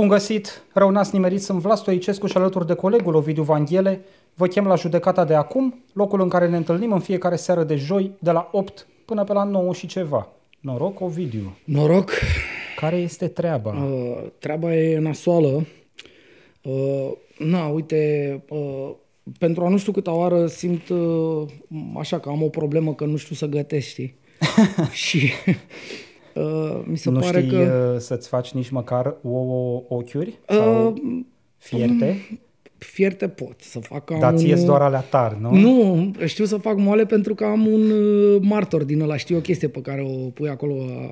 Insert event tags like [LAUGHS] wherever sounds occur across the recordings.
Bun găsit! Rău n-ați nimerit, sunt Vlas Stoicescu și alături de colegul Ovidiu Vanghele. Vă chem la judecata de acum, locul în care ne întâlnim în fiecare seară de joi, de la 8 până pe la 9 și ceva. Noroc, Ovidiu! Noroc! Care este treaba? Uh, treaba e nasoală. Uh, na, uite, uh, pentru a nu știu câta oară simt uh, așa că am o problemă că nu știu să gătesc, știi? [LAUGHS] și uh, mi se nu pare știi că... uh, să-ți faci nici măcar ouă ochiuri? Sau Uh, fierte? fierte pot să fac. Am Dar ție un, doar alea tari, nu? Nu, știu să fac moale pentru că am un uh, martor din ăla, știu o chestie pe care o pui acolo. uh,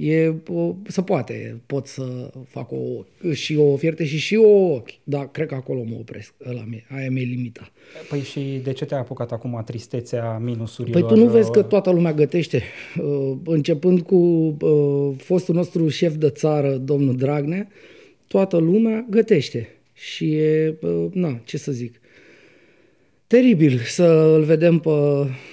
E, o, se poate, pot să fac o, și o fierte și și o ochi, dar cred că acolo mă opresc, ăla mi aia mi-e limita. Păi și de ce te-a apucat acum tristețea minusurilor? Păi tu nu vezi că uh, toată lumea gătește, Uh, începând cu uh, fostul nostru șef de țară, domnul Dragnea, toată lumea gătește și e, uh, na, ce să zic, teribil să îl vedem pe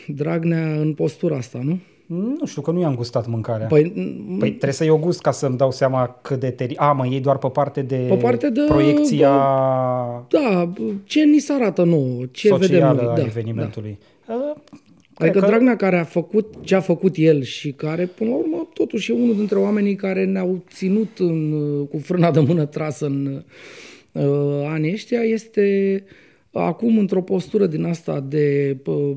Dragnea în postura asta, nu? Nu știu, că nu i-am gustat mâncarea. Păi, Păi trebuie să-i o gust ca să-mi dau seama cât de teri... A, mă, ei doar pe parte de, Pe parte de- proiecția da, ce ni se arată nouă, ce vedem socială noi. a Da, evenimentului. Da. Adică Dragnea care a făcut ce a făcut el și care, până la urmă, totuși e unul dintre oamenii care ne-au ținut în, cu frâna de mână trasă în uh, anii ăștia, este acum într-o postură din asta de uh,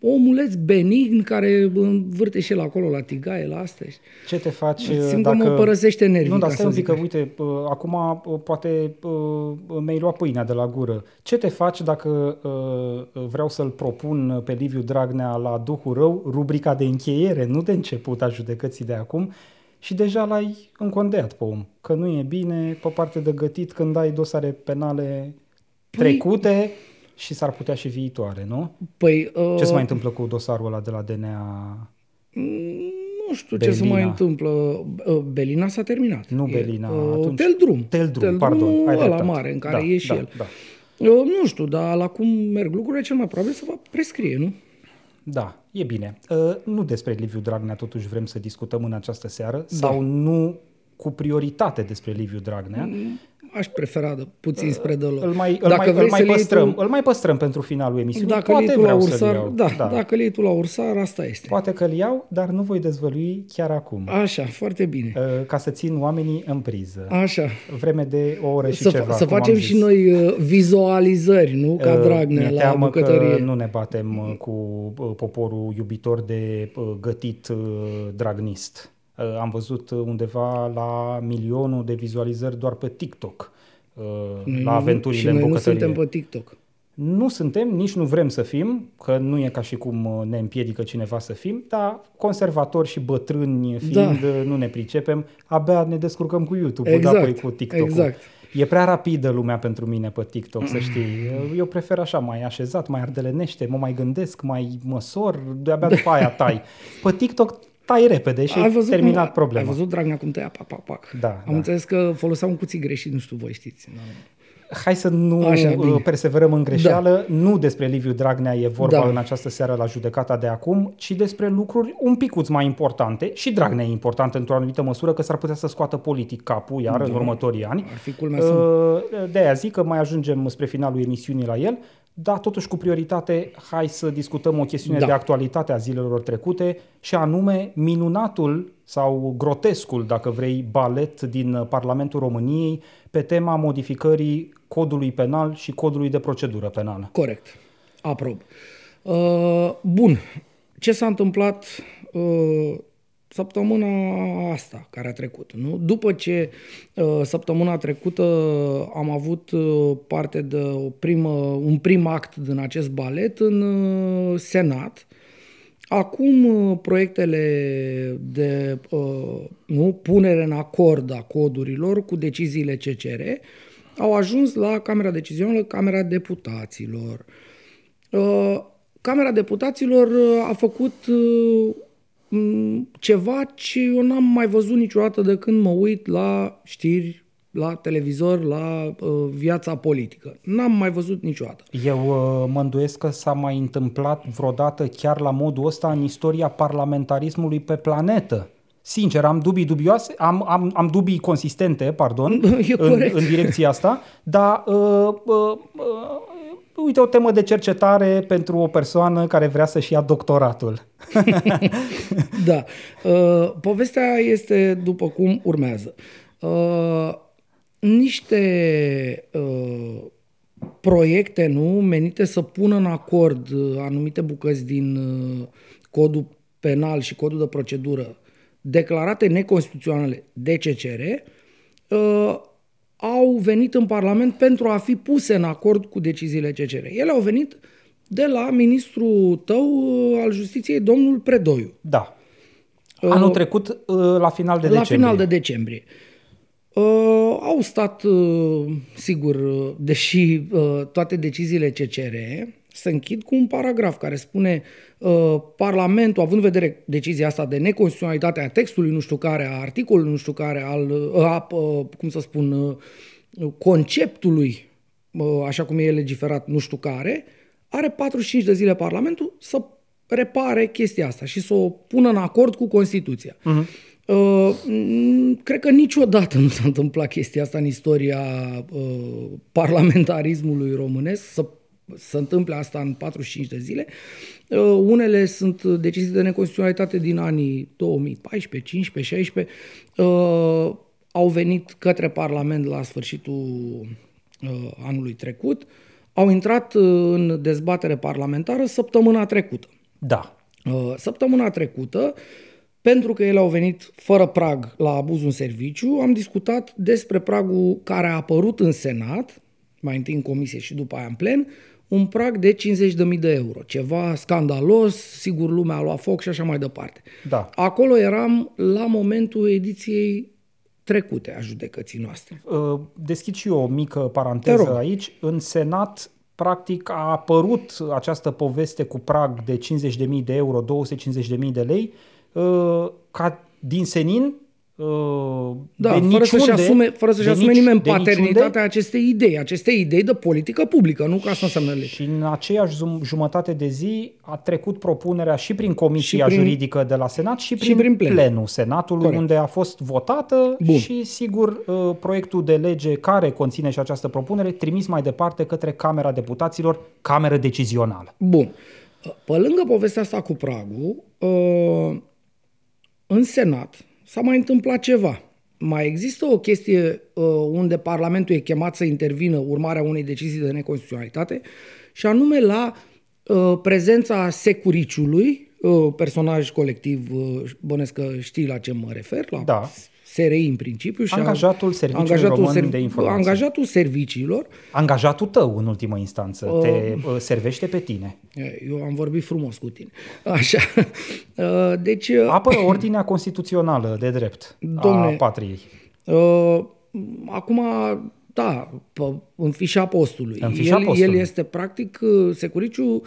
omuleț benign care învârte și el acolo la tigaie, la astea. Ce te faci Simt dacă... că mă părăsește nervii, Nu, dar ca stai să un pic, zic că uite, uh, acum uh, poate uh, mi-ai luat pâinea de la gură. Ce te faci dacă uh, vreau să-l propun pe Liviu Dragnea la Duhul Rău, rubrica de încheiere, nu de început a judecății de acum, și deja l-ai încondeat pe om. Că nu e bine pe parte de gătit când ai dosare penale trecute și s-ar putea și viitoare, nu? Păi, uh, Ce se mai întâmplă cu dosarul ăla de la DNA? Nu știu ce se Belina. mai întâmplă. Uh, Belina s-a terminat. Nu E, Belina, uh, atunci- Teldrum. Teldrum, pardon, ai ăla dreptate. mare în care Da, e și da, el. da. Eu nu știu, dar la cum merg lucrurile, cel mai probabil să va prescrie, nu? Da, e bine. Uh, nu despre Liviu Dragnea totuși vrem să discutăm în această seară Da. sau nu cu prioritate despre Liviu Dragnea. Aș prefera de puțin spre de Îl mai, îl mai, îl vrei mai să-l iei păstrăm, tu- îl mai păstrăm pentru finalul emisiunii. dacă îl Poate iei tu la vreau să-l ursar, iau. da, da, dacă îl iei tu la ursar, asta este. Poate că îl iau, dar nu voi dezvălui chiar acum. Așa, foarte bine. Uh, Ca să țin oamenii în priză. Așa. Vreme de o oră și Să, ceva. să cum am facem zis. și noi uh, vizualizări, nu? Ca Uh, Dragnea Mi-e la teamă bucătărie. că nu ne batem uh, cu uh, poporul iubitor de uh, gătit uh, dragnist. Uh, Am văzut undeva la milionul de vizualizări doar pe TikTok uh, Noi la nu- aventurile și în noi nu bucătărie. suntem pe TikTok. Nu suntem, nici nu vrem să fim, că nu e ca și cum uh, ne împiedică cineva să fim, dar conservatori și bătrâni fiind, Da. uh, nu ne pricepem, abia ne descurcăm cu YouTube, Exact, da, apoi cu TikTok. exact. E prea rapidă lumea pentru mine pe TikTok, să știi. Eu prefer așa, mai așezat, mai ardelenește, mă mai gândesc, mai măsor, de-abia după aia tai. [LAUGHS] Pe TikTok tai repede și ai terminat cum, problema. Ai văzut Dragnea cum tăia, pac, pac, pac. Da, Am da. înțeles că folosea un cuțit greșit, nu știu, voi știți. Da. Hai să nu Așa, Așa, bine. perseverăm în greșeală. Da. Nu despre Liviu Dragnea e vorba Da. în această seară la judecata de acum, ci despre lucruri un picuț mai importante. Și Dragnea e important într-o anumită măsură, că s-ar putea să scoată politic capul iar în următorii ani. Ar fi culmea să... Uh, De aia zic că mai ajungem spre finalul emisiunii la el, dar totuși cu prioritate hai să discutăm o chestiune Da. de actualitate a zilelor trecute și anume minunatul sau grotescul, dacă vrei, balet din Parlamentul României pe tema modificării codului penal și codului de procedură penală. Corect. Aprob. Uh, bun. Ce s-a întâmplat uh, săptămâna asta care a trecut? Nu? După ce uh, săptămâna trecută am avut uh, parte de o primă, un prim act din acest balet în uh, Senat, Acum uh, proiectele de uh, nu, punere în acord a codurilor cu deciziile CCR au ajuns la Camera Decizională, Camera Deputaților. Uh, Camera Deputaților uh, a făcut uh, m, ceva ce eu n-am mai văzut niciodată de când mă uit la știri, la televizor, la uh, viața politică. N-am mai văzut niciodată. Eu uh, mă îndoiesc că s-a mai întâmplat vreodată chiar la modul ăsta în istoria parlamentarismului pe planetă. Sincer, am dubii dubioase, am, am, am dubii consistente, pardon, [LAUGHS] E în, corect. în direcția asta, dar uh, uh, uh, uite o temă de cercetare pentru o persoană care vrea să-și ia doctoratul. [LAUGHS] Da. Uh, povestea este după cum urmează. Uh, niște uh, proiecte nu menite să pună în acord uh, anumite bucăți din uh, codul penal și codul de procedură declarate neconstituționale de CCR uh, au venit în Parlament pentru a fi puse în acord cu deciziile CCR. Ele au venit de la ministrul tău uh, al justiției, domnul Predoiu. Da. Anul trecut, uh, la final de la decembrie. final de decembrie. Uh, au stat, uh, sigur, uh, deși uh, toate deciziile CCR se închid cu un paragraf care spune uh, Parlamentul, având în vedere decizia asta de neconstituționalitate a textului, nu știu care, a articolului, nu știu care, al, uh, a, uh, cum să spun, uh, conceptului, uh, așa cum e legiferat, nu știu care, are 45 de zile Parlamentul să repare chestia asta și să o pună în acord cu Constituția. Uh-huh. Uh, m, cred că niciodată nu s-a întâmplat chestia asta în istoria uh, parlamentarismului românesc, să se întâmple asta în 45 de zile. Uh, unele sunt decizii de neconstituționalitate din anii 2014, 15, 16. Uh, au venit către Parlament la sfârșitul uh, anului trecut. Au intrat uh, în dezbatere parlamentară săptămâna trecută. Da. Uh, Săptămâna trecută, pentru că ele au venit fără prag la abuz în serviciu, am discutat despre pragul care a apărut în Senat, mai întâi în comisie și după aia în plen, un prag de 50.000 de euro. Ceva scandalos, sigur lumea a luat foc și așa mai departe. Da. Acolo eram la momentul ediției trecute a judecății noastre. Uh, Deschid și eu o mică Te paranteză rog. aici. În Senat, practic, a apărut această poveste cu prag de 50.000 de euro, 250.000 de lei, uh, ca din senin, uh, Da, de fără să-și niciunde, asume, fără să-și de asume nici- nimeni de niciunde, paternitatea acestei idei, acestei idei de politică publică, nu ca asta înseamnă lege. Și în aceeași zum- jumătate de zi a trecut propunerea și prin Comisia Și prin- Juridică de la Senat și prin, prin plen. plenul Senatului, Corect. unde a fost votată Bun. și, sigur, uh, proiectul de lege care conține și această propunere trimis mai departe către Camera Deputaților, cameră decizională. Bun. Pe lângă povestea asta cu pragul, uh, în Senat s-a mai întâmplat ceva. Mai există o chestie uh, unde Parlamentul e chemat să intervină urmarea unei decizii de neconstituționalitate și anume la uh, prezența securiciului, uh, personaj colectiv, uh, bănesc că știi la ce mă refer, la Da. SRI în principiu. Și a- Angajatul Serviciului Român de Informații. Angajatul serviciilor Angajatul tău, în ultimă instanță, te uh, servește pe tine. Eu am vorbit frumos cu tine. Așa. [LAUGHS] Uh, Deci, uh, Apără [CLEARS THROAT] ordinea constituțională de drept a Domne, patriei. uh, acum, da, pe, în fișa postului. În fișa el, postului. el este practic uh, securiciu,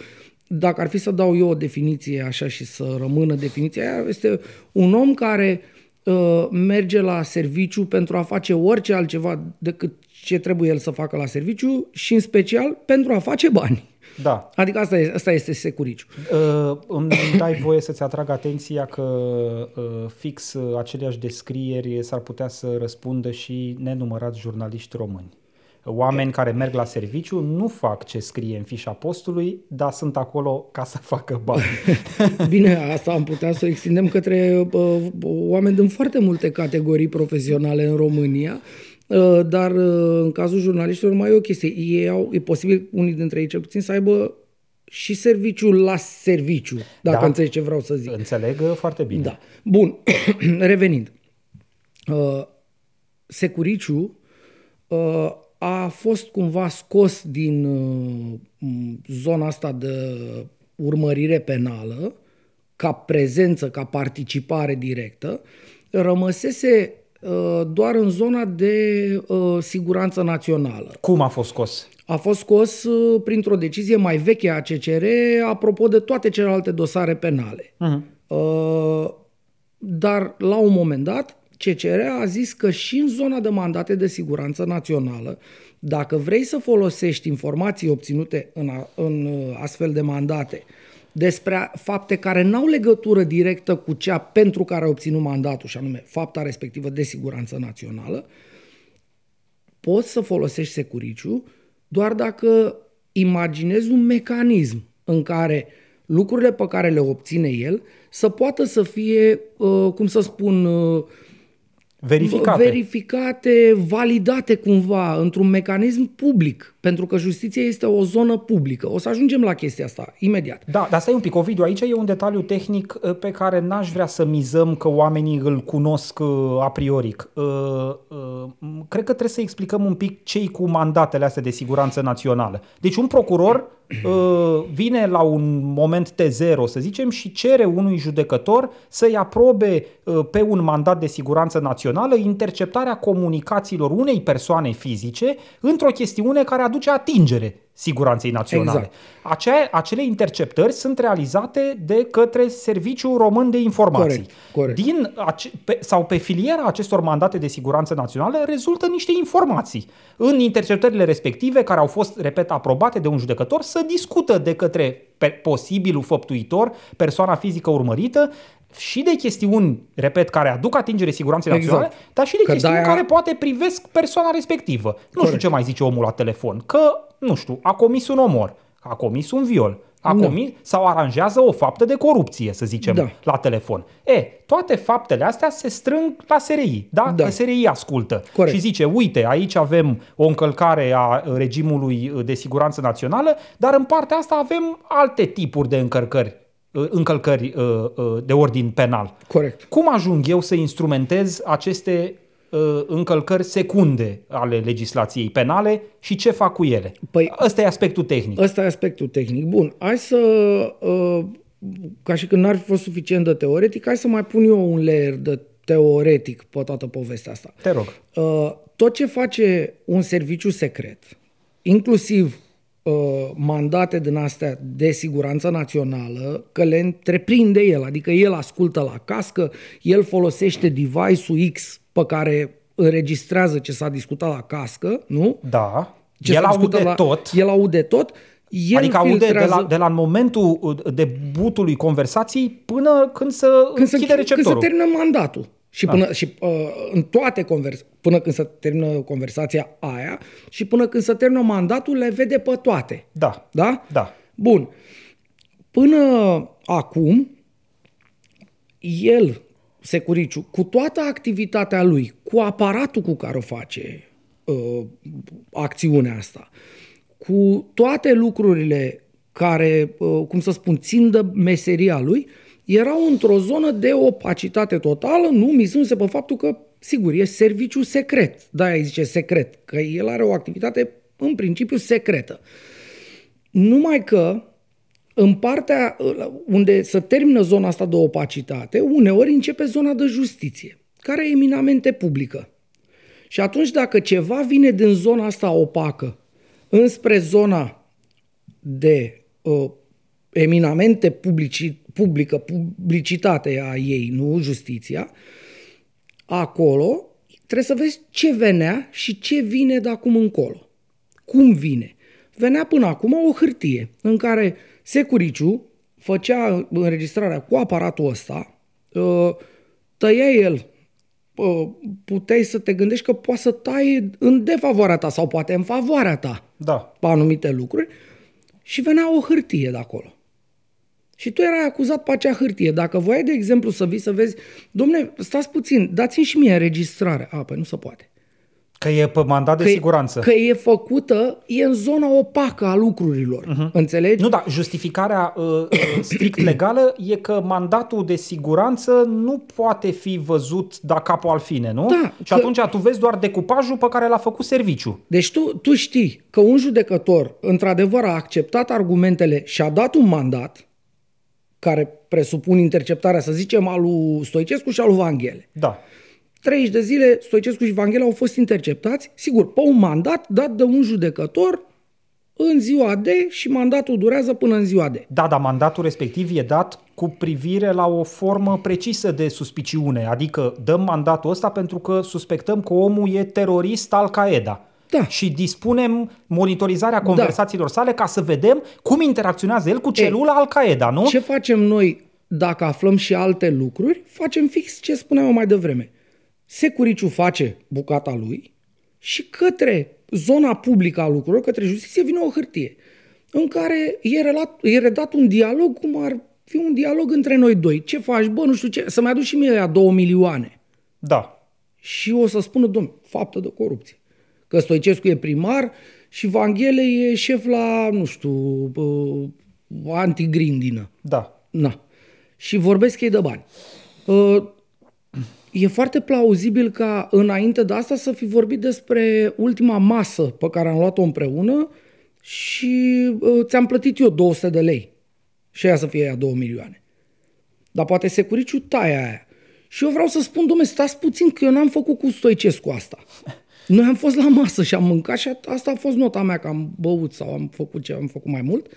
dacă ar fi să dau eu o definiție așa și să rămână definiția aia, este un om care uh, merge la serviciu pentru a face orice altceva decât ce trebuie el să facă la serviciu și în special pentru a face bani. Da. Adică asta, e, asta este securiciu. Uh, îmi [COUGHS] dai voie să-ți atrag atenția că uh, fix uh, aceleași descrieri s-ar putea să răspundă și nenumărați jurnaliști români. Oameni care merg la serviciu nu fac ce scrie în fișa postului, dar sunt acolo ca să facă bani. [LAUGHS] Bine, asta am putea să o extindem către uh, oameni din foarte multe categorii profesionale în România, uh, dar uh, în cazul jurnaliștilor mai e o chestie. Ei au, e posibil unii dintre ei cel puțin să aibă și serviciul la serviciu, dacă Da. înțelegi ce vreau să zic. Înțeleg uh, foarte bine. Da. Bun, [CLEARS THROAT] revenind. Uh, Securiciu uh, a fost cumva scos din uh, m, zona asta de urmărire penală, ca prezență, ca participare directă, rămăsese uh, doar în zona de uh, siguranță națională. Cum a fost scos? A fost scos uh, printr-o decizie mai veche a CCR apropo de toate celelalte dosare penale. Uh-huh. Uh, dar la un moment dat, CCR a zis că și în zona de mandate de siguranță națională, dacă vrei să folosești informații obținute în, a, în uh, astfel de mandate despre fapte care n-au legătură directă cu cea pentru care a obținut mandatul, și anume fapta respectivă de siguranță națională, poți să folosești securiciu doar dacă imaginezi un mecanism în care lucrurile pe care le obține el să poată să fie, uh, cum să spun, uh, verificate. verificate, validate cumva într-un mecanism public, pentru că justiția este o zonă publică. O să ajungem la chestia asta imediat. Da, dar stai un pic, Ovidiu, aici e un detaliu tehnic uh, pe care n-aș vrea să mizăm că oamenii îl cunosc uh, a priori. Uh, cred că trebuie să explicăm un pic cei cu mandatele astea de siguranță națională. Deci un procuror vine la un moment T0, să zicem, și cere unui judecător să-i aprobe pe un mandat de siguranță națională interceptarea comunicațiilor unei persoane fizice într-o chestiune care aduce atingere siguranței naționale. Exact. Acea, acele interceptări sunt realizate de către Serviciul Român de Informații. Corect, corect. Din, ace, pe, sau pe filiera acestor mandate de siguranță națională rezultă niște informații. În interceptările respective, care au fost, repet, aprobate de un judecător, să discută de către pe, posibilul făptuitor, persoana fizică urmărită, și de chestiuni, repet, care aduc atingere siguranței exact. naționale, dar și de că chestiuni de-aia... care poate privesc persoana respectivă. Nu Corect. știu ce mai zice omul la telefon, că, nu știu, a comis un omor, a comis un viol, a da. comis sau aranjează o faptă de corupție, să zicem, da. la telefon. E, toate faptele astea se strâng la SRI, da? da. Că SRI ascultă Corect. și zice, uite, aici avem o încălcare a regimului de siguranță națională, dar în partea asta avem alte tipuri de încărcări Uh, încălcări uh, uh, de ordin penal. Corect. Cum ajung eu să instrumentez aceste încălcări secunde ale legislației penale și ce fac cu ele? Păi, ăsta e aspectul tehnic. Ăsta e aspectul tehnic. Bun, hai să, ca și când n-ar fi fost suficient de teoretic, hai să mai pun eu un layer de teoretic pe toată povestea asta. Te rog. Tot ce face un serviciu secret, inclusiv Uh, mandate din astea de siguranță națională, că le întreprinde el, adică el ascultă la cască, el folosește device-ul X pe care înregistrează ce s-a discutat la cască, nu? Da. Ce el aude la, tot. El aude tot. El adică aude de la, de la momentul uh, debutului conversației până când să când închide se, receptorul. Când se termină mandatul. Și, până, da. și uh, în toate convers- până când se termină conversația aia și până când se termină mandatul, le vede pe toate. Da. Da? Da. Bun. Până acum, el, Securiciu, cu toată activitatea lui, cu aparatul cu care o face uh, acțiunea asta, cu toate lucrurile care, uh, cum să spun, țin de meseria lui, uh, erau într-o zonă de opacitate totală, nu mizându-se pe faptul că, sigur, e serviciu secret. Da, îi zice secret, că el are o activitate în principiu secretă. Numai că în partea unde se termină zona asta de opacitate, uneori începe zona de justiție, care e eminamente publică. Și atunci dacă ceva vine din zona asta opacă înspre zona de uh, eminamente publici, publică, publicitatea ei, nu justiția, acolo trebuie să vezi ce venea și ce vine de acum încolo. Cum vine? Venea până acum o hârtie în care Securiciu făcea înregistrarea cu aparatul ăsta, ă, tăia el, ă, puteai să te gândești că poate să taie în defavoarea ta sau poate în favoarea ta da. pe anumite lucruri și venea o hârtie de acolo. Și tu erai acuzat pe acea hârtie. Dacă voiai, de exemplu, să vii să vezi, domne, stați puțin, dați-mi și mie înregistrare. A, păi nu se poate. Că e pe mandat de că siguranță. E, că e făcută, e în zona opacă a lucrurilor. Uh-huh. Înțelegi? Nu, da, justificarea uh, uh [COUGHS] strict legală e că mandatul de siguranță nu poate fi văzut da capo al fine, nu? Da, și că... atunci tu vezi doar decupajul pe care l-a făcut serviciu. Deci tu, tu știi că un judecător, într-adevăr, a acceptat argumentele și a dat un mandat, care presupun interceptarea, să zicem, al lui Stoicescu și al lui Vanghele. Da. 30 de zile Stoicescu și Vanghele au fost interceptați, sigur, pe un mandat dat de un judecător în ziua de și mandatul durează până în ziua de. Da, dar mandatul respectiv e dat cu privire la o formă precisă de suspiciune, adică dăm mandatul ăsta pentru că suspectăm că omul e terorist al Qaeda. Da. și dispunem monitorizarea conversațiilor sale ca să vedem cum interacționează el cu celula Al-Qaeda, nu? Ce facem noi dacă aflăm și alte lucruri? Facem fix ce spuneam eu mai devreme. Securiciu face bucata lui și către zona publică a lucrurilor, către justiție, vine o hârtie în care e, relat, e redat un dialog cum ar fi un dialog între noi doi. Ce faci? Bă, nu știu ce, să-mi aduc și mie aia două milioane. Da. Și o să spună, domn, faptă de corupție. Că Stoicescu e primar și Vanghele e șef la, nu știu, uh, antigrindină. Da. Na. Și vorbesc ei de bani. Uh, E foarte plauzibil ca înainte de asta să fi vorbit despre ultima masă pe care am luat-o împreună și uh, ți-am plătit eu 200 de lei. Și aia să fie aia 2 milioane. Dar poate securiciu taia aia. Și eu vreau să spun, domnule, stați puțin că eu n-am făcut cu Stoicescu asta. [LAUGHS] Noi am fost la masă și am mâncat și asta a fost nota mea că am băut sau am făcut ce am făcut mai mult.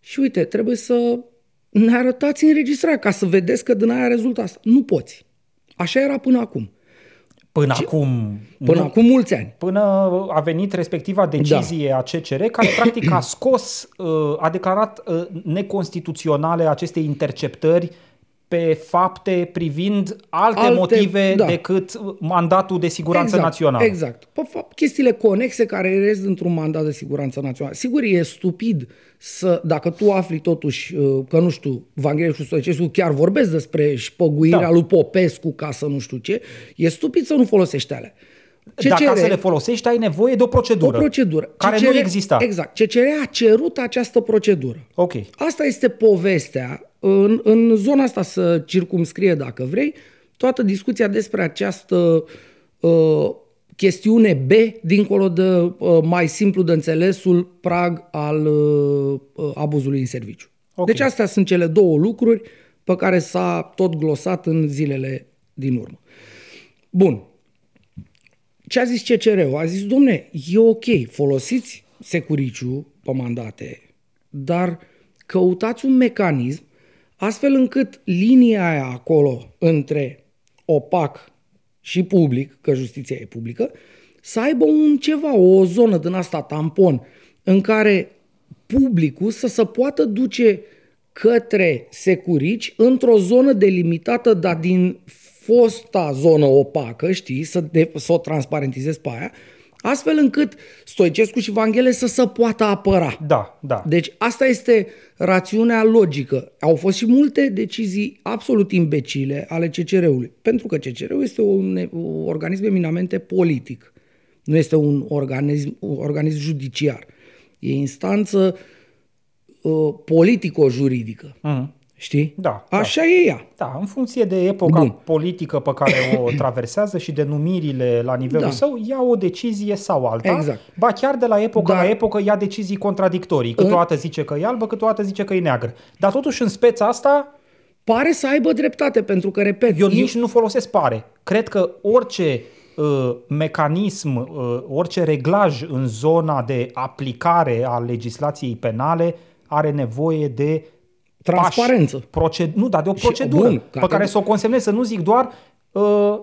Și uite, trebuie să ne arătați înregistrarea ca să vedeți că din aia rezultă asta. Nu poți. Așa era până acum. Până acum... Până nu, acum mulți ani. Până a venit respectiva decizie da. a CCR, care practic a scos, uh, a declarat uh, neconstituționale aceste interceptări pe fapte privind alte, Alte- motive da. decât mandatul de siguranță exact, națională. Exact. Pe fapt, chestiile conexe care ies dintr-un mandat de siguranță națională. Sigur, e stupid să, dacă tu afli totuși uh, că, nu știu, Vanghele și Stoicescu chiar vorbesc despre șpăguirea Da. lui Popescu ca să nu știu ce, e stupid să nu folosești alea. Dacă CCR să le folosești, ai nevoie de o o procedură. procedură. Care CCR nu exista. Exact. CCR a cerut această procedură. Ok. Asta este povestea. În, în zona asta să circumscrie, dacă vrei, toată discuția despre această uh, chestiune B, dincolo de uh, mai simplu de înțelesul prag al uh, uh, abuzului în serviciu. Ok. Deci astea sunt cele două lucruri pe care s-a tot glosat în zilele din urmă. Bun. Ce a zis CCR-ul? A zis, domne, e ok, folosiți securiciu pe mandate, dar căutați un mecanism astfel încât linia aia acolo între opac și public, că justiția e publică, să aibă un ceva, o zonă din asta tampon, în care publicul să se poată duce către securici într-o zonă delimitată, dar din fosta zonă opacă, știi, să, de, să o transparentizezi pe aia, astfel încât Stoicescu și Vanghele să se poată apăra. Da, da. Deci asta este rațiunea logică. Au fost și multe decizii absolut imbecile ale CCR-ului, pentru că CCR-ul este un, un organism eminamente politic. Nu este un organism, un organism judiciar. E instanță uh, politico-juridică. Mhm. Știi? Da, da. Așa e ea. Da, în funcție de epoca Bun. politică pe care o [COUGHS] traversează și de numirile la nivelul Da. său, ia o decizie sau alta. Exact. Ba chiar de la epocă Da. la epocă ia decizii contradictorii. Câteodată zice că e albă, câteodată zice că e neagră. Dar totuși în speța asta, Pare să aibă dreptate, pentru că, repet, eu nici nu folosesc pare. Cred că orice uh, mecanism, uh, orice reglaj în zona de aplicare a legislației penale are nevoie de Transparență. pași, proced- nu, dar de o Și- procedură bun, pe ca- care să o consemnezi, să nu zic doar uh,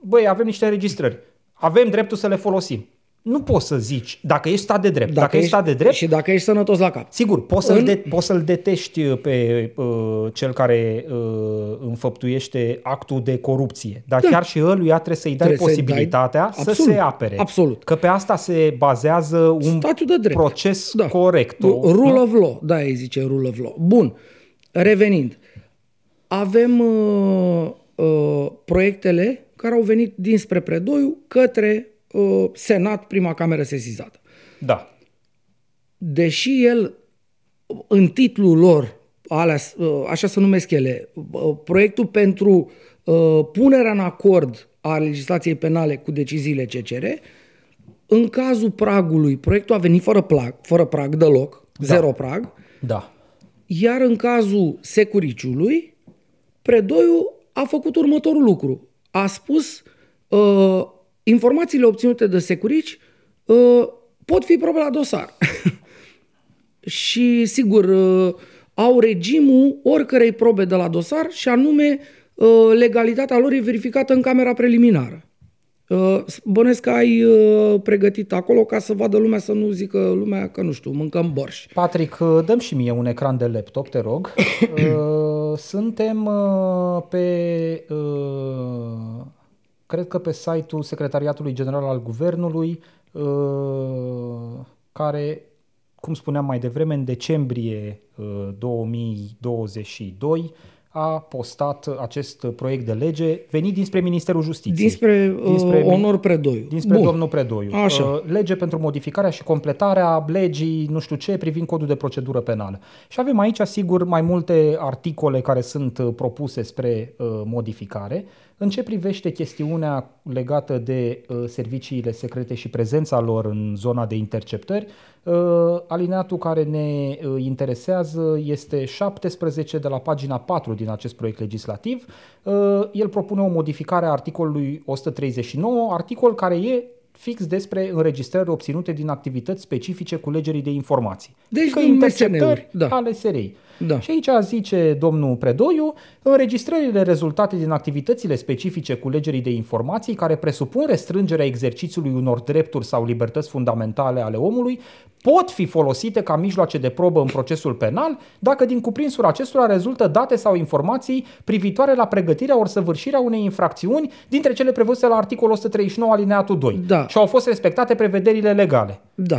băi, avem niște înregistrări, avem dreptul să le folosim. Nu poți să zici, dacă ești stat de drept, dacă, ești stat de drept, Și dacă ești sănătos la cap. Sigur, poți să-l, În- de, poți să-l detești pe uh, cel care uh, înfăptuiește actul de corupție, dar da. chiar și ăluia trebuie să-i dai Trebuie să-i dai- posibilitatea să Absolut, se apere. absolut. Că pe asta se bazează un Statul de drept. proces Da. corect. o- Rule of law, da, ei zice rule of law. Bun, revenind. Avem uh, uh, proiectele care au venit dinspre Predoiu către uh, Senat, prima cameră sesizată. Da. Deși el, în titlul lor, alea, uh, așa se numesc ele, uh, proiectul pentru uh, punerea în acord a legislației penale cu deciziile CCR, în cazul pragului, proiectul a venit fără, plag, fără prag deloc, da. zero prag, Da. iar în cazul securiciului, Predoiu a făcut următorul lucru. A spus uh, informațiile obținute de securici uh, pot fi probe la dosar. [LAUGHS] și, sigur, uh, au regimul oricărei probe de la dosar și anume uh, legalitatea lor e verificată în camera preliminară. Uh, Bănesc că ai uh, pregătit acolo ca să vadă lumea să nu zică lumea că, nu știu, mâncăm borș. Patrick, uh, dăm și mie un ecran de laptop, te rog. [COUGHS] Uh, Suntem uh, pe, uh, cred că pe site-ul Secretariatului General al Guvernului, uh, care, cum spuneam mai devreme, în decembrie uh, 2022 a postat acest proiect de lege venit dinspre Ministerul Justiției. Dinspre, dinspre uh, Onor Predoiu. Dinspre Bun. domnul Predoiu. Așa. Uh, Lege pentru modificarea și completarea legii, nu știu ce, privind codul de procedură penală. Și avem aici, sigur, mai multe articole care sunt uh, propuse spre uh, modificare. În ce privește chestiunea legată de uh, serviciile secrete și prezența lor în zona de interceptări, uh, alineatul care ne uh, interesează este 17 de la pagina 4 din acest proiect legislativ. Uh, el propune o modificare a articolului 139, articol care e fix despre înregistrări obținute din activități specifice culegerii de informații. Deci Că din interceptări MSN-uri, da. ale SRI. Da. Și aici zice domnul Predoiu, înregistrările rezultate din activitățile specifice culegerii de informații care presupun restrângerea exercițiului unor drepturi sau libertăți fundamentale ale omului pot fi folosite ca mijloace de probă în procesul penal dacă din cuprinsul acestora rezultă date sau informații privitoare la pregătirea ori săvârșirea unei infracțiuni dintre cele prevăzute la articolul 139 alineatul 2 Da. și au fost respectate prevederile legale. Da.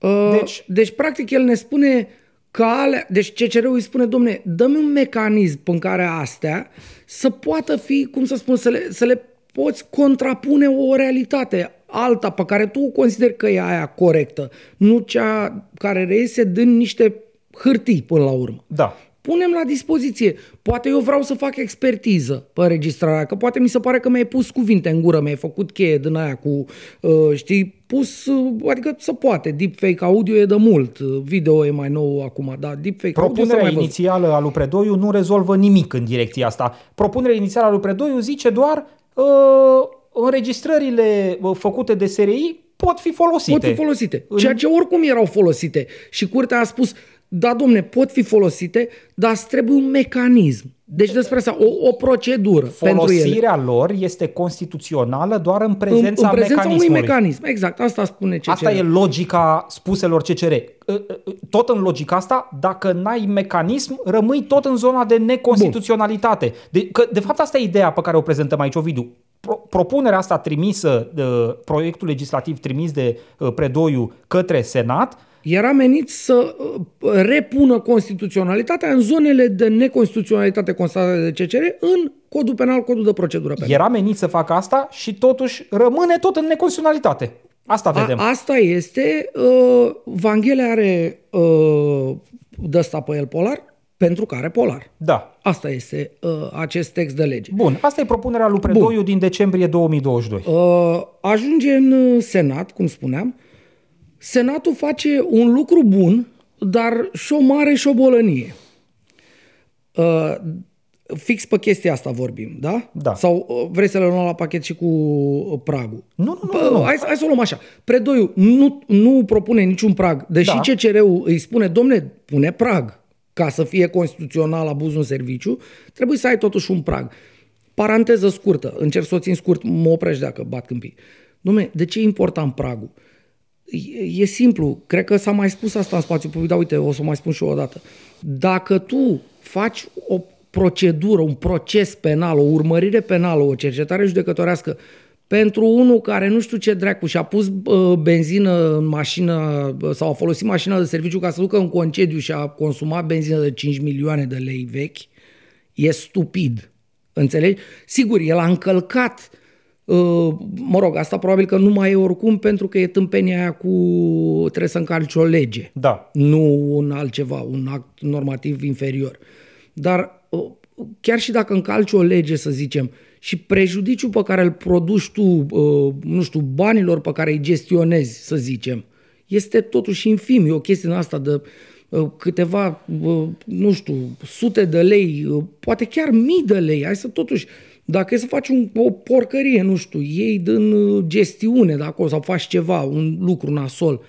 Uh, Deci- deci, deci, practic, el ne spune că alea, deci CCR-ul îi spune, domne, dă-mi un mecanism în care astea să poată fi, cum să spun, să le, să le poți contrapune o realitate alta pe care tu o consideri că e aia corectă, nu cea care reiese din niște hârtii până la urmă. Da. Punem la dispoziție. Poate eu vreau să fac expertiză pe înregistrarea, că poate mi se pare că mi-ai pus cuvinte în gură, mi-ai făcut cheie din aia cu, uh, știi, pus, uh, adică să poate. Deepfake audio e de mult, uh, video e mai nou acum, dar deepfake audio s-a Propunerea mai văzut. inițială a lui Predoiu nu rezolvă nimic în direcția asta. Propunerea inițială a lui Predoiu zice doar uh, înregistrările uh, făcute de SRI pot fi folosite. Pot fi folosite. Ceea ce oricum erau folosite. Și curtea a spus, da, domne, pot fi folosite, dar îți trebuie un mecanism. Deci despre asta, o, o procedură pentru ele. Folosirea lor este constituțională doar în prezența, în, în prezența unui mecanismului. mecanism. Exact, asta spune CCR. Asta e logica spuselor CCR. Tot în logica asta, dacă n-ai mecanism, rămâi tot în zona de neconstituționalitate. De, că, de fapt, asta e ideea pe care o prezentăm aici, Ovidiu. Pro, propunerea asta trimisă, de, proiectul legislativ trimis de uh, Predoiu către Senat, era menit să uh, repună constituționalitatea în zonele de neconstituționalitate constatate de CCR în codul penal, codul de procedură penală. era menit să facă asta și totuși rămâne tot în neconstituționalitate. Asta vedem. A, asta este, uh, Vanghele are uh, de ăsta pe el polar, pentru că are polar. Da. Asta este uh, acest text de lege. Bun, asta e propunerea lui Predoiu Bun. din decembrie 2022. Uh, ajunge în uh, Senat, cum spuneam. Senatul face un lucru bun, dar și o mare șobolănie. Uh, fix pe chestia asta vorbim, da? Da. Sau uh, vrei să le luăm la pachet și cu uh, pragul? Nu, nu, nu, Bă, nu, nu. Hai, hai să o luăm așa. Predoiu nu, nu propune niciun prag, deși Da. CCR-ul îi spune, domne, pune prag ca să fie constituțional abuzul în serviciu, trebuie să ai totuși un prag. Paranteză scurtă, încerc să o țin scurt, mă oprești dacă bat câmpii. Domne, de ce e important pragul? E, e simplu, cred că s-a mai spus asta în spațiu public, dar uite, o să o mai spun și eu o dată. Dacă tu faci o procedură, un proces penal, o urmărire penală, o cercetare judecătorească pentru unul care nu știu ce dracu și-a pus uh, benzină în mașină uh, sau a folosit mașina de serviciu ca să ducă în concediu și a consumat benzină de 5 milioane de lei vechi, e stupid. Înțelegi? Sigur, el a încălcat Uh, mă rog, asta probabil că nu mai e oricum pentru că e tâmpenia aia cu trebuie să încalci o lege. Da. Nu un altceva, un act normativ inferior. Dar uh, chiar și dacă încalci o lege, să zicem, și prejudiciul pe care îl produci tu, uh, nu știu, banilor pe care îi gestionezi, să zicem, este totuși infim. E o chestie din asta de uh, câteva, uh, nu știu, sute de lei, uh, poate chiar mii de lei. Hai să totuși, dacă e să faci un, o porcărie, nu știu, iei din uh, gestiune de acolo sau faci ceva, un lucru nasol,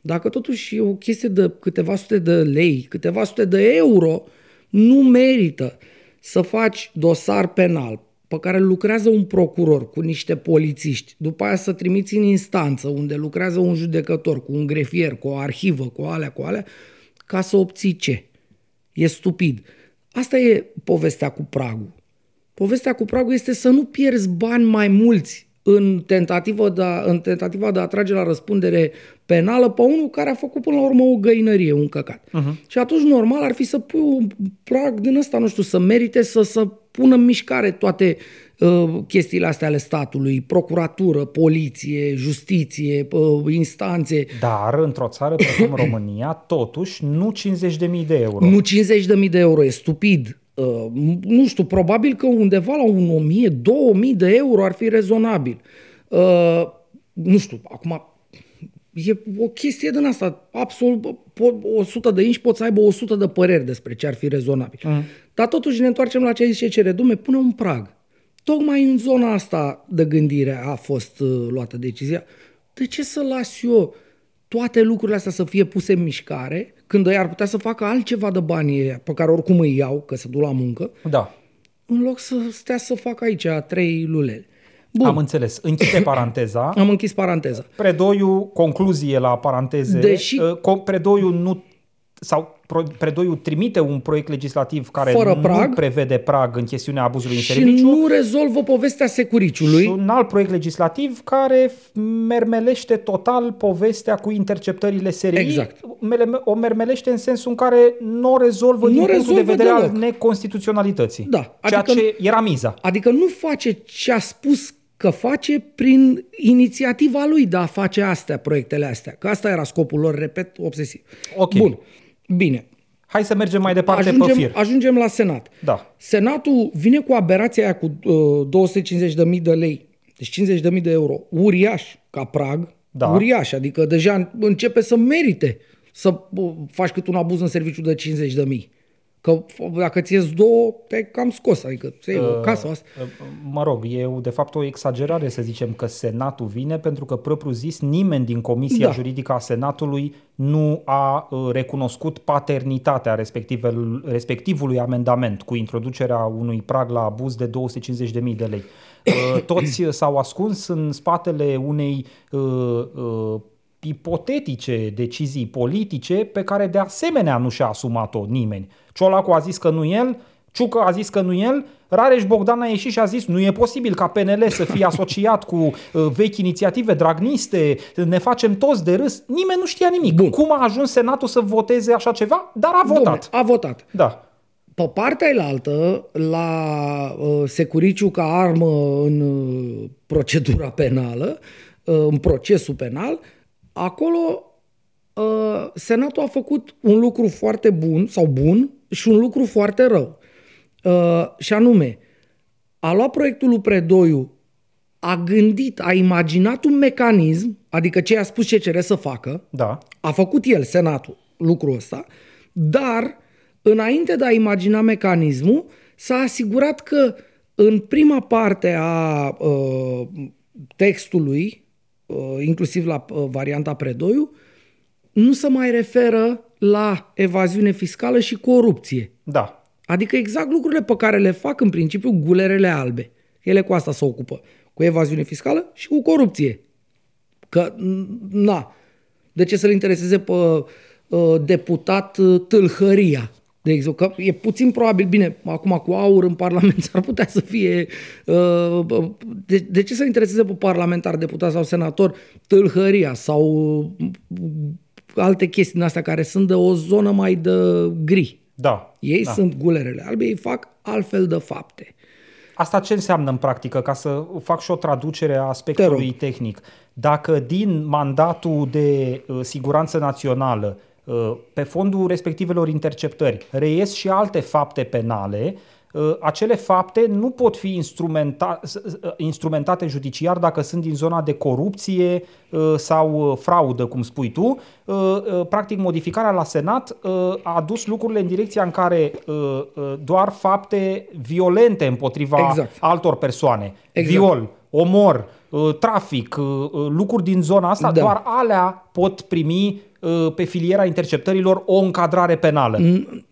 dacă totuși e o chestie de câteva sute de lei, câteva sute de euro, nu merită să faci dosar penal pe care lucrează un procuror cu niște polițiști, după aia să trimiți în instanță unde lucrează un judecător cu un grefier, cu o arhivă, cu alea, cu alea, ca să obții ce? E stupid. Asta e povestea cu pragul. Povestea cu pragul este să nu pierzi bani mai mulți în tentativa de a, în tentativa de a trage la răspundere penală pe unul care a făcut până la urmă o găinărie, un căcat. Uh-huh. Și atunci normal ar fi să pui un prag din ăsta, nu știu, să merite să, să pună în mișcare toate uh, chestiile astea ale statului, procuratură, poliție, justiție, uh, instanțe. Dar într-o țară precum [COUGHS] România, totuși, nu 50.000 de euro. Nu 50.000 de euro, e stupid. Uh, nu știu, probabil că undeva la un 1000, 2000 de euro ar fi rezonabil. Uh, nu știu, acum e o chestie din asta. Absolut, po, 100 de inși pot să aibă 100 de păreri despre ce ar fi rezonabil. Mm. Dar totuși ne întoarcem la ce zice Ceredume, pune un prag. Tocmai în zona asta de gândire a fost uh, luată decizia. De ce să las eu toate lucrurile astea să fie puse în mișcare, când ei ar putea să facă altceva de banii pe care oricum îi iau, că se duc la muncă, Da. în loc să stea să facă aici trei lulele. Bun. Am înțeles. Închide [COUGHS] paranteza. Am închis paranteza. Predoiu, concluzie la paranteze. Deși- Uh, co- Predoiu nu sau pro- Predoiu trimite un proiect legislativ care Fără nu prag. prevede prag în chestiunea abuzului în Și serviciu nu rezolvă povestea securiciului. și un alt proiect legislativ care f- mermelește total povestea cu interceptările SRI. Exact. Mele- O mermelește în sensul în care nu o rezolvă Nu din punctul de rezolvă vedere al deloc. neconstituționalității. Da, Ceea adică- ce era miza. Adică nu face ce a spus că face prin inițiativa lui de a face astea, proiectele astea. Că asta era scopul lor, repet, obsesiv. Ok. Bun. Bine. Hai să mergem mai departe pe Ajungem, fir. ajungem la Senat. Da. Senatul vine cu aberația aia cu uh, 250.000 de lei, deci 50.000 de euro, uriaș ca prag, Da. uriaș, adică deja începe să merite să uh, faci cât un abuz în serviciu de 50.000. Că f- dacă ți ies două, te-ai cam scos, adică ți iei o casă asta. Mă rog, e de fapt o exagerare să zicem că Senatul vine pentru că propriu zis nimeni din Comisia Da. Juridică a Senatului nu a uh, recunoscut paternitatea respectivel- respectivului amendament cu introducerea unui prag la abuz de 250.000 de lei. Uh, [COUGHS] Toți s-au ascuns în spatele unei uh, uh, ipotetice decizii politice pe care de asemenea nu și-a asumat-o nimeni. Ciolacu a zis că nu el, Ciucă a zis că nu el, Rareș Bogdan a ieșit și a zis nu e posibil ca PNL să fie asociat cu uh, vechi inițiative dragniste, ne facem toți de râs. Nimeni nu știa nimic. Bun. Cum a ajuns Senatul să voteze așa ceva? Dar a votat. Dom'le, a votat. Da. Pe partea elaltă, la uh, securiciu ca armă în uh, procedura penală, uh, în procesul penal, acolo uh, Senatul a făcut un lucru foarte bun sau bun și un lucru foarte rău. Uh, și anume, a luat proiectul lui Predoiu, a gândit, a imaginat un mecanism, adică ce a spus ce cere să facă, Da. a făcut el, Senatul, lucrul ăsta, dar înainte de a imagina mecanismul, s-a asigurat că în prima parte a uh, textului, uh, inclusiv la uh, varianta Predoiu, nu se mai referă la evaziune fiscală și corupție. Da. Adică exact lucrurile pe care le fac în principiu gulerele albe. Ele cu asta se ocupă. Cu evaziune fiscală și cu corupție. Că, na, de ce să-l intereseze pe uh, deputat uh, tâlhăria? De exemplu, că e puțin probabil, bine, acum cu aur în Parlament ar putea să fie... Uh, de, de ce să intereseze pe parlamentar, deputat sau senator tâlhăria sau uh, alte chestii din astea care sunt de o zonă mai de gri? Da. Ei da. sunt gulerele albe, ei fac altfel de fapte. Asta ce înseamnă în practică, ca să fac și o traducere a Te aspectului rog. tehnic? Dacă din mandatul de uh, siguranță națională, uh, pe fondul respectivelor interceptări, reies și alte fapte penale, uh, acele fapte nu pot fi instrumenta- s- s- uh, instrumentate judiciar dacă sunt din zona de corupție uh, sau uh, fraudă, cum spui tu. Uh, uh, Practic, modificarea la Senat uh, a dus lucrurile în direcția în care uh, uh, doar fapte violente împotriva Exact. altor persoane, Exact. viol, omor, uh, trafic, uh, uh, lucruri din zona asta, Da. doar alea pot primi uh, pe filiera interceptărilor o încadrare penală.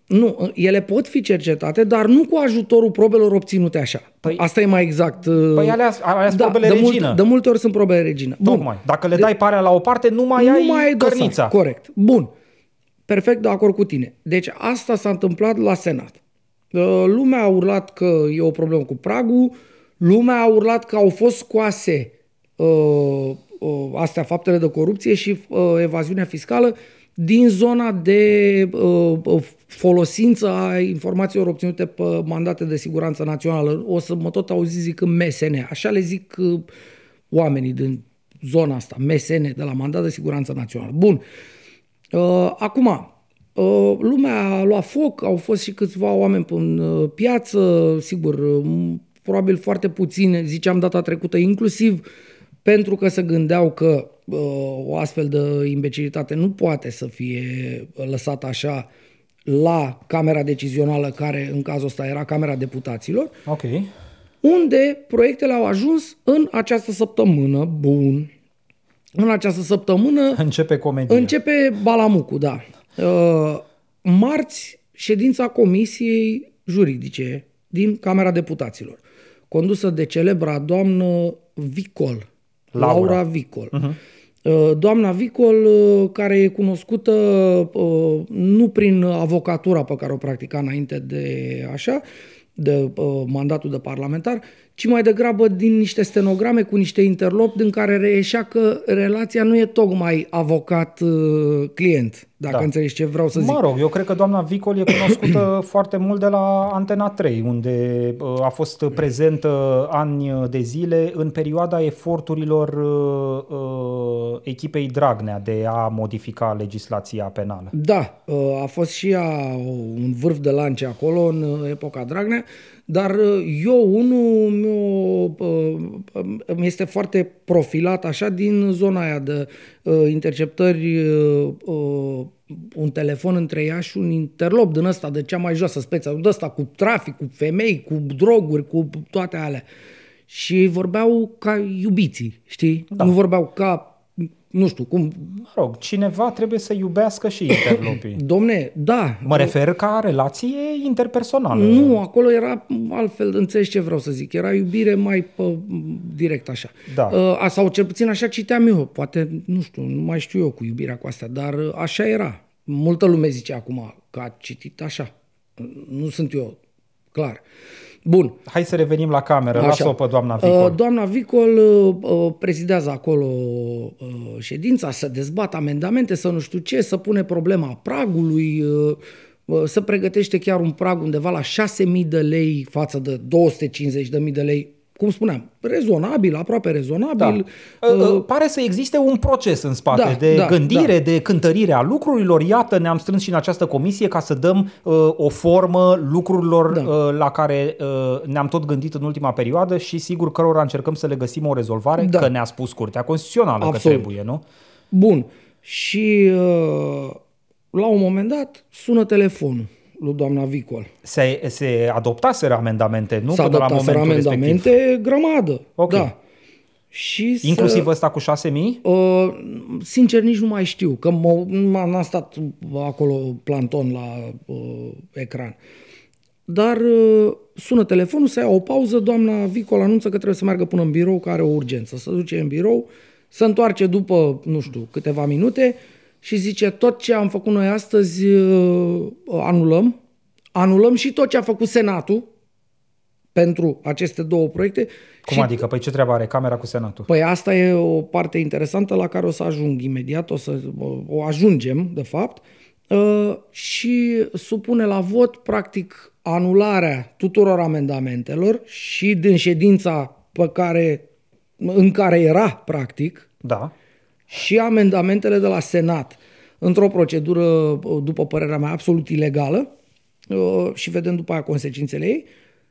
Nu, ele pot fi cercetate, dar nu cu ajutorul probelor obținute așa. Păi- Asta e mai exact. uh, Păi alea, alea da, probele de, regină. mult, de multe ori sunt probele regină. Bun. Tocmai. Dacă le dai parea la o parte, nu mai ai, nu mai ai dosar. cărnița. Corect. Bun. Perfect de acord cu tine. Deci asta s-a întâmplat la Senat. Uh, Lumea a urlat că e o problemă cu pragul, lumea a urlat că au fost scoase uh, uh, astea faptele de corupție și uh, evaziunea fiscală din zona de uh, uh, folosință a informațiilor obținute pe mandate de siguranță națională. O să mă tot auzi zicând MSN. Așa le zic uh, oamenii din zona asta, MSN, de la mandat de siguranță națională. Bun. Uh, acum, uh, lumea a luat foc, au fost și câțiva oameni pe uh, piață, sigur, uh, probabil foarte puțini, ziceam data trecută, inclusiv pentru că se gândeau că uh, o astfel de imbecilitate nu poate să fie lăsată așa la Camera Decizională, care în cazul ăsta era Camera Deputaților, Ok. unde proiectele au ajuns în această săptămână. Bun. În această săptămână Începe comedia. începe balamucul, da. Uh, Marți, ședința Comisiei Juridice din Camera Deputaților, condusă de celebra doamnă Vicol, Laura. Laura Vicol. Uh-huh. Doamna Vicol, uh, care e cunoscută uh, nu prin avocatura pe care o practica înainte de așa, de uh, mandatul de parlamentar, ci mai degrabă din niște stenograme cu niște interlopi din care reieșea că relația nu e tocmai avocat-client, dacă Da. înțelegi ce vreau să zic. Mă rog, eu cred că doamna Vicol e cunoscută [CLEARS THROAT] foarte mult de la Antena 3, unde uh, a fost prezentă ani de zile în perioada eforturilor uh, uh, echipei Dragnea de a modifica legislația penală. Da, uh, a fost și ea un vârf de lance acolo în uh, epoca Dragnea, dar uh, eu unul mi-o, uh, mi este foarte profilat așa din zona aia de uh, interceptări, uh, uh, un telefon între ea și un interlop din ăsta de cea mai joasă speță, de ăsta cu trafic, cu femei, cu droguri, cu toate alea. Și vorbeau ca iubiții, știi? Da. Nu vorbeau ca, nu știu, cum... Mă rog, cineva trebuie să iubească și [COUGHS] interlopii. Domne, da, Mă refer ca relație interpersonală. Nu, acolo era altfel, înțelegi ce vreau să zic, era iubire mai pe, direct așa. Da. Uh, sau cel puțin așa citeam eu, poate, nu știu, nu mai știu eu cu iubirea cu astea, dar uh, așa era. Multă lume zice acum că a citit așa. Nu sunt eu, clar. Bun. Hai să revenim la cameră, Așa. lasă-o pe doamna Vicol. Uh, Doamna Vicol uh, uh, prezidează acolo uh, ședința, să dezbată amendamente, să nu știu ce, să pune problema pragului, uh, uh, să pregătește chiar un prag undeva la 6.000 de lei față de 250.000 de lei. Cum spuneam, rezonabil, aproape rezonabil. Da. Uh, Pare să existe un proces în spate da, de da, gândire, da. de cântărire a lucrurilor. Iată, ne-am strâns și în această comisie ca să dăm uh, o formă lucrurilor Da. uh, la care uh, ne-am tot gândit în ultima perioadă și sigur cărora încercăm să le găsim o rezolvare, Da. că ne-a spus Curtea Constituțională Absolut. că trebuie, nu? Bun. Și uh, la un moment dat sună telefonul lui doamna Vicol. Se, se adoptaseră amendamente, nu? S-a Până la adoptat momentul amendamente respectiv. grămadă. Ok. Da. Și să- Inclusiv ăsta cu 6.000? Uh, sincer, nici nu mai știu, că m- m- n-am stat acolo planton la uh, ecran. Dar uh, sună telefonul, să ia o pauză, doamna Vicol anunță că trebuie să meargă până în birou, că are o urgență. Se duce în birou, se întoarce după, nu știu, câteva minute și zice tot ce am făcut noi astăzi uh, anulăm. Anulăm și tot ce a făcut Senatul pentru aceste două proiecte. Cum și adică? Păi ce treabă are Camera cu Senatul? Păi asta e o parte interesantă la care o să ajung imediat, o să o ajungem, de fapt, uh, și supune la vot, practic, anularea tuturor amendamentelor și din ședința pe care, în care era, practic, Da. Și amendamentele de la Senat într-o procedură, uh, după părerea mea, absolut ilegală uh, și vedem după aia consecințele ei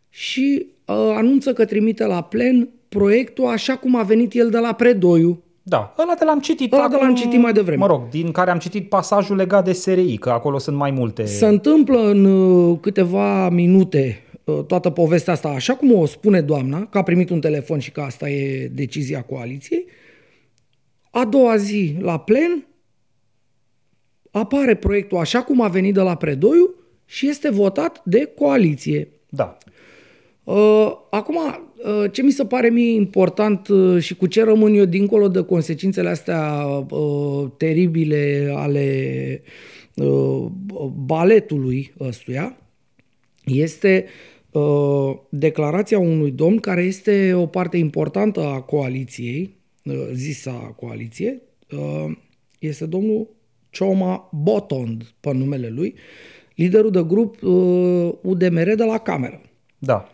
și uh, anunță că trimite la plen proiectul așa cum a venit el de la Predoiu. Da, ăla de l-am citit. Ăla de l-am citit mai devreme. Mă rog, din care am citit pasajul legat de SRI, că acolo sunt mai multe. Se întâmplă în uh, câteva minute uh, toată povestea asta, așa cum o spune doamna, că a primit un telefon și că asta e decizia coaliției. A doua zi, la plen, apare proiectul așa cum a venit de la Predoiu și este votat de coaliție. Da. Uh, Acum, uh, ce mi se pare mie important uh, și cu ce rămân eu dincolo de consecințele astea uh, teribile ale uh, baletului ăstuia, este uh, declarația unui domn care este o parte importantă a coaliției, uh, zisa coaliție, uh, este domnul Choma Botond, pe numele lui, liderul de grup uh, UDMR de la Cameră. Da.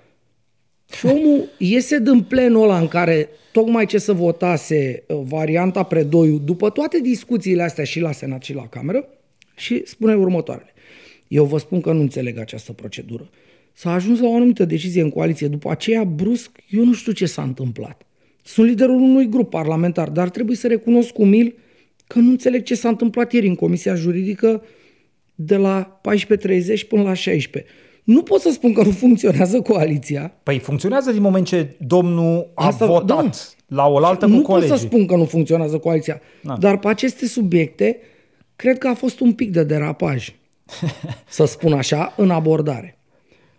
Și omul iese din plenul ăla în care tocmai ce să votase uh, varianta predoiu după toate discuțiile astea și la Senat și la Cameră și spune următoarele. Eu vă spun că nu înțeleg această procedură. S-a ajuns la o anumită decizie în coaliție. După aceea, brusc, eu nu știu ce s-a întâmplat. Sunt liderul unui grup parlamentar, dar trebuie să recunosc umil că nu înțeleg ce s-a întâmplat ieri în Comisia Juridică de la 14.30 până la 16. Nu pot să spun că nu funcționează coaliția, Păi funcționează din moment ce domnul a Asta- votat la oaltă cu nu colegii. pot să spun că nu funcționează coaliția, Da. dar pe aceste subiecte cred că a fost un pic de derapaj, să spun așa, în abordare.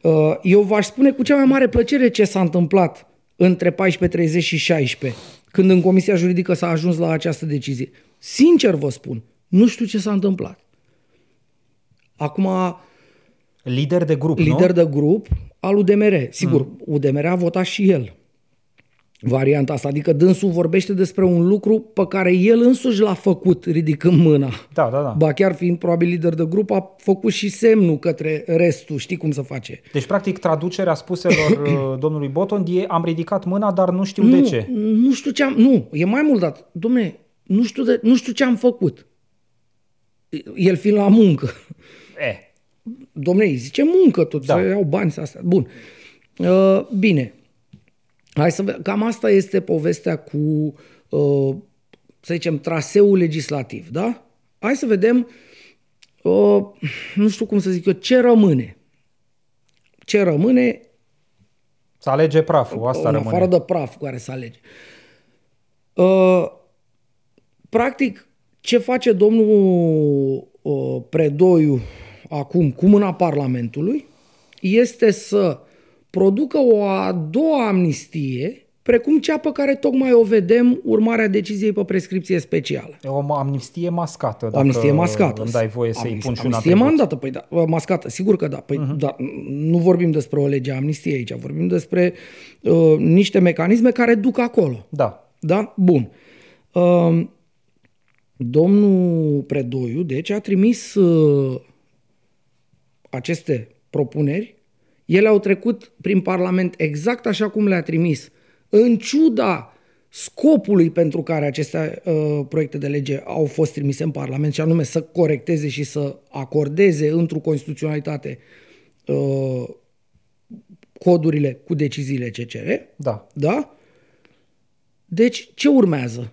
Uh, Eu v-aș spune cu cea mai mare plăcere ce s-a întâmplat între 14.30 și 16, când în Comisia Juridică s-a ajuns la această decizie. Sincer vă spun, nu știu ce s-a întâmplat. Acum, Lider de grup, lider nu? de grup al UDMR. Sigur, mm. UDMR a votat și el varianta asta. Adică dânsul vorbește despre un lucru pe care el însuși l-a făcut ridicând mâna. Da, da, da. Ba chiar fiind probabil lider de grup, a făcut și semnul către restul. Știi cum să face. Deci, practic, traducerea spuselor [COUGHS] uh, domnului Botond e am ridicat mâna, dar nu știu nu, de ce. Nu știu ce am... Nu, e mai mult dat. Domne, nu știu, de, nu știu ce am făcut. El fiind la muncă. Eh, Domne, îi zice muncă tot, Da. da. să iau bani să astea. Bun. Uh, bine. Hai să vedem. Cam asta este povestea cu, uh, să zicem, traseul legislativ, da? Hai să vedem, uh, nu știu cum să zic eu, ce rămâne. Ce rămâne să alege praful, asta în rămâne. afară de praf cu care se alege. Uh, practic, ce face domnul uh, Predoiu acum cu mâna Parlamentului este să producă o a doua amnistie, precum cea pe care tocmai o vedem urmarea deciziei pe prescripție specială. E o amnistie mascată. O dacă amnistie mascată. Îmi dai voie să-i Amnis- pun și un Amnistie atribut. mandată, păi da, mascată, sigur că da. Păi uh-huh. da, nu vorbim despre o lege a amnistiei aici, vorbim despre uh, niște mecanisme care duc acolo. Da. Da? Bun. Uh, domnul Predoiu, deci, a trimis uh, aceste propuneri. Ele au trecut prin Parlament exact așa cum le-a trimis, în ciuda scopului pentru care aceste uh, proiecte de lege au fost trimise în Parlament, și anume să corecteze și să acordeze într-o constituționalitate uh, codurile cu deciziile CCR. Da. Da? Deci, ce urmează?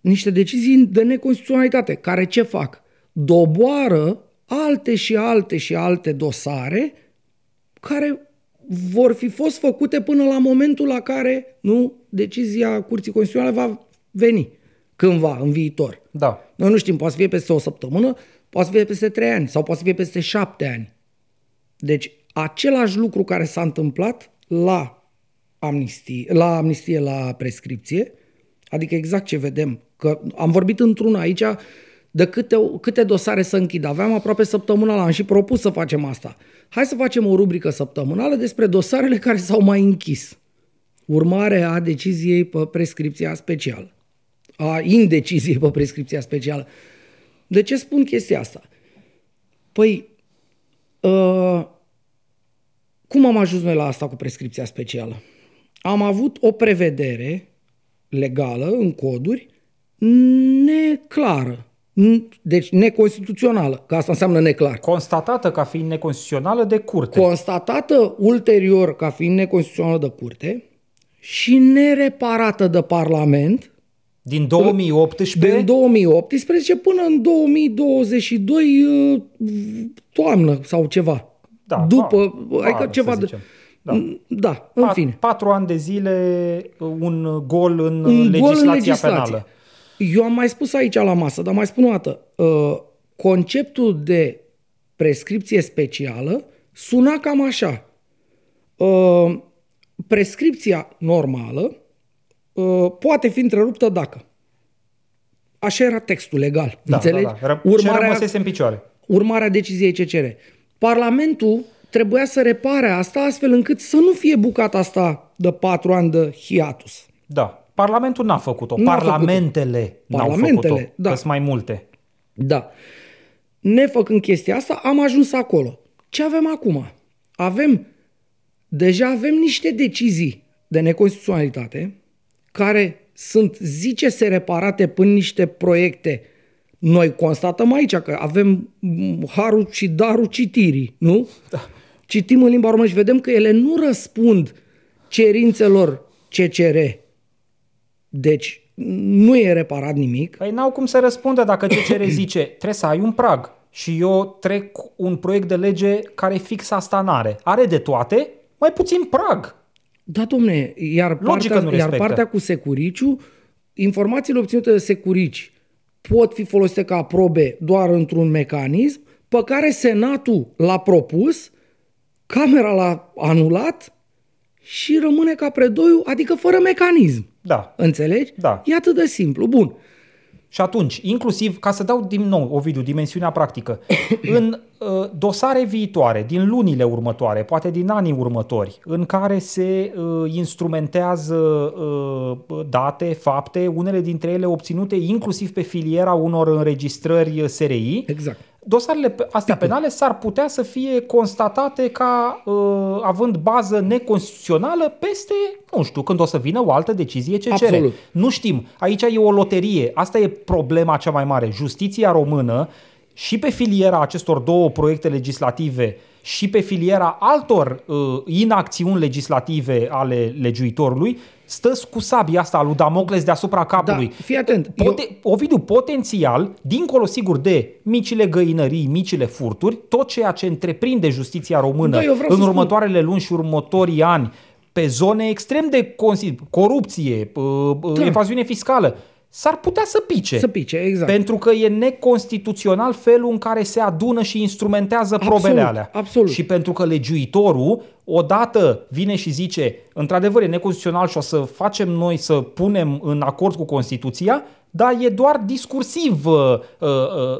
Niște decizii de neconstituționalitate, care ce fac? Doboară alte și alte și alte dosare care vor fi fost făcute până la momentul la care nu decizia Curții Constituționale va veni cândva, în viitor. Da. Noi nu știm, poate să fie peste o săptămână, poate să fie peste trei ani sau poate să fie peste șapte ani. Deci, același lucru care s-a întâmplat la amnistie, la amnistie la prescripție, adică exact ce vedem, că am vorbit într-una aici de câte, câte dosare să închid. Aveam aproape săptămânal, am și propus să facem asta. Hai să facem o rubrică săptămânală despre dosarele care s-au mai închis. Urmare a deciziei pe prescripția specială. A indeciziei pe prescripția specială. De ce spun chestia asta? Păi, uh, cum am ajuns noi la asta cu prescripția specială? Am avut o prevedere legală în coduri neclară. N- Deci neconstituțională, că asta înseamnă neclar. Constatată ca fiind neconstituțională de curte. Constatată ulterior ca fiind neconstituțională de curte și nereparată de Parlament Din 2018 din 2018 până în 2022 uh, toamnă sau ceva. Da, După, vară, adică să ceva de... zicem. Da. Da, în Pat- fine. Patru ani de zile, un gol în Un legislația, gol în legislație. penală. Eu am mai spus aici la masă, dar mai spun o dată. Uh, conceptul de prescripție specială suna cam așa. Uh, prescripția normală uh, poate fi întreruptă dacă. Așa era textul legal. Da, înțelegi? Da, da. Urmarea, ce rămăsese în picioare. Urmarea deciziei CCR. Parlamentul trebuia să repare asta astfel încât să nu fie bucata asta de patru ani de hiatus. Da. Parlamentul n-a făcut-o. N-a Parlamentele făcut-o. n-au Parlamentele, făcut-o. Da. mai multe. Da. Nefăcând chestia asta, am ajuns acolo. Ce avem acum? Avem, deja avem niște decizii de neconstituționalitate care sunt, zice-se, reparate până niște proiecte. Noi constatăm aici că avem harul și darul citirii, nu? Da. Citim în limba română și vedem că ele nu răspund cerințelor CCR. Deci, nu e reparat nimic. Păi n-au cum să răspundă dacă CCR [COUGHS] zice trebuie să ai un prag și eu trec un proiect de lege care fix asta n-are. Are de toate, mai puțin prag. Da, domne, iar partea, iar partea cu securiciu, informațiile obținute de securici pot fi folosite ca probe doar într-un mecanism pe care Senatul l-a propus, Camera l-a anulat și rămâne ca predoiu, adică fără mecanism. Da. Înțelegi? Da. E atât de simplu. Bun. Și atunci, inclusiv, ca să dau din nou, Ovidiu, dimensiunea practică, [COUGHS] în uh, dosare viitoare, din lunile următoare, poate din anii următori, în care se uh, instrumentează uh, date, fapte, unele dintre ele obținute inclusiv pe filiera unor înregistrări SRI, exact dosarele astea penale s-ar putea să fie constatate ca uh, având bază neconstituțională peste, nu știu, când o să vină o altă decizie ce Absolut. cere. Nu știm. Aici e o loterie. Asta e problema cea mai mare. Justiția română și pe filiera acestor două proiecte legislative și pe filiera altor uh, inacțiuni legislative ale legiuitorului stă cu sabia asta lui Damocles deasupra capului. Da, fii atent. Pote- eu... Ovidiu, potențial, dincolo sigur de micile găinării, micile furturi, tot ceea ce întreprinde justiția română da, în următoarele spun. luni și următorii ani pe zone extrem de corupție, da. evaziune fiscală, s-ar putea să pice. Să pice, exact. Pentru că e neconstituțional felul în care se adună și instrumentează absolut, probele alea. Absolut. Și pentru că legiuitorul odată vine și zice, într-adevăr e neconstituțional și o să facem noi să punem în acord cu Constituția, dar e doar discursiv uh, uh,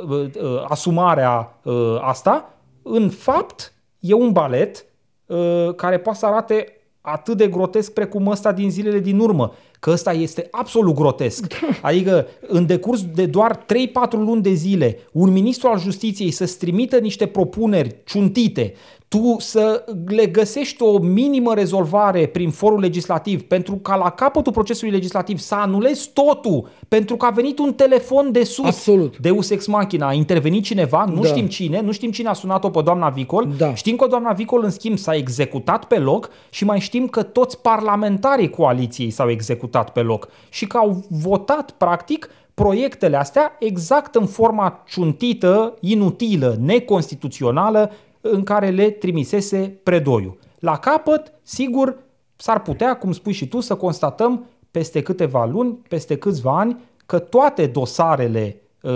uh, uh, asumarea uh, asta. În fapt, e un balet uh, care poate să arate atât de grotesc precum ăsta din zilele din urmă că ăsta este absolut grotesc. Da. [LAUGHS] Adică, în decurs de doar 3-4 luni de zile, un ministru al justiției să-ți trimită niște propuneri ciuntite tu să le găsești o minimă rezolvare prin forul legislativ pentru ca la capătul procesului legislativ să anulezi totul pentru că a venit un telefon de sus Absolut. de Usex Machina, a intervenit cineva, nu da. știm cine, nu știm cine a sunat-o pe doamna Vicol, da. știm că doamna Vicol în schimb s-a executat pe loc și mai știm că toți parlamentarii coaliției s-au executat pe loc și că au votat practic proiectele astea exact în forma ciuntită, inutilă, neconstituțională în care le trimisese predoiul. La capăt, sigur, s-ar putea, cum spui și tu, să constatăm peste câteva luni, peste câțiva ani, că toate dosarele uh,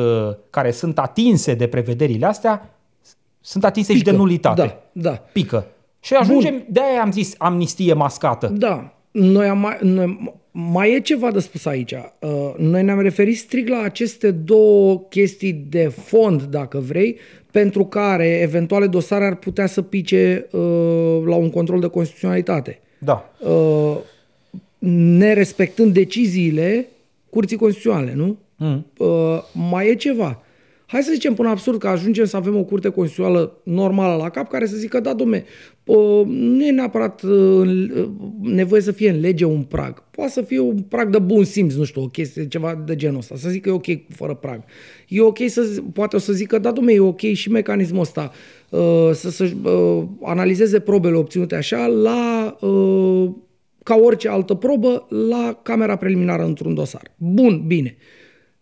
care sunt atinse de prevederile astea sunt atinse Pică. și de nulitate. Da, da. Pică. Și ajungem, Bun. de aia am zis amnistie mascată. Da. Noi am mai, noi, mai e ceva de spus aici. Uh, noi ne-am referit strict la aceste două chestii de fond, dacă vrei, pentru care eventuale dosare ar putea să pice uh, la un control de constituționalitate. Da. Uh, nerespectând deciziile Curții Constituționale, nu? Mm. Uh, mai e ceva. Hai să zicem până absurd că ajungem să avem o curte constituțională normală la cap care să zică, da, domne, nu e neapărat uh, nevoie să fie în lege un prag. Poate să fie un prag de bun simț, nu știu, o chestie, ceva de genul ăsta. Să zic că e ok fără prag. E ok să, poate o să zică, da, domne, e ok și mecanismul ăsta uh, să, să uh, analizeze probele obținute așa la ca orice altă probă la camera preliminară într-un dosar. Bun, bine.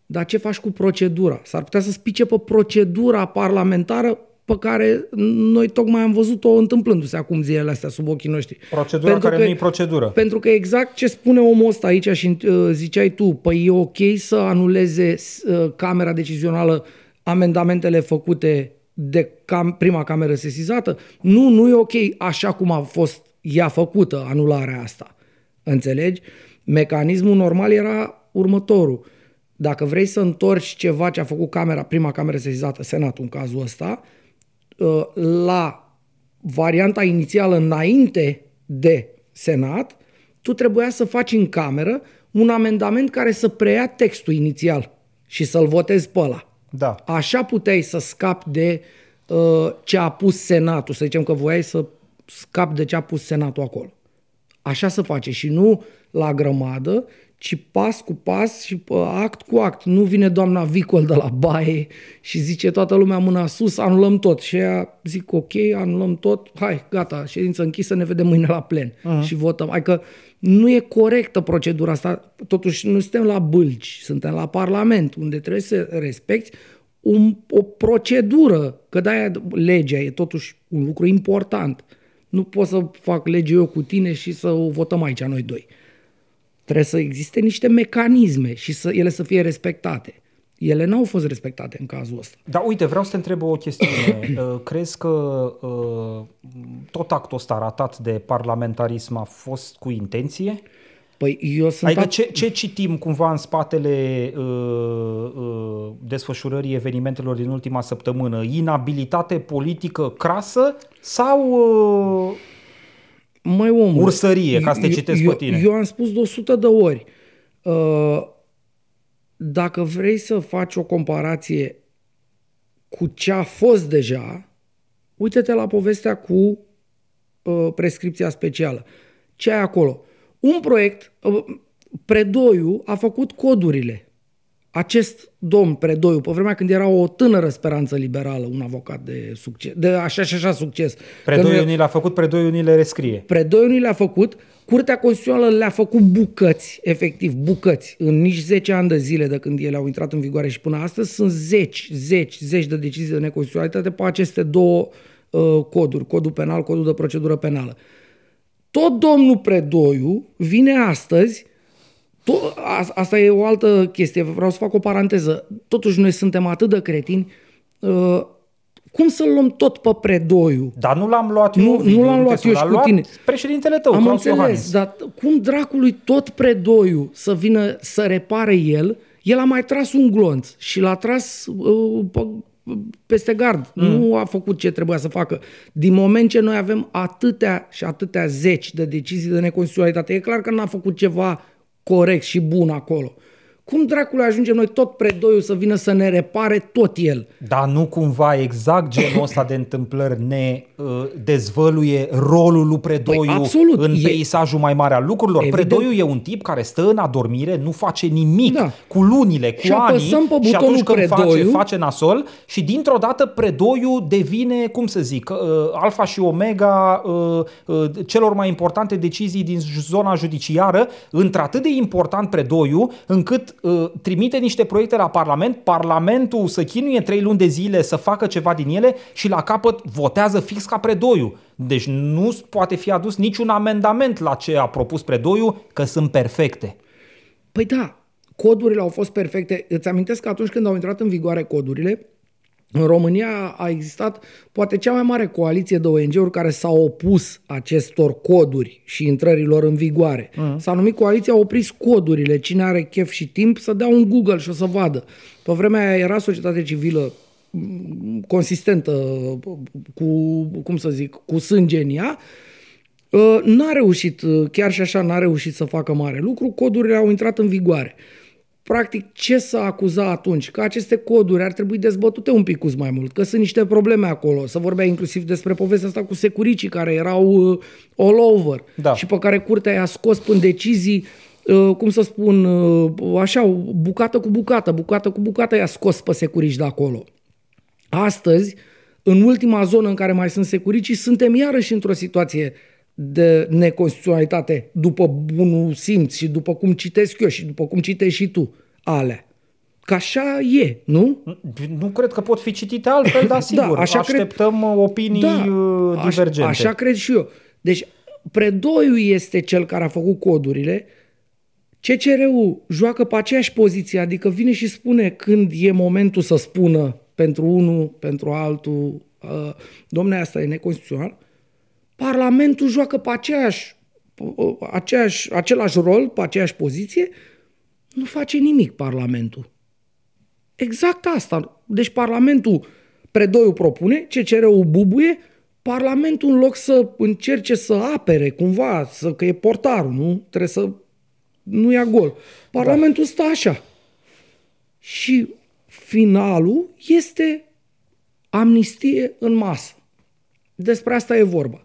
Dar ce faci cu procedura? S-ar putea să spice pe procedura parlamentară pe care noi tocmai am văzut-o întâmplându-se acum zilele astea sub ochii noștri. Procedura pentru care că, nu e procedură. Pentru că exact ce spune omul ăsta aici și uh, ziceai tu, păi e ok să anuleze uh, Camera Decizională amendamentele făcute de cam, prima cameră sesizată. Nu, nu e ok așa cum a fost ea făcută, anularea asta. Înțelegi? Mecanismul normal era următorul. Dacă vrei să întorci ceva ce a făcut camera, prima cameră sesizată, Senatul în cazul ăsta, ă, la varianta inițială înainte de Senat, tu trebuia să faci în cameră un amendament care să preia textul inițial și să-l votezi pe ăla. Da. Așa puteai să scapi de uh, ce a pus Senatul, să zicem că voiai să scapi de ce a pus Senatul acolo. Așa se face și nu la grămadă, ci pas cu pas și act cu act. Nu vine doamna Vicol de la baie și zice toată lumea mâna sus, anulăm tot. Și ea zic ok, anulăm tot, hai, gata, ședință închisă, ne vedem mâine la plen uh-huh. și votăm. Adică nu e corectă procedura asta, totuși nu suntem la bâlci, suntem la Parlament, unde trebuie să respecti un, o procedură, că de-aia legea e totuși un lucru important. Nu pot să fac lege eu cu tine și să o votăm aici noi doi. Trebuie să existe niște mecanisme și să ele să fie respectate. Ele n-au fost respectate în cazul ăsta. Da, uite, vreau să te întreb o chestiune. [COUGHS] Uh, crezi că uh, tot actul ăsta ratat de parlamentarism a fost cu intenție? Păi eu sunt... Adică ce, ce citim cumva în spatele uh, uh, desfășurării evenimentelor din ultima săptămână? Inabilitate politică crasă sau uh, Măi, omul, ursărie, ca să te citesc eu, pe tine? Eu am spus de 100 de ori. Uh, dacă vrei să faci o comparație cu ce a fost deja, uite-te la povestea cu uh, prescripția specială. Ce ai acolo? Un proiect, uh, Predoiu a făcut codurile. Acest domn Predoiu, pe vremea când era o tânără speranță liberală, un avocat de succes, de așa și așa succes. Că nu Predoiu e- ni l-a făcut, Predoiu ni le rescrie. Predoiul ni le-a făcut, Curtea Constituțională le-a făcut bucăți, efectiv, bucăți. În nici 10 ani de zile de când ele au intrat în vigoare și până astăzi sunt zeci, zeci, zeci de decizii de neconstituționalitate pe aceste două uh, coduri, codul penal, codul de procedură penală. Tot domnul Predoiu vine astăzi To- a- asta e o altă chestie, vreau să fac o paranteză. Totuși noi suntem atât de cretini. Uh, cum să-l luăm tot pe Predoiu? Dar nu l-am luat eu, Nu- Ovidiu, nu l-am te luat sun, eu l-a și cu luat tine. președintele tău, Am Claus înțeles, Iohannis. dar cum dracului tot Predoiu să vină să repare el? El a mai tras un glonț și l-a tras uh, pe, peste gard. Mm. Nu a făcut ce trebuia să facă. Din moment ce noi avem atâtea și atâtea zeci de decizii de neconstituționalitate, e clar că n-a făcut ceva corect și bun acolo. Cum dracului ajungem noi tot Predoiu să vină să ne repare tot el? Dar nu cumva exact genul ăsta de întâmplări ne uh, dezvăluie rolul lui Predoiu Păi, absolut. în E- peisajul mai mare al lucrurilor? Evident. Predoiu e un tip care stă în adormire, nu face nimic Da. cu lunile, cu Și anii apăsăm pe și atunci butonul când face, Predoiu. face nasol și dintr-o dată Predoiu devine, cum să zic, uh, alfa și omega uh, uh, celor mai importante decizii din zona judiciară, într-atât de important Predoiu, încât uh, trimite niște proiecte la Parlament, Parlamentul să chinuie trei luni de zile să facă ceva din ele și la capăt votează fix ca Predoiu. Deci nu poate fi adus niciun amendament la ce a propus Predoiu, că sunt perfecte. Păi da, codurile au fost perfecte. Îți amintesc că atunci când au intrat în vigoare codurile, în România a existat poate cea mai mare coaliție de ONG-uri care s-au opus acestor coduri și intrărilor în vigoare. Mm. S-a numit Coaliția Opriți Codurile. Cine are chef și timp să dea un Google și o să vadă. Pe vremea aia era societate civilă mm, consistentă cu, cum să zic, cu sânge în ea, Uh, N-a reușit, uh, chiar și așa n-a reușit să facă mare lucru, codurile au intrat în vigoare. Practic, ce să acuza atunci? Că aceste coduri ar trebui dezbătute un pic mai mult, că sunt niște probleme acolo. Să vorbea inclusiv despre povestea asta cu securicii care erau uh, all over Da. și pe care curtea i-a scos până decizii uh, cum să spun, uh, așa, bucată cu bucată, bucată cu bucată i-a scos pe securici de acolo. Astăzi, în ultima zonă în care mai sunt securicii, suntem iarăși într-o situație de neconstituționalitate după bunul simț și după cum citesc eu și după cum citești și tu alea. Că așa e, nu? Nu cred că pot fi citite altfel, dar [LAUGHS] sigur, Da, așa așteptăm cred... opinii da, divergente. Așa, așa cred și eu. Deci, Predoiu este cel care a făcut codurile, CCR-ul joacă pe aceeași poziție, adică vine și spune când e momentul să spună pentru unul, pentru altul, uh, domne, asta e neconstituțional, Parlamentul joacă pe aceeași, aceeași, același rol, pe aceeași poziție, nu face nimic Parlamentul. Exact asta. Deci Parlamentul predoiul propune, CCR-ul bubuie, Parlamentul în loc să încerce să apere cumva, să, că e portarul, nu? Trebuie să nu ia gol. Parlamentul da. stă așa. Și finalul este amnistie în masă. Despre asta e vorba.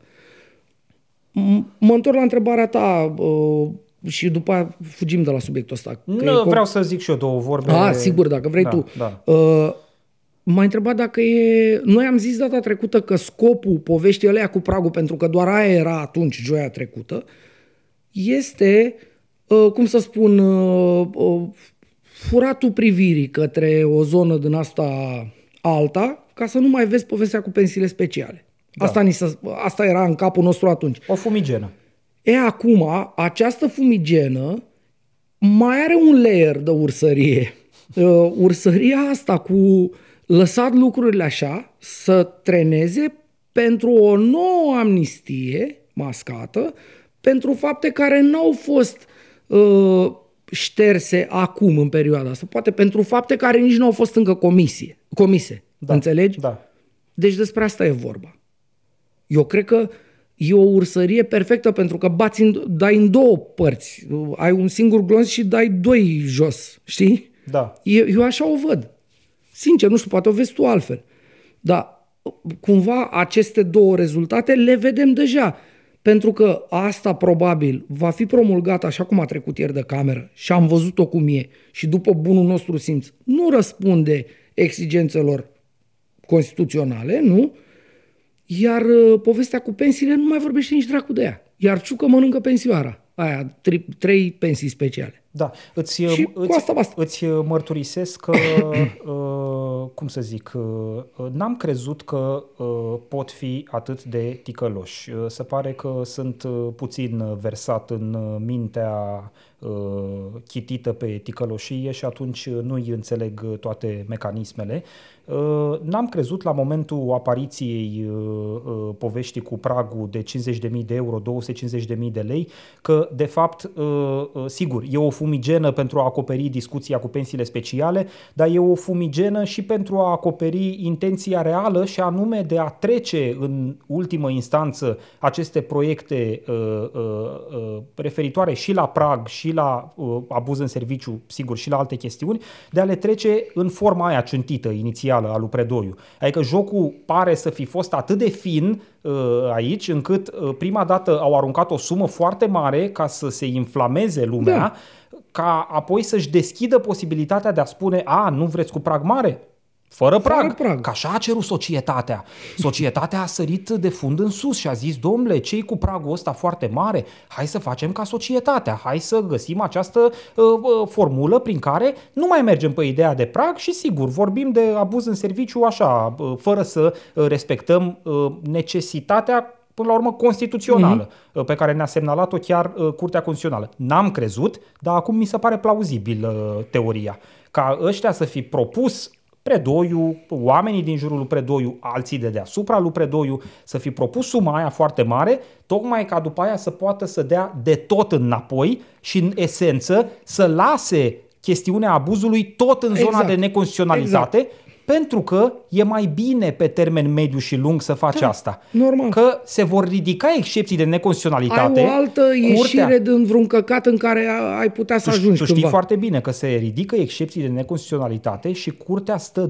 Mă întorc la întrebarea ta uh, și după aia fugim de la subiectul ăsta. Nu, vreau să zic și eu două vorbe. Ah, sigur, dacă vrei da, tu. Da. Uh, M-a întrebat dacă e... Noi am zis data trecută că scopul poveștii alea cu pragul, pentru că doar aia era atunci, joia trecută, este, uh, cum să spun, uh, uh, furatul privirii către o zonă din asta alta, ca să nu mai vezi povestea cu pensiile speciale. Da. Asta, ni să, asta era în capul nostru atunci. O fumigenă. E, acum, această fumigenă mai are un layer de ursărie. [LAUGHS] Uh, ursăria asta cu lăsat lucrurile așa să treneze pentru o nouă amnistie mascată pentru fapte care nu au fost uh, șterse acum în perioada asta. Poate pentru fapte care nici nu au fost încă comisie, comise. Da, Înțelegi? Da. Deci despre asta e vorba. Eu cred că e o ursărie perfectă pentru că bați în, dai în două părți. Ai un singur glonț și dai doi jos. Știi? Da. Eu, eu așa o văd. Sincer, nu știu, poate o vezi tu altfel. Dar cumva aceste două rezultate le vedem deja. Pentru că asta probabil va fi promulgat așa cum a trecut ieri de cameră și am văzut-o cum e și după bunul nostru simț nu răspunde exigențelor constituționale, nu? Iar uh, povestea cu pensiile nu mai vorbește nici dracu de ea. Iar Ciucă mănâncă pensioara. Aia, trei, trei pensii speciale. Da, îți, și îți, cu asta basta. îți mărturisesc că, [CLEARS THROAT] uh, cum să zic, uh, n-am crezut că uh, pot fi atât de ticăloși. Uh, se pare că sunt uh, puțin versat în uh, mintea uh, chitită pe ticăloșie și atunci nu-i înțeleg toate mecanismele. Uh, n-am crezut la momentul apariției uh, uh, poveștii cu pragul de 50.000 de euro, 250.000 de lei, că de fapt, sigur, e o fumigenă pentru a acoperi discuția cu pensiile speciale, dar e o fumigenă și pentru a acoperi intenția reală și anume de a trece în ultimă instanță aceste proiecte referitoare și la prag și la abuz în serviciu, sigur, și la alte chestiuni, de a le trece în forma aia ciuntită inițial inițială a lui Predoiu. Adică jocul pare să fi fost atât de fin uh, aici, încât uh, prima dată au aruncat o sumă foarte mare ca să se inflameze lumea, da. Ca apoi să-și deschidă posibilitatea de a spune, a, nu vreți cu prag mare? Fără prag. Fără prag. Că așa a cerut societatea. Societatea a sărit de fund în sus și a zis, domnule, cei cu pragul ăsta foarte mare, hai să facem ca societatea, hai să găsim această uh, uh, formulă prin care nu mai mergem pe ideea de prag și sigur, vorbim de abuz în serviciu așa, uh, fără să uh, respectăm uh, necesitatea până la urmă constituțională, mm-hmm. pe care ne-a semnalat-o chiar uh, Curtea Constituțională. N-am crezut, dar acum mi se pare plauzibil uh, teoria. Ca ăștia să fi propus Predoiu, oamenii din jurul lui Predoiu, alții de deasupra lui Predoiu, să fi propus suma aia foarte mare, tocmai ca după aia să poată să dea de tot înapoi și în esență să lase chestiunea abuzului tot în zona exact. de neconstituționalitate, exact pentru că e mai bine pe termen mediu și lung să faci da, asta. Normal. Că se vor ridica excepții de neconstituționalitate. Ai o altă curtea... ieșire din vreun căcat în care ai putea să tu, ajungi Tu știi foarte bine că se ridică excepții de neconstituționalitate și curtea stă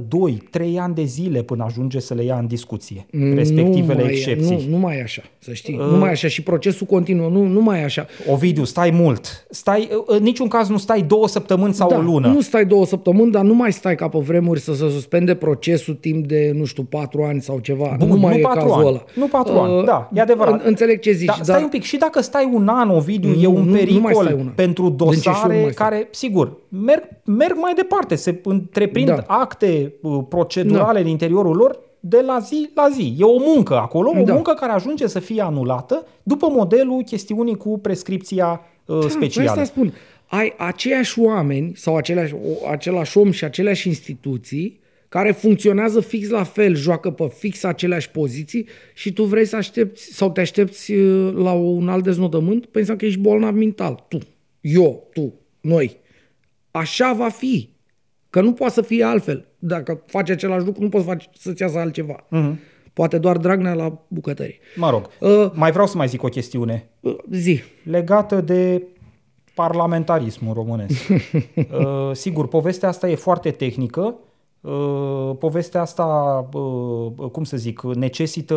2-3 ani de zile până ajunge să le ia în discuție, respectivele nu excepții. E, nu, nu mai e așa, să știi. Uh, nu mai e așa și procesul continuă, nu, nu mai e așa. Ovidiu, stai mult. Stai, în niciun caz nu stai două săptămâni sau da, o lună. nu stai două săptămâni, dar nu mai stai ca pe vremuri să se suspende procesul timp de, nu știu, patru ani sau ceva. Bun, nu mai nu e patru cazul ani. ăla. Nu patru uh, ani, da, e adevărat. Înțeleg ce zici. Da, dar... stai un pic. Și dacă stai un an, Ovidiu, nu, e un nu, pericol nu un pentru dosare care, sigur, merg, merg mai departe. Se întreprind da. acte uh, procedurale da. în interiorul lor de la zi la zi. E o muncă acolo, o da. muncă care ajunge să fie anulată după modelul chestiunii cu prescripția uh, da, specială. Asta spun ai aceiași oameni sau aceleași, același om și aceleași instituții care funcționează fix la fel, joacă pe fix aceleași poziții și tu vrei să aștepți sau te aștepți uh, la un alt deznodământ, pensam că ești bolnav mental. Tu, eu, tu, noi. Așa va fi. Că nu poate să fie altfel. Dacă faci același lucru, nu poți face, să-ți iasă altceva. Uh-huh. Poate doar Dragnea la bucătărie. Mă rog, uh, mai vreau să mai zic o chestiune. Uh, zi. Legată de parlamentarismul românesc. [LAUGHS] uh, sigur, povestea asta e foarte tehnică, Uh, povestea asta, uh, cum să zic, necesită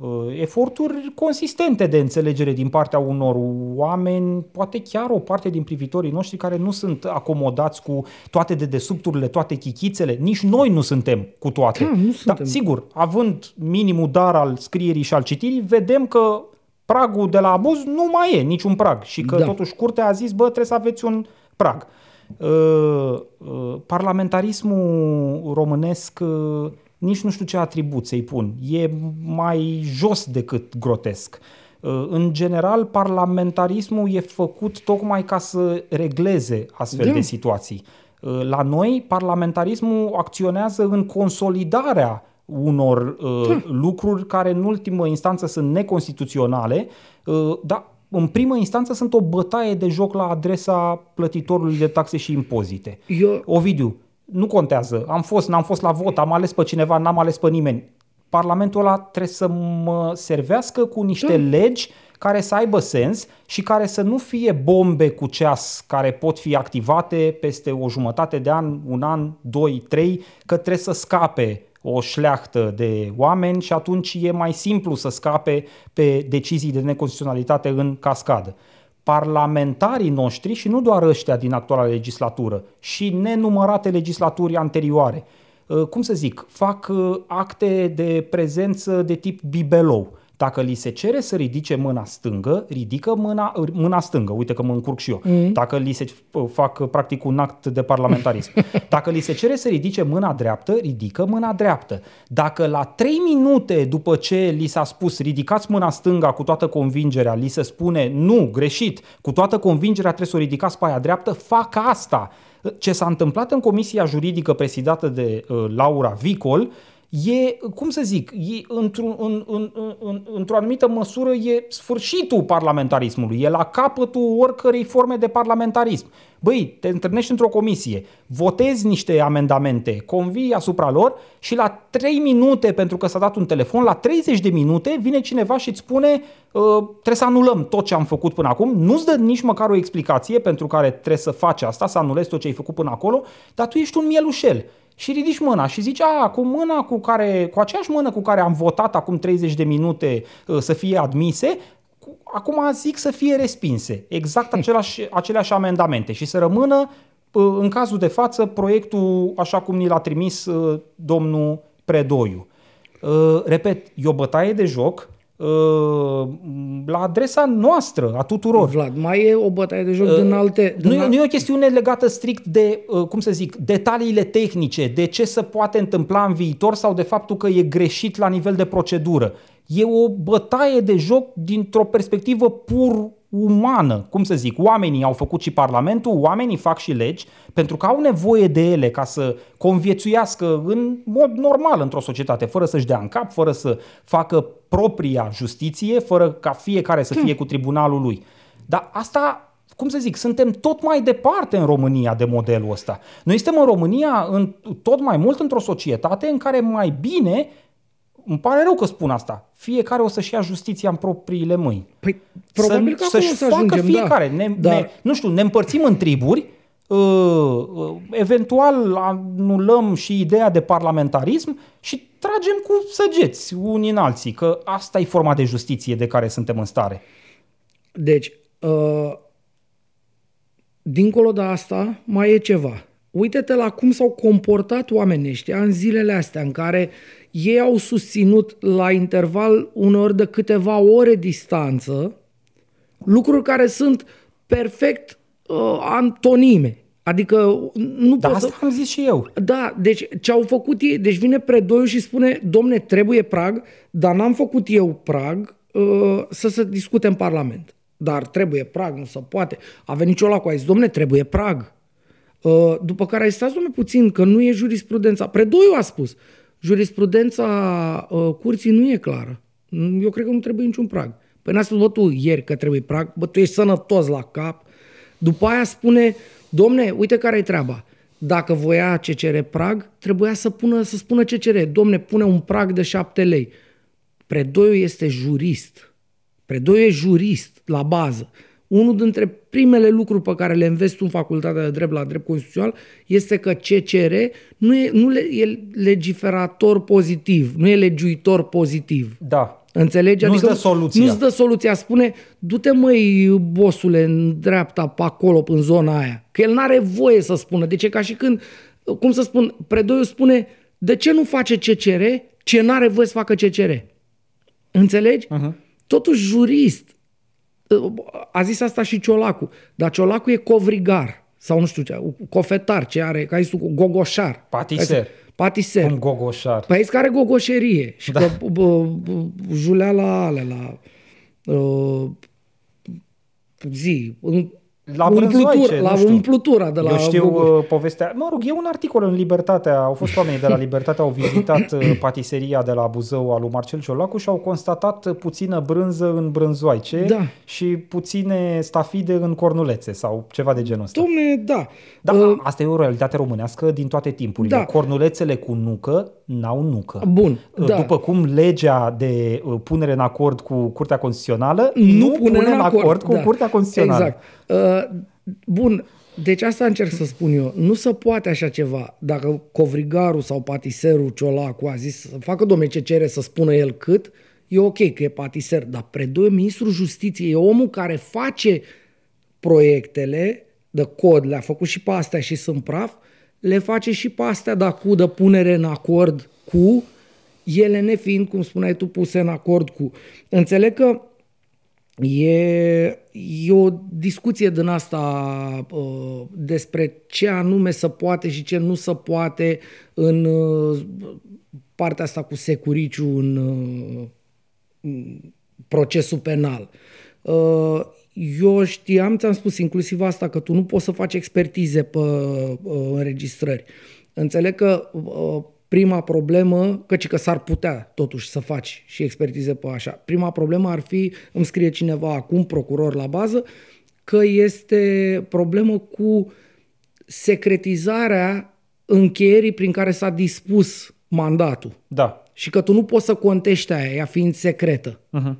uh, eforturi consistente de înțelegere din partea unor oameni, poate chiar o parte din privitorii noștri care nu sunt acomodați cu toate dedesubturile, toate chichițele, nici noi nu suntem cu toate. Da, nu Dar, suntem. sigur, având minimul dar al scrierii și al citirii, vedem că pragul de la abuz nu mai e niciun prag și că Da. totuși curtea a zis, bă, trebuie să aveți un prag. Uh, uh, parlamentarismul românesc uh, nici nu știu ce atribut să-i pun. E mai jos decât grotesc. Uh, În general, parlamentarismul e făcut tocmai ca să regleze astfel Da. de situații. Uh, La noi, parlamentarismul acționează în consolidarea unor uh, lucruri care în ultimă instanță sunt neconstituționale, uh, dar în primă instanță sunt o bătaie de joc la adresa plătitorului de taxe și impozite. Eu, Ovidiu, nu contează, am fost, n-am fost la vot, am ales pe cineva, n-am ales pe nimeni. Parlamentul ăla trebuie să mă servească cu niște Da. legi care să aibă sens și care să nu fie bombe cu ceas care pot fi activate peste o jumătate de an, un an, doi, trei, că trebuie să scape o șleachtă de oameni și atunci e mai simplu să scape pe decizii de neconstituționalitate în cascadă parlamentarii noștri și nu doar ăștia din actuala legislatură, și nenumărate legislaturi anterioare, uh, cum să zic, fac uh, acte de prezență de tip bibelou. Dacă li se cere să ridice mâna stângă, ridică mâna, mâna stângă. Uite că mă încurc și eu. Mm. Dacă li se uh, fac uh, practic un act de parlamentarism. [LAUGHS] Dacă li se cere să ridice mâna dreaptă, ridică mâna dreaptă. Dacă la 3 minute după ce li s-a spus ridicați mâna stânga cu toată convingerea, li se spune nu, greșit, cu toată convingerea trebuie să o ridicați pe aia dreaptă, fac asta. Ce s-a întâmplat în comisia juridică presidată de uh, Laura Vicol e, cum să zic, e într-un, în, în, în, într-o anumită măsură e sfârșitul parlamentarismului, e la capătul oricărei forme de parlamentarism. Băi, te întâlnești într-o comisie, votezi niște amendamente, convii asupra lor și la 3 minute, pentru că s-a dat un telefon, la 30 de minute vine cineva și îți spune uh, trebuie să anulăm tot ce am făcut până acum, nu-ți dă nici măcar o explicație pentru care trebuie să faci asta, să anulezi tot ce ai făcut până acolo, dar tu ești un mielușel și ridici mâna și zici, a, cu mâna cu care, cu aceeași mână cu care am votat acum 30 de minute uh, să fie admise, cu- acum zic să fie respinse. Exact același, aceleași amendamente și să rămână, uh, în cazul de față, proiectul așa cum ni l-a trimis uh, domnul Predoiu. Uh, Repet, e o bătaie de joc uh, la adresa noastră, a tuturor. Vlad, mai e o bătaie de joc din alte... Uh, Nu, din e- nu e o chestiune legată strict de, uh, cum să zic, detaliile tehnice, de ce se poate întâmpla în viitor sau de faptul că e greșit la nivel de procedură. E o bătaie de joc dintr-o perspectivă pur umană, cum să zic, oamenii au făcut și Parlamentul, oamenii fac și legi pentru că au nevoie de ele ca să conviețuiască în mod normal într-o societate, fără să-și dea în cap, fără să facă propria justiție, fără ca fiecare să fie cu tribunalul lui. Dar asta cum să zic, suntem tot mai departe în România de modelul ăsta. Noi suntem în România în, tot mai mult într-o societate în care mai bine, îmi pare rău că spun asta, fiecare o să-și ia justiția în propriile mâini. Păi, probabil că acolo să-și să facă ajungem, fiecare. da. Ne, da. ne, nu știu, ne împărțim în triburi, uh, uh, eventual anulăm și ideea de parlamentarism și tragem cu săgeți unii în alții, că asta e forma de justiție de care suntem în stare. Deci, uh, dincolo de asta, mai e ceva. Uite-te la cum s-au comportat oamenii ăștia în zilele astea în care ei au susținut la interval uneori de câteva ore distanță lucruri care sunt perfect uh, antonime. Adică nu Dar poți asta să... am zis și eu. Da, deci ce au făcut ei, deci vine predoiul și spune, domne, trebuie prag, dar n-am făcut eu prag uh, să se discute în Parlament. Dar trebuie prag, nu se poate. A venit Ciolacu, a zis, domne, trebuie prag. Uh, după care ai stat domnule puțin, că nu e jurisprudența. Predoiu a spus, jurisprudența uh, curții nu e clară. Eu cred că nu trebuie niciun prag. Păi n-a spus, bă, tu ieri că trebuie prag, bă, tu ești sănătos la cap. După aia spune, domne, uite care e treaba. Dacă voia CCR prag, trebuia să, pună, să spună CCR, domne, pune un prag de 7 lei. Predoiu este jurist. Predoiu e jurist la bază. Unul dintre primele lucruri pe care le înveți tu în facultatea de drept la drept constituțional este că CCR nu e, nu le, e legiferator pozitiv, nu e legiuitor pozitiv. Da. Înțelegi? Nu-ți adică dă soluția. Nu-ți dă soluția. Spune, du-te măi, bosule, în dreapta, pe acolo, în zona aia. Că el n-are voie să spună. Deci e ca și când, cum să spun, predoiul spune, de ce nu face CCR ce n-are voie să facă CCR? Înțelegi? Uh-huh. Totuși, jurist, a zis asta și Ciolacu, dar Ciolacu e covrigar sau nu știu ce, cofetar, ce are, ca zis tu, gogoșar. Patiser. Patiser. Cum gogoșar. Păi care gogoșerie și da. că bă, bă, julea la ale, la uh, zi, în, la Brânzoaice, la nu știu. umplutura de la Eu știu Google. uh, povestea. Mă rog, e un articol în Libertatea. Au fost oamenii de la [LAUGHS] Libertatea, au vizitat uh, patiseria de la Buzău al lui Marcel Ciolacu și au constatat uh, puțină brânză în brânzoaice Da. și puține stafide în cornulețe sau ceva de genul ăsta. Domne, da. Da, Uh, asta e o realitate românească din toate timpurile. Da. Cornulețele cu nucă n-au nucă. Bun, Uh, da. După cum legea de uh, punere în acord cu Curtea Constituțională nu, nu pune în acord cu da. Curtea Constituțională. Exact. Uh, bun, deci asta încerc să spun eu. Nu se poate așa ceva. Dacă covrigarul sau patiserul Ciolacu a zis să facă domne ce cere să spună el cât, e ok că e patiser, dar predoie ministrul justiției, e omul care face proiectele de cod, le-a făcut și pe astea și sunt praf, le face și pe astea de cu de punere în acord cu, ele nefiind, cum spuneai tu, puse în acord cu. Înțeleg că E, e o discuție din asta uh, despre ce anume se poate și ce nu se poate în uh, partea asta cu securiciu în, uh, în procesul penal. Uh, eu știam, ți-am spus inclusiv asta, că tu nu poți să faci expertize pe uh, înregistrări. Înțeleg că uh, prima problemă, căci că s-ar putea totuși să faci și expertize pe așa. Prima problemă ar fi, îmi scrie cineva acum, procuror la bază, că este problemă cu secretizarea încheierii prin care s-a dispus mandatul. Da. Și că tu nu poți să contești aia, ea fiind secretă, uh-huh.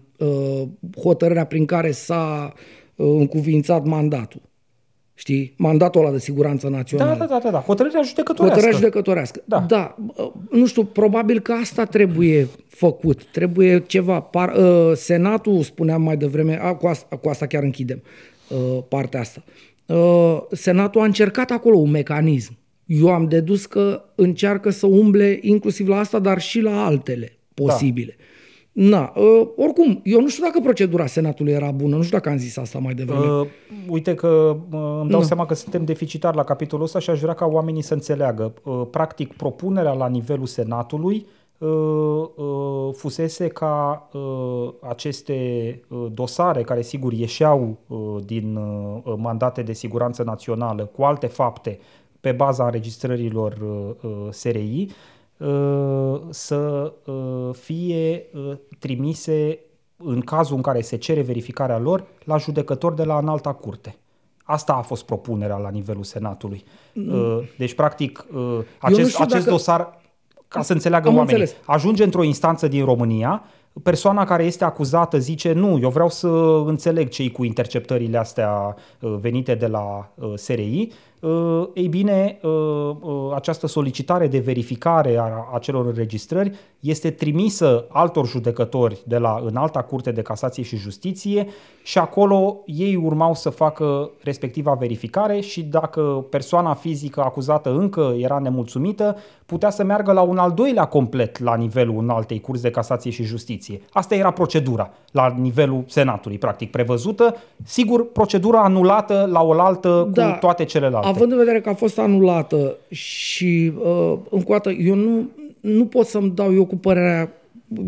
Hotărârea prin care s-a uh, încuvințat mandatul. Știi? Mandatul ăla de siguranță națională. Da, da, da, da, da. Hotărârea judecătorească. Hotărârea judecătorească. Da. da. uh, Nu știu, probabil că asta trebuie făcut. Trebuie ceva. Par, uh, Senatul, spuneam mai devreme, a, cu, asta, cu asta chiar închidem uh, partea asta. Uh, Senatul a încercat acolo un mecanism. Eu am dedus că încearcă să umble inclusiv la asta, dar și la altele posibile. Da. Na, uh, oricum, eu nu știu dacă procedura Senatului era bună, nu știu dacă am zis asta mai devreme. Uh, uite că uh, îmi dau seama că suntem deficitari la capitolul ăsta și aș vrea ca oamenii să înțeleagă. Uh, practic, propunerea la nivelul Senatului uh, uh, fusese ca uh, aceste uh, dosare, care sigur ieșeau uh, din uh, mandate de siguranță națională cu alte fapte pe baza înregistrărilor uh, uh, SRI, uh, să uh, fie uh, trimise în cazul în care se cere verificarea lor la judecători de la înalta curte. Asta a fost propunerea la nivelul Senatului. Uh, Deci, practic, uh, acest, știu acest dacă- dosar, ca să înțeleagă Am oamenii, înțeles. ajunge într-o instanță din România, persoana care este acuzată zice nu, eu vreau să înțeleg ce cu interceptările astea uh, venite de la uh, SRI. Uh, Ei bine, uh, uh, această solicitare de verificare a acelor înregistrări este trimisă altor judecători de la înalta curte de casație și justiție și acolo ei urmau să facă respectiva verificare și dacă persoana fizică acuzată încă era nemulțumită, putea să meargă la un al doilea complet la nivelul înaltei curți de casație și justiție. Asta era procedura la nivelul Senatului, practic prevăzută. Sigur, procedura anulată la oaltă Da. cu toate celelalte. Având în vedere că a fost anulată și, uh, încă o dată, eu nu, nu pot să-mi dau eu cu părerea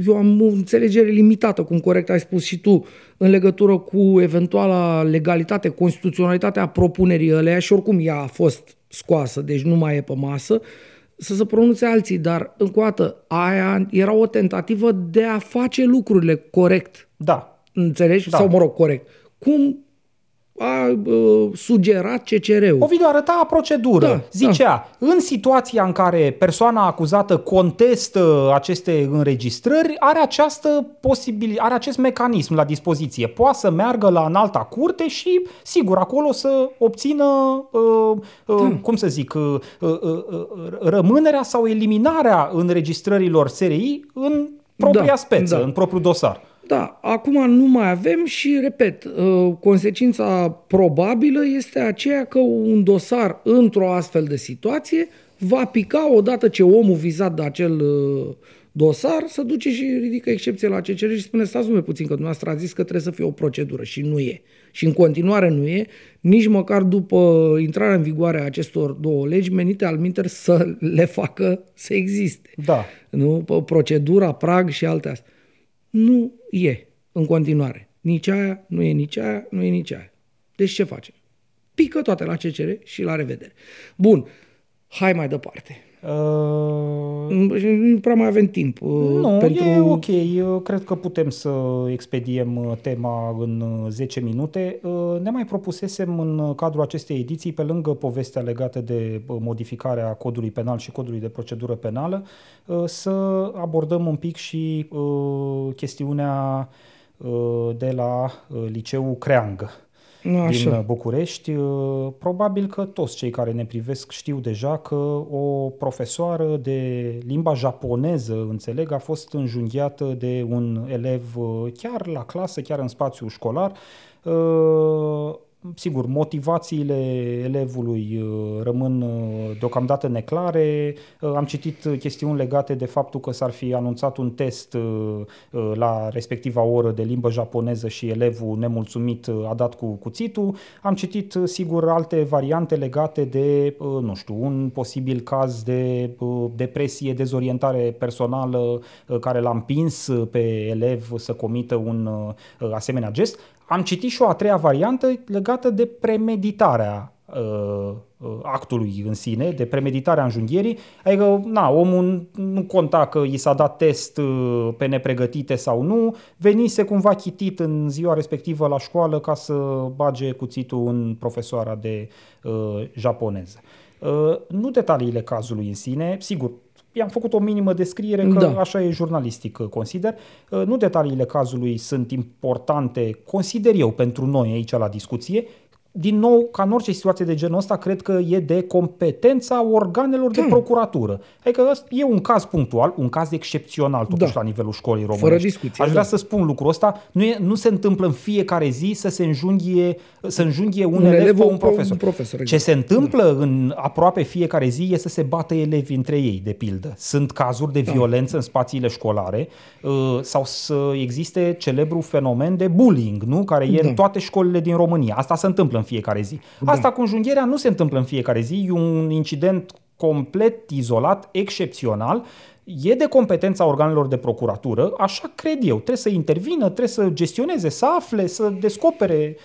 eu am o înțelegere limitată, cum corect ai spus și tu, în legătură cu eventuala legalitate, constituționalitatea propunerii ăleia și oricum ea a fost scoasă, deci nu mai e pe masă, să se pronunțe alții, dar încă o dată, aia era o tentativă de a face lucrurile corect. Da. Înțelegi? Da. Sau, mă rog, corect. Cum a uh, sugerat CCR-ul. Ovidiu arăta procedură. Da, Zicea, în situația în care persoana acuzată contestă aceste înregistrări, are această posibil, are acest mecanism la dispoziție. Poate să meargă la înalta curte și, sigur, acolo să obțină, uh, uh, Da. cum să zic, uh, uh, uh, rămânerea sau eliminarea înregistrărilor SRI în propria Da, speță, da. în propriul dosar. Da, acum nu mai avem și, repet, uh, consecința probabilă este aceea că un dosar într-o astfel de situație va pica odată ce omul vizat de acel uh, dosar să duce și ridică excepție la CCR și spune stați numai puțin că dumneavoastră a zis că trebuie să fie o procedură și nu e. Și în continuare nu e, nici măcar după intrarea în vigoare a acestor două legi menite al minter să le facă să existe. Da. Nu? P- Procedura, prag și alte astea. Nu e în continuare. Nici aia, nu e nici aia, nu e nici aia. Deci ce facem? Pică toate la CCR și la revedere. Bun, hai mai departe. Uh, Nu prea mai avem timp. uh, Nu, pentru... e ok. Eu cred că putem să expediem uh, tema în uh, 10 minute. Uh, Ne mai propusesem în uh, cadrul acestei ediții, pe lângă povestea legată de uh, modificarea codului penal și codului de procedură penală, uh, să abordăm un pic și uh, chestiunea uh, de la uh, liceul Creangă din Așa. uh, București. Uh, Probabil că toți cei care ne privesc știu deja că o profesoară de limba japoneză, înțeleg, a fost înjunghiată de un elev uh, chiar la clasă, chiar în spațiu școlar. Uh, Sigur, motivațiile elevului uh, rămân uh, deocamdată neclare. Uh, Am citit uh, chestiuni legate de faptul că s-ar fi anunțat un test uh, uh, la respectiva oră de limbă japoneză și elevul nemulțumit uh, a dat cu cuțitul. Am citit, uh, sigur, alte variante legate de, uh, nu știu, un posibil caz de uh, depresie, dezorientare personală uh, care l-a împins uh, pe elev să comită un uh, asemenea gest. Am citit și o a treia variantă legată de premeditarea uh, uh, actului în sine, de premeditarea înjunghierii. Adică, na, omul nu conta că i s-a dat test uh, pe nepregătite sau nu, venise cumva chitit în ziua respectivă la școală ca să bage cuțitul în profesoara de uh, japoneză. Uh, nu detaliile cazului în sine, sigur, I-am făcut o minimă descriere că Da. așa e jurnalistic, uh, consider. Uh, Nu detaliile cazului sunt importante, consider eu, pentru noi aici la discuție. Din nou, ca în orice situație de genul ăsta, cred că e de competența organelor de Da. procuratură. Adică ăsta e un caz punctual, un caz excepțional totuși Da. la nivelul școlii românești. Fără discuție, Aș vrea da. să spun lucrul ăsta. Nu, e, nu se întâmplă în fiecare zi să se înjunghie, să înjunghie un, Un elev elev pe o- un profesor. un profesor, Ce exact. se întâmplă în aproape fiecare zi e să se bată elevii între ei, de pildă. Sunt cazuri de Da. violență în spațiile școlare uh, sau să existe celebru fenomen de bullying, nu? care e Da. în toate școlile din România. Asta se întâmplă în fiecare zi. Asta cu înjunghierea nu se întâmplă în fiecare zi, e un incident complet izolat, excepțional, e de competența organelor de procuratură, așa cred eu. Trebuie să intervină, trebuie să gestioneze, să afle, să descopere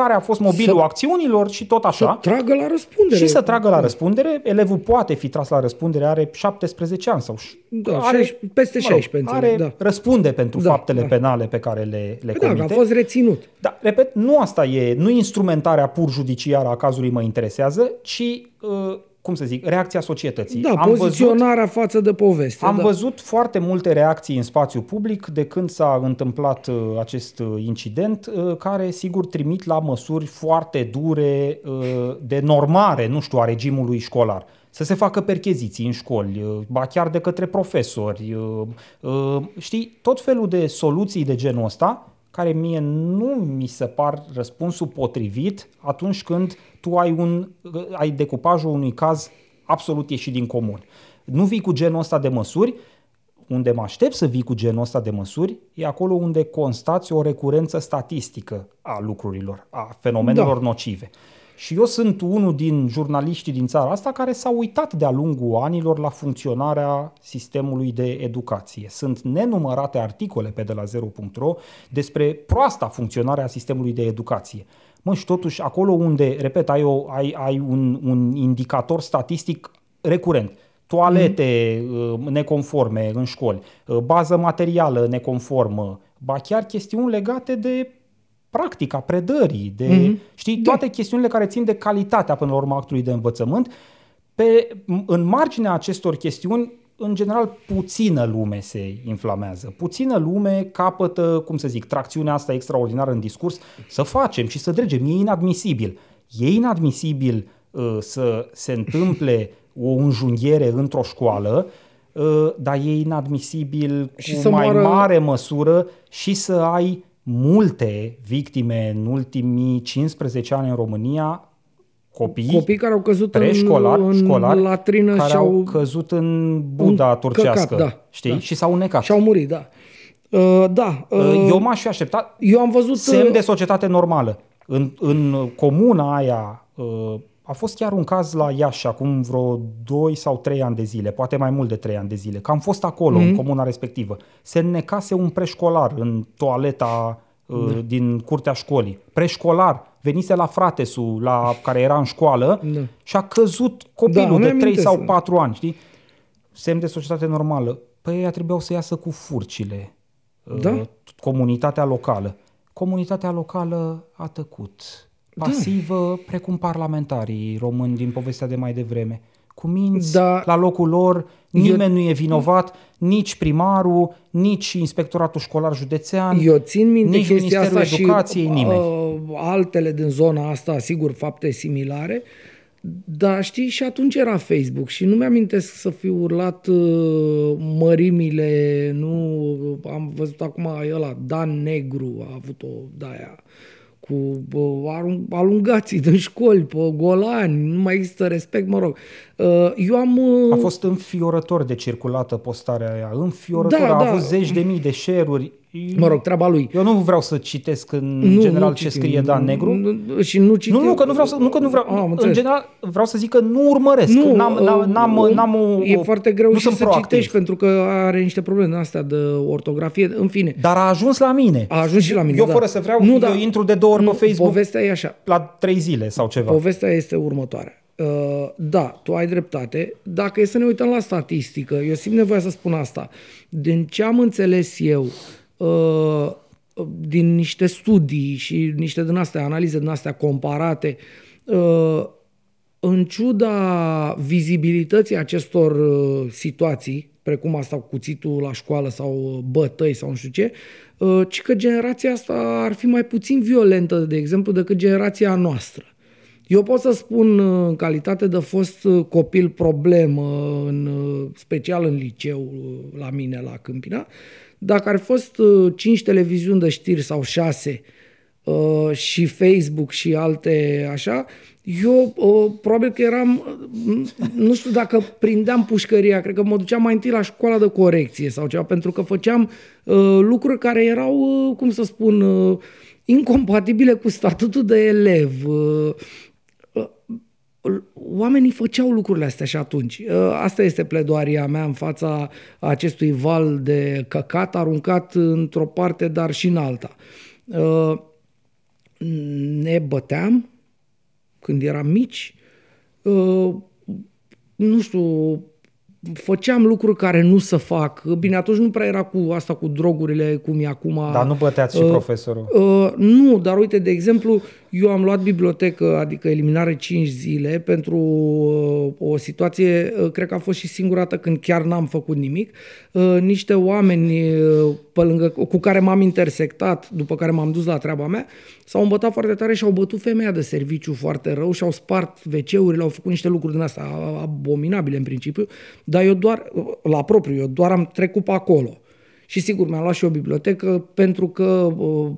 care a fost mobilul Să- acțiunilor și tot așa. Să tragă la răspundere. Și să tragă la răspundere, elevul poate fi tras la răspundere, are 17 ani sau Da, are, 16 peste 16, are, înțeleg, da. răspunde pentru Da, faptele da. penale pe care le, le Păi da, că comite. a fost reținut. Da, repet, nu asta e, nu instrumentarea pur judiciară a cazului mă interesează, ci, uh, cum să zic, reacția societății. Da, Am văzut, poziționarea față de poveste. am da. văzut foarte multe reacții în spațiu public de când s-a întâmplat uh, acest uh, incident, uh, care sigur trimit la măsuri foarte dure uh, de normare, nu știu, a regimului școlar. Să se facă percheziții în școli, uh, ba chiar de către profesori. uh, uh, Știi, tot felul de soluții de genul ăsta, care mie nu mi se par răspunsul potrivit atunci când tu ai, un, uh, ai decupajul unui caz absolut ieșit din comun. Nu vii cu genul ăsta de măsuri, unde mă aștept să vii cu genul ăsta de măsuri, e acolo unde constați o recurență statistică a lucrurilor, a fenomenelor Da. nocive. Și eu sunt unul din jurnaliștii din țara asta care s-a uitat de-a lungul anilor la funcționarea sistemului de educație. Sunt nenumărate articole pe de la 0.ro despre proasta funcționare a sistemului de educație. Mă, și totuși acolo unde, repet, ai, o, ai, ai un, un indicator statistic recurent, toalete mm. neconforme în școli, uh, bază materială neconformă, ba chiar chestiuni legate de practica predării, de, mm-hmm. știi, da. toate chestiunile care țin de calitatea până la urmă actului de învățământ. Pe, în marginea acestor chestiuni, în general, puțină lume se inflamează. Puțină lume capătă, cum să zic, tracțiunea asta extraordinară în discurs, să facem și să dregem. E inadmisibil. E inadmisibil uh, să se întâmple o înjunghiere într-o școală, uh, dar e inadmisibil și cu mai moară... mare măsură și să ai multe victime în ultimii 15 ani în România, copii, copii care au căzut preșcolar, în, școlari, în latrină care și au căzut în Buda în turcească, căcat, da, știi? Da. Și s-au unecat. Și au murit, da. Uh, da. Uh, uh, eu m-aș fi așteptat eu am văzut semn uh, de societate normală. În, în comuna aia uh, a fost chiar un caz la Iași acum vreo 2 sau 3 ani de zile, poate mai mult de 3 ani de zile, că am fost acolo, mm-hmm. în mhm. comuna respectivă. Se înnecase un preșcolar în toaleta uh, da. din curtea școlii. Preșcolar, venise la fratesul la, care era în școală da. și a căzut copilul da, de 3 sau 4 ani, știi? Semn de societate normală. Păi ea trebuiau să iasă cu furcile. Uh, da? Comunitatea locală. Comunitatea locală a tăcut pasivă, da. precum parlamentarii români din povestea de mai devreme. Cu minți da. la locul lor, nimeni eu, nu e vinovat, nici primarul, nici inspectoratul școlar județean, eu țin minte nici Ministerul asta Educației, și, nimeni. Uh, altele din zona asta, sigur, fapte similare, dar știi, și atunci era Facebook și nu mi-amintesc să fi urlat uh, mărimile, nu, am văzut acum ăla, Dan Negru a avut o de-aia, cu alungații din școli, pe golani, nu mai există respect, mă rog. Uh, eu am... Uh, a fost înfiorător de circulată postarea aia, înfiorător, da, a da. avut zeci de mii de share-uri. Mă rog, treaba lui. Eu nu vreau să citesc în nu, general nu ce citim, scrie Dan Negru. Nu, și nu citim. Nu, nu, că nu vreau să, nu, că nu vreau, am în general vreau să zic că nu urmăresc, nu, n-am, n-am, n-am, n-am o, E foarte greu nu și să proactiv. citești pentru că are niște probleme astea de ortografie, în fine. Dar a ajuns la mine. A ajuns și la mine, Eu da. fără să vreau, nu, da. eu intru de două ori nu, pe Facebook. Povestea e așa. La trei zile sau ceva. Povestea este următoarea. Uh, da, tu ai dreptate. Dacă e să ne uităm la statistică, eu simt nevoia să spun asta. Din ce am înțeles eu, uh, din niște studii și niște din astea, analize din astea comparate, uh, în ciuda vizibilității acestor uh, situații, precum asta cu cuțitul la școală sau bătăi sau nu știu ce, uh, ci că generația asta ar fi mai puțin violentă, de exemplu, decât generația noastră. Eu pot să spun în calitate de fost copil problemă, în, special în liceu la mine la Câmpina, dacă ar fost uh, cinci televiziuni de știri sau șase uh, și Facebook și alte așa, eu uh, probabil că eram, nu știu dacă prindeam pușcăria, cred că mă duceam mai întâi la școala de corecție sau ceva, pentru că făceam lucruri care erau, cum să spun, incompatibile cu statutul de elev oamenii făceau lucrurile astea și atunci. Ă, asta este pledoaria mea în fața acestui val de căcat aruncat într-o parte, dar și în alta. Ă, ne băteam când eram mici, ă, nu știu, făceam lucruri care nu să fac. Bine, atunci nu prea era cu asta cu drogurile cum e acum. Dar nu băteați și uh, profesorul. Uh, nu, dar uite, de exemplu, eu am luat bibliotecă, adică eliminare 5 zile pentru uh, o situație, uh, cred că a fost și singura dată când chiar n-am făcut nimic. Uh, niște oameni uh, pe lângă, cu care m-am intersectat, după care m-am dus la treaba mea, s-au îmbătat foarte tare și au bătut femeia de serviciu foarte rău și au spart WC-urile, au făcut niște lucruri din astea abominabile în principiu, dar eu doar, la propriu, eu doar am trecut pe acolo. Și sigur, mi-am luat și o bibliotecă pentru că uh,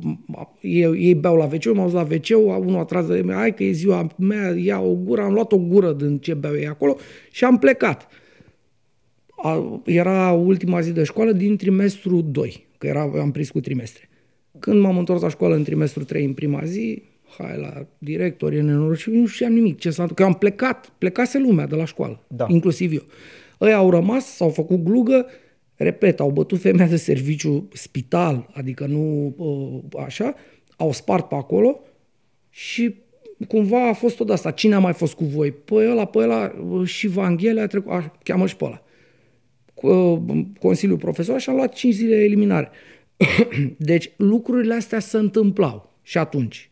ei, ei beau la wc m-au dus la wc unul a tras de hai că e ziua mea, ia o gură, am luat o gură din ce beau ei acolo și am plecat. A, era ultima zi de școală din trimestru 2, că era, am prins cu trimestre. Când m-am întors la școală în trimestru 3 în prima zi, hai la director, e nenorocit, nu știam nimic ce s-a întâmplat. Că am plecat, plecase lumea de la școală, Da. inclusiv eu. Ei au rămas, s-au făcut glugă, repet, au bătut femeia de serviciu spital, adică nu uh, așa, au spart pe acolo și cumva a fost tot asta. Cine a mai fost cu voi? Păi ăla, păi ăla uh, și Vanghele a trecut, a, cheamă și pe ăla. Cu, uh, Consiliul Profesor și a luat 5 zile eliminare. [COUGHS] deci lucrurile astea se întâmplau și atunci.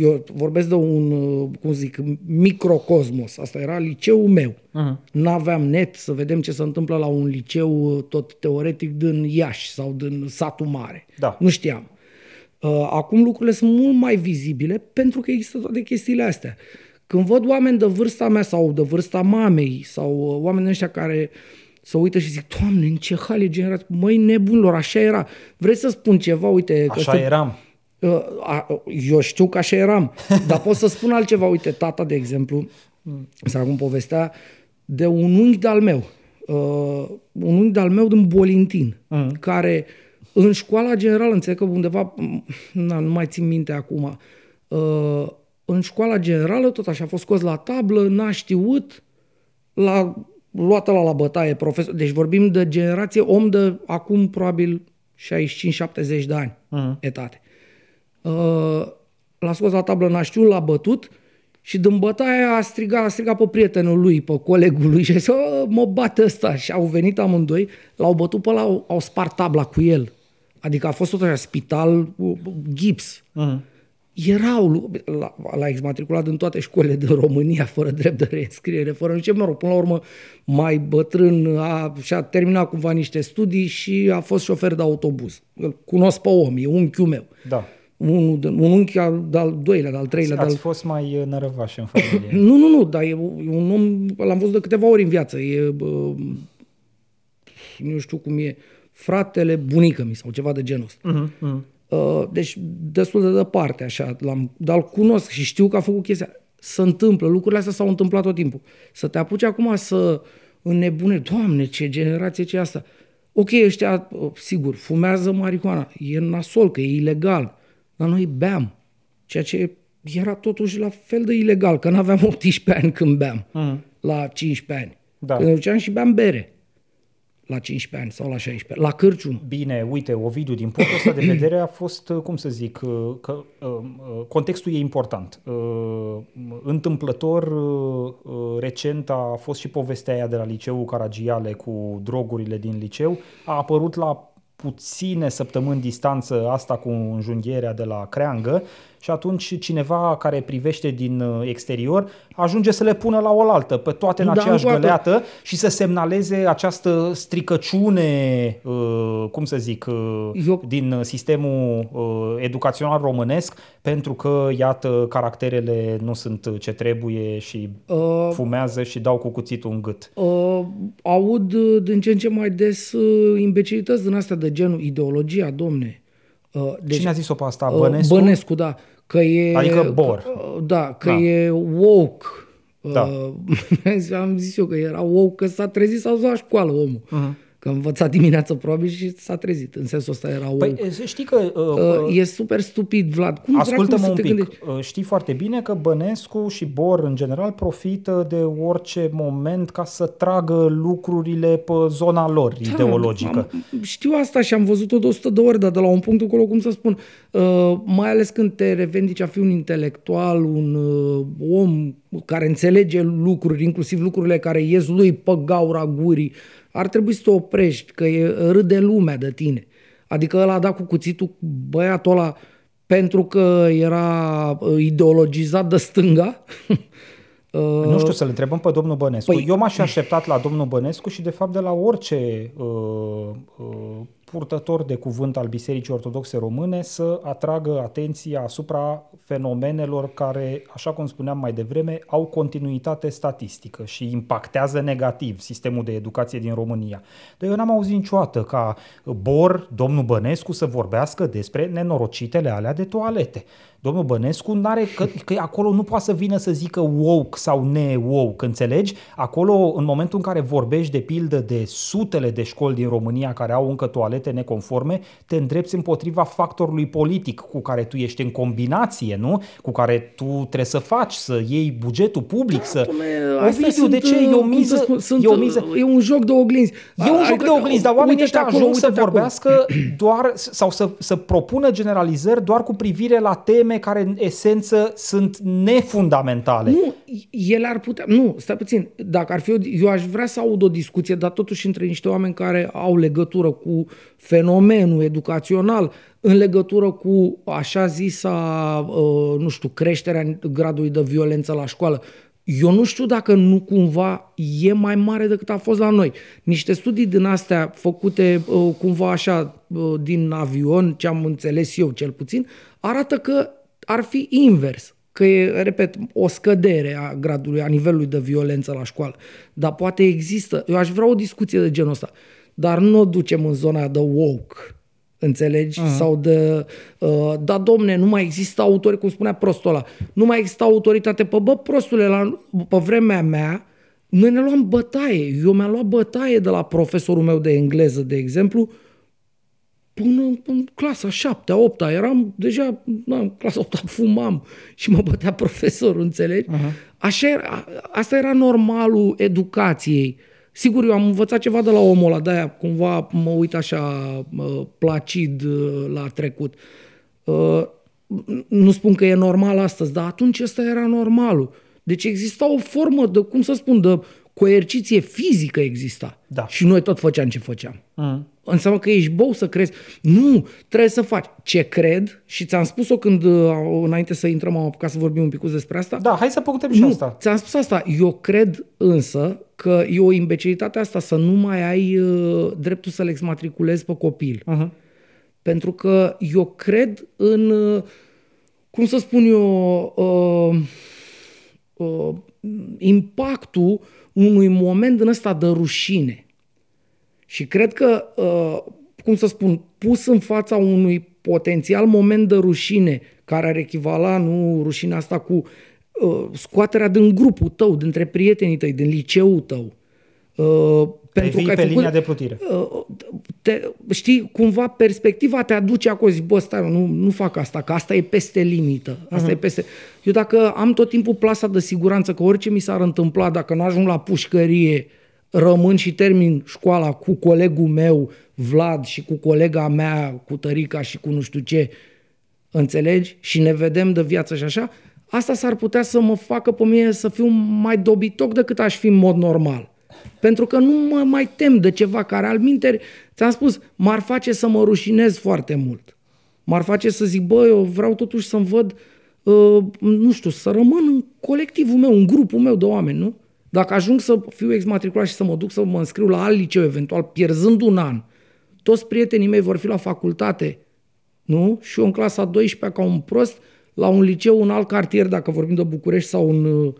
Eu vorbesc de un, uh, cum zic, microcosmos. Asta era liceul meu. Uh-huh. N-aveam net să vedem ce se întâmplă la un liceu uh, tot teoretic din Iași sau din satul mare. Da. Nu știam. Uh, Acum lucrurile sunt mult mai vizibile pentru că există toate chestiile astea. Când văd oameni de vârsta mea sau de vârsta mamei sau uh, oameni ăștia care să uită și zic, Doamne, în ce hal e generat? Măi, nebunilor, așa era. Vreți să spun ceva? Uite, că Așa ăsta- eram. Uh, a- Eu știu că așa eram, dar pot să spun altceva. Uite, tata, de exemplu, să acum povestea de un unghi de-al meu, uh, un unghi de-al meu din Bolintin, mm. care în școala generală, înțeleg că undeva, na, nu mai țin minte acum, uh, în școala generală tot așa a fost scos la tablă, n-a știut, l-a luat la la bătaie profesor. Deci vorbim de generație om de acum probabil 65-70 de ani, mm. etate. Uh, l-a scos la tablă, n-a știut, l-a bătut și din bătaie a strigat, a strigat pe prietenul lui, pe colegul lui și a zis, "O, mă bate ăsta. Și au venit amândoi, l-au bătut pe ăla, au, au spart tabla cu el. Adică a fost tot așa, spital, uh, gips. Mhm. Erau, lu- la, la exmatriculat în toate școlile din România, fără drept de reînscriere, fără nici, mă rog, până la urmă, mai bătrân, a, și-a terminat cumva niște studii și a fost șofer de autobuz. Îl cunosc pe om, e unchiul meu. Da. Unul, de- un unchi al, de-al doilea, de-al treilea, de-al... Ați fost mai uh, nărăvași în familie. [CLEARS THROAT] Nu, nu, nu, dar e, e un om, l-am văzut de câteva ori în viață. E, bă, nu știu cum e, fratele bunică mi sau ceva de genul ăsta. Mhm, mhm. Uh, deci destul de departe, așa, l-am, dar îl cunosc și știu că a făcut chestia. Se întâmplă, lucrurile astea s-au întâmplat tot timpul. Să te apuci acum să înnebune, Doamne, ce generație ce e asta. Ok, ăștia, uh, sigur, fumează marihuana, e nasol, că e ilegal, dar noi beam, ceea ce era totuși la fel de ilegal, că n-aveam 18 ani când beam, mm. la 15 ani. Da. Când ne duceam și beam bere la 15 ani sau la 16, la cârciumă. Bine, uite, Ovidiu, din punctul ăsta de vedere a fost, uh, cum să zic, uh, că uh, uh, contextul e important. Uh, Întâmplător, uh, uh, recent a fost și povestea aia de la liceul Caragiale cu drogurile din liceu. A apărut la puține săptămâni distanță asta cu înjunghierea de la Creangă și atunci cineva care privește din uh, exterior ajunge să le pună la oaltă pe toate în Da, aceeași încoată. găleată și să semnaleze această stricăciune, uh, cum să zic, uh, Eu- din uh, sistemul uh, educațional românesc, pentru că, iată, caracterele nu sunt ce trebuie și Uh, fumează și dau cu cuțitul în gât. Uh, aud uh, din ce în ce mai des uh, imbecilități din astea de genul ideologia, domne. Uh, Cine a zis-o pe asta? uh, Bănescu? Bănescu, da. Că e, Adică Bor. Că, uh, da, că Da. e woke. Da. Uh, [LAUGHS] am zis eu că era woke, că s-a trezit, s-a dus la școală omul. Mhm. Că a învățat dimineața probabil și s-a trezit. În sensul ăsta era woke. Păi știi că... Uh, uh, e super stupid, Vlad. Cum dracu Ascultă-mă să un te pic. gândești? Uh, Știi foarte bine că Bănescu și Bor, în general, profită de orice moment ca să tragă lucrurile pe zona lor ideologică. Da, am, știu asta și am văzut-o de 100 de ori, dar de la un punct încolo, cum să spun, uh, mai ales când te revendici a fi un intelectual, un uh, om care înțelege lucruri, inclusiv lucrurile care ies lui pe gaura gurii, ar trebui să te oprești, că e, râde lumea de tine. Adică ăla a dat cu cuțitul băiatul ăla pentru că era uh, ideologizat de stânga. [LAUGHS] Uh, Nu știu, să-l întrebăm pe domnul Bănescu. Păi- Eu m-aș fi așteptat la domnul Bănescu și, de fapt, de la orice uh, uh, purtător de cuvânt al Bisericii Ortodoxe Române să atragă atenția asupra fenomenelor care, așa cum spuneam mai devreme, au continuitate statistică și impactează negativ sistemul de educație din România. Dar eu n-am auzit niciodată ca Bor, domnul Bănescu, să vorbească despre nenorocitele alea de toalete. Domnul Bănescu n-are, că, că acolo nu poate să vină să zică woke sau ne-woke, înțelegi? Acolo, în momentul în care vorbești de pildă de sutele de școli din România care au încă toalete toalete neconforme, te îndrepți împotriva factorului politic cu care tu ești în combinație, nu? Cu care tu trebuie să faci, să iei bugetul public, să... Ovidiu, de ce? E o miză, spun, sunt, e o miză. E un joc de oglinzi. E un joc de oglinzi, dar oamenii ăștia ajung să vorbească doar sau să, să propună generalizări doar cu privire la teme care în esență sunt nefundamentale. Nu, ele ar putea... Nu, stai puțin. Dacă ar fi... O, eu aș vrea să aud o discuție, dar totuși între niște oameni care au legătură cu fenomenul educațional, în legătură cu așa zisa, uh, nu știu, creșterea gradului de violență la școală. Eu nu știu dacă nu cumva e mai mare decât a fost la noi. Niște studii din astea făcute uh, cumva așa uh, din avion, ce am înțeles eu cel puțin, arată că ar fi invers că e, repet, o scădere a gradului, a nivelului de violență la școală. Dar poate există, eu aș vrea o discuție de genul ăsta, dar nu o ducem în zona de woke, înțelegi? Uh-huh. Sau de, uh, da, domne, nu mai există autori, cum spunea prostul ăla, nu mai există autoritate. Pă, bă, prostule, la, pe vremea mea, noi ne luam bătaie. Eu mi-am luat bătaie de la profesorul meu de engleză, de exemplu, până în clasa 7 8 eram deja, na, în clasa 8 fumam și mă bătea [LAUGHS] profesorul, înțelegi? Uh-huh. Așa era, asta era normalul educației. Sigur, eu am învățat ceva de la omul ăla, de-aia cumva mă uit așa placid uh, la trecut. Uh, nu spun că e normal astăzi, dar atunci ăsta era normalul. Deci exista o formă de, cum să spun, de coerciție fizică exista. Da. Și noi tot făceam ce făceam. Mm. Înseamnă că ești bou să crezi. Nu, trebuie să faci. Ce cred, și ți-am spus-o când, uh, înainte să intrăm, am apucat să vorbim un pic despre asta. Da, hai să putem și nu, asta. ți-am spus asta. Eu cred însă că e o imbecilitate asta să nu mai ai uh, dreptul să le exmatriculezi pe copil. Uh-huh. Pentru că eu cred în, uh, cum să spun eu, uh, uh, impactul unui moment din ăsta de rușine. Și cred că, uh, cum să spun, pus în fața unui potențial moment de rușine, care ar echivala, nu, rușinea asta cu uh, scoaterea din grupul tău, dintre prietenii tăi, din liceul tău, uh, pentru că ai pe făcut, linia de plutire. Te, știi, cumva perspectiva te aduce acolo, zici, bă, stai, nu, nu fac asta, că asta e peste limită. Asta uh-huh. e peste... Eu dacă am tot timpul plasa de siguranță, că orice mi s-ar întâmpla, dacă nu ajung la pușcărie, rămân și termin școala cu colegul meu, Vlad, și cu colega mea, cu Tărica și cu nu știu ce, înțelegi? Și ne vedem de viață și așa, asta s-ar putea să mă facă pe mine să fiu mai dobitoc decât aș fi în mod normal. Pentru că nu mă mai tem de ceva care al minteri, ți-am spus, m-ar face să mă rușinez foarte mult. M-ar face să zic, bă, eu vreau totuși să-mi văd, uh, nu știu, să rămân în colectivul meu, în grupul meu de oameni, nu? Dacă ajung să fiu exmatriculat și să mă duc să mă înscriu la alt liceu, eventual pierzând un an, toți prietenii mei vor fi la facultate, nu? Și eu în clasa 12 ca un prost, la un liceu în alt cartier, dacă vorbim de București sau în uh,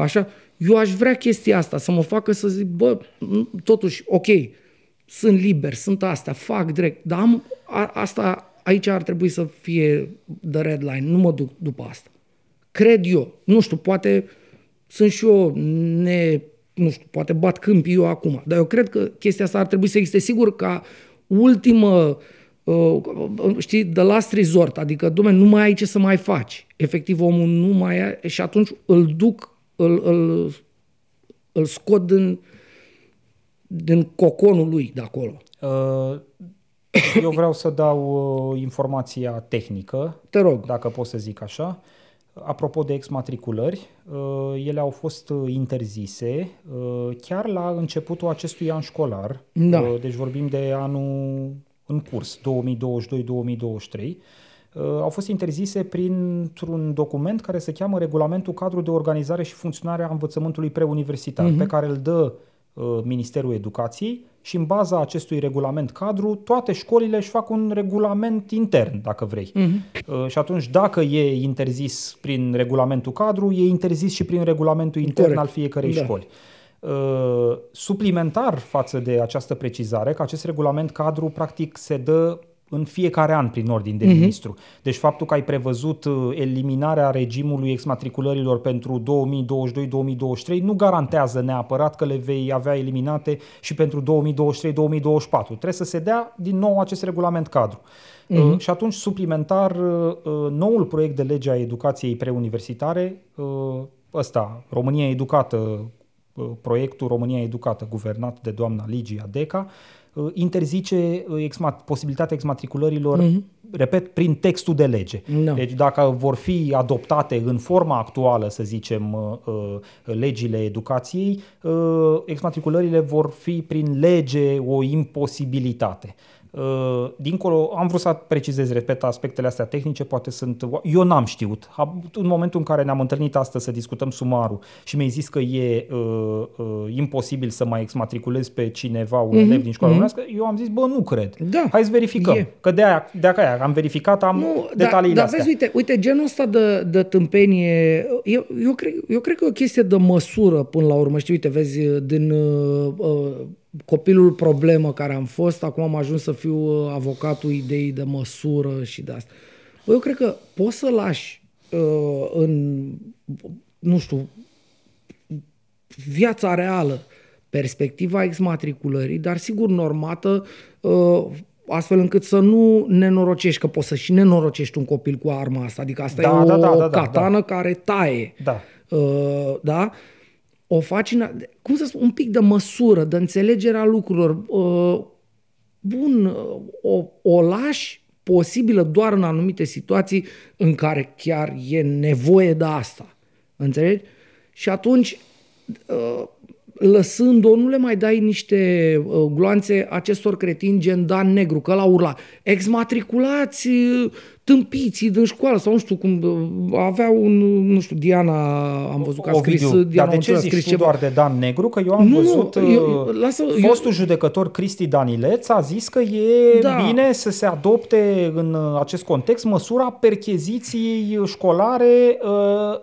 așa, eu aș vrea chestia asta, să mă facă să zic, bă, totuși, ok, sunt liber, sunt astea, fac direct, dar am, a, asta aici ar trebui să fie the red line, nu mă duc după asta. Cred eu, nu știu, poate sunt și eu ne, nu știu, poate bat câmpii eu acum, dar eu cred că chestia asta ar trebui să existe sigur ca ultimă, uh, știi, de last resort, adică, dumne, nu mai ai ce să mai faci. Efectiv, omul nu mai ai și atunci îl duc îl, îl, îl scot din, din coconul lui de acolo. Uh, eu vreau să dau uh, informația tehnică, Te rog. dacă pot să zic așa. Apropo de exmatriculări, uh, ele au fost interzise chiar la începutul acestui an școlar. Da. Deci vorbim de anul în curs, 2022-2023 Uh, au fost interzise printr-un document care se cheamă Regulamentul Cadru de Organizare și Funcționare a Învățământului Preuniversitar, uh-huh. pe care îl dă uh, Ministerul Educației și în baza acestui regulament cadru, toate școlile își fac un regulament intern, dacă vrei. Uh-huh. Și atunci, dacă e interzis prin regulamentul cadru, e interzis și prin regulamentul intern Corect. al fiecărei da. școli. suplimentar față de această precizare, că acest regulament cadru practic se dă în fiecare an prin ordin de ministru. Deci faptul că ai prevăzut uh, eliminarea regimului exmatriculărilor pentru 2022-2023 nu garantează neapărat că le vei avea eliminate și pentru 2023-2024. Trebuie să se dea din nou acest regulament cadru. Uh, și atunci, suplimentar, uh, uh, noul proiect de lege a educației preuniversitare, uh, ăsta, România Educată, uh, proiectul România Educată, guvernat de doamna Ligia Deca, uh, interzice uh, exma- posibilitatea exmatriculărilor, repet, prin textul de lege. Da. Deci dacă vor fi adoptate în forma actuală, să zicem, uh, uh, legile educației, uh, exmatriculările vor fi prin lege o imposibilitate. Uh, Dincolo, am vrut să precizez, repet, aspectele astea tehnice, poate sunt... Eu n-am știut. Am- În momentul în care ne-am întâlnit astăzi să discutăm sumarul și mi-ai zis că e uh, uh, imposibil să mai exmatriculez pe cineva, un mm-hmm. elev din școala mm-hmm. românească, eu am zis, bă, nu cred. Da, Hai să verificăm. e. Că de aia, de aia am verificat, am Nu, detaliile dar, astea. Dar vezi, uite, uite, genul ăsta de, de tâmpenie, eu, eu, cred, eu cred că e o chestie de măsură până la urmă. Știi, uite, vezi, din uh, uh, copilul problemă care am fost, acum am ajuns să fiu uh, avocatul ideii de măsură și de asta. Bă, eu cred că poți să lași uh, în, nu știu, viața reală, perspectiva exmatriculării, dar sigur normată, uh, astfel încât să nu nenorocești, că poți să și nenorocești un copil cu arma asta. Adică asta Da, e o da, da, da, da, catană care taie. Da. Uh, da? O faci, în, cum să spun, un pic de măsură, de înțelegerea lucrurilor. Uh, bun, uh, o, o lași posibilă doar în anumite situații în care chiar e nevoie de asta. Înțelegi? Și atunci, uh, lăsând-o, nu le mai dai niște uh, gloanțe acestor cretini gen Dan Negru, că la urla exmatriculați uh, tâmpiții din școală sau nu știu cum, uh, avea un, nu știu, Diana, am văzut că a scris, Ovidiu, Diana dar de ce Onțur a zici scris tu ceva. doar de Dan Negru? Că eu am Nu, nu, văzut, eu- uh, lasă- eu- fostul judecător Cristi Danileț a zis că e Da. bine să se adopte în uh, acest context măsura percheziției școlare uh,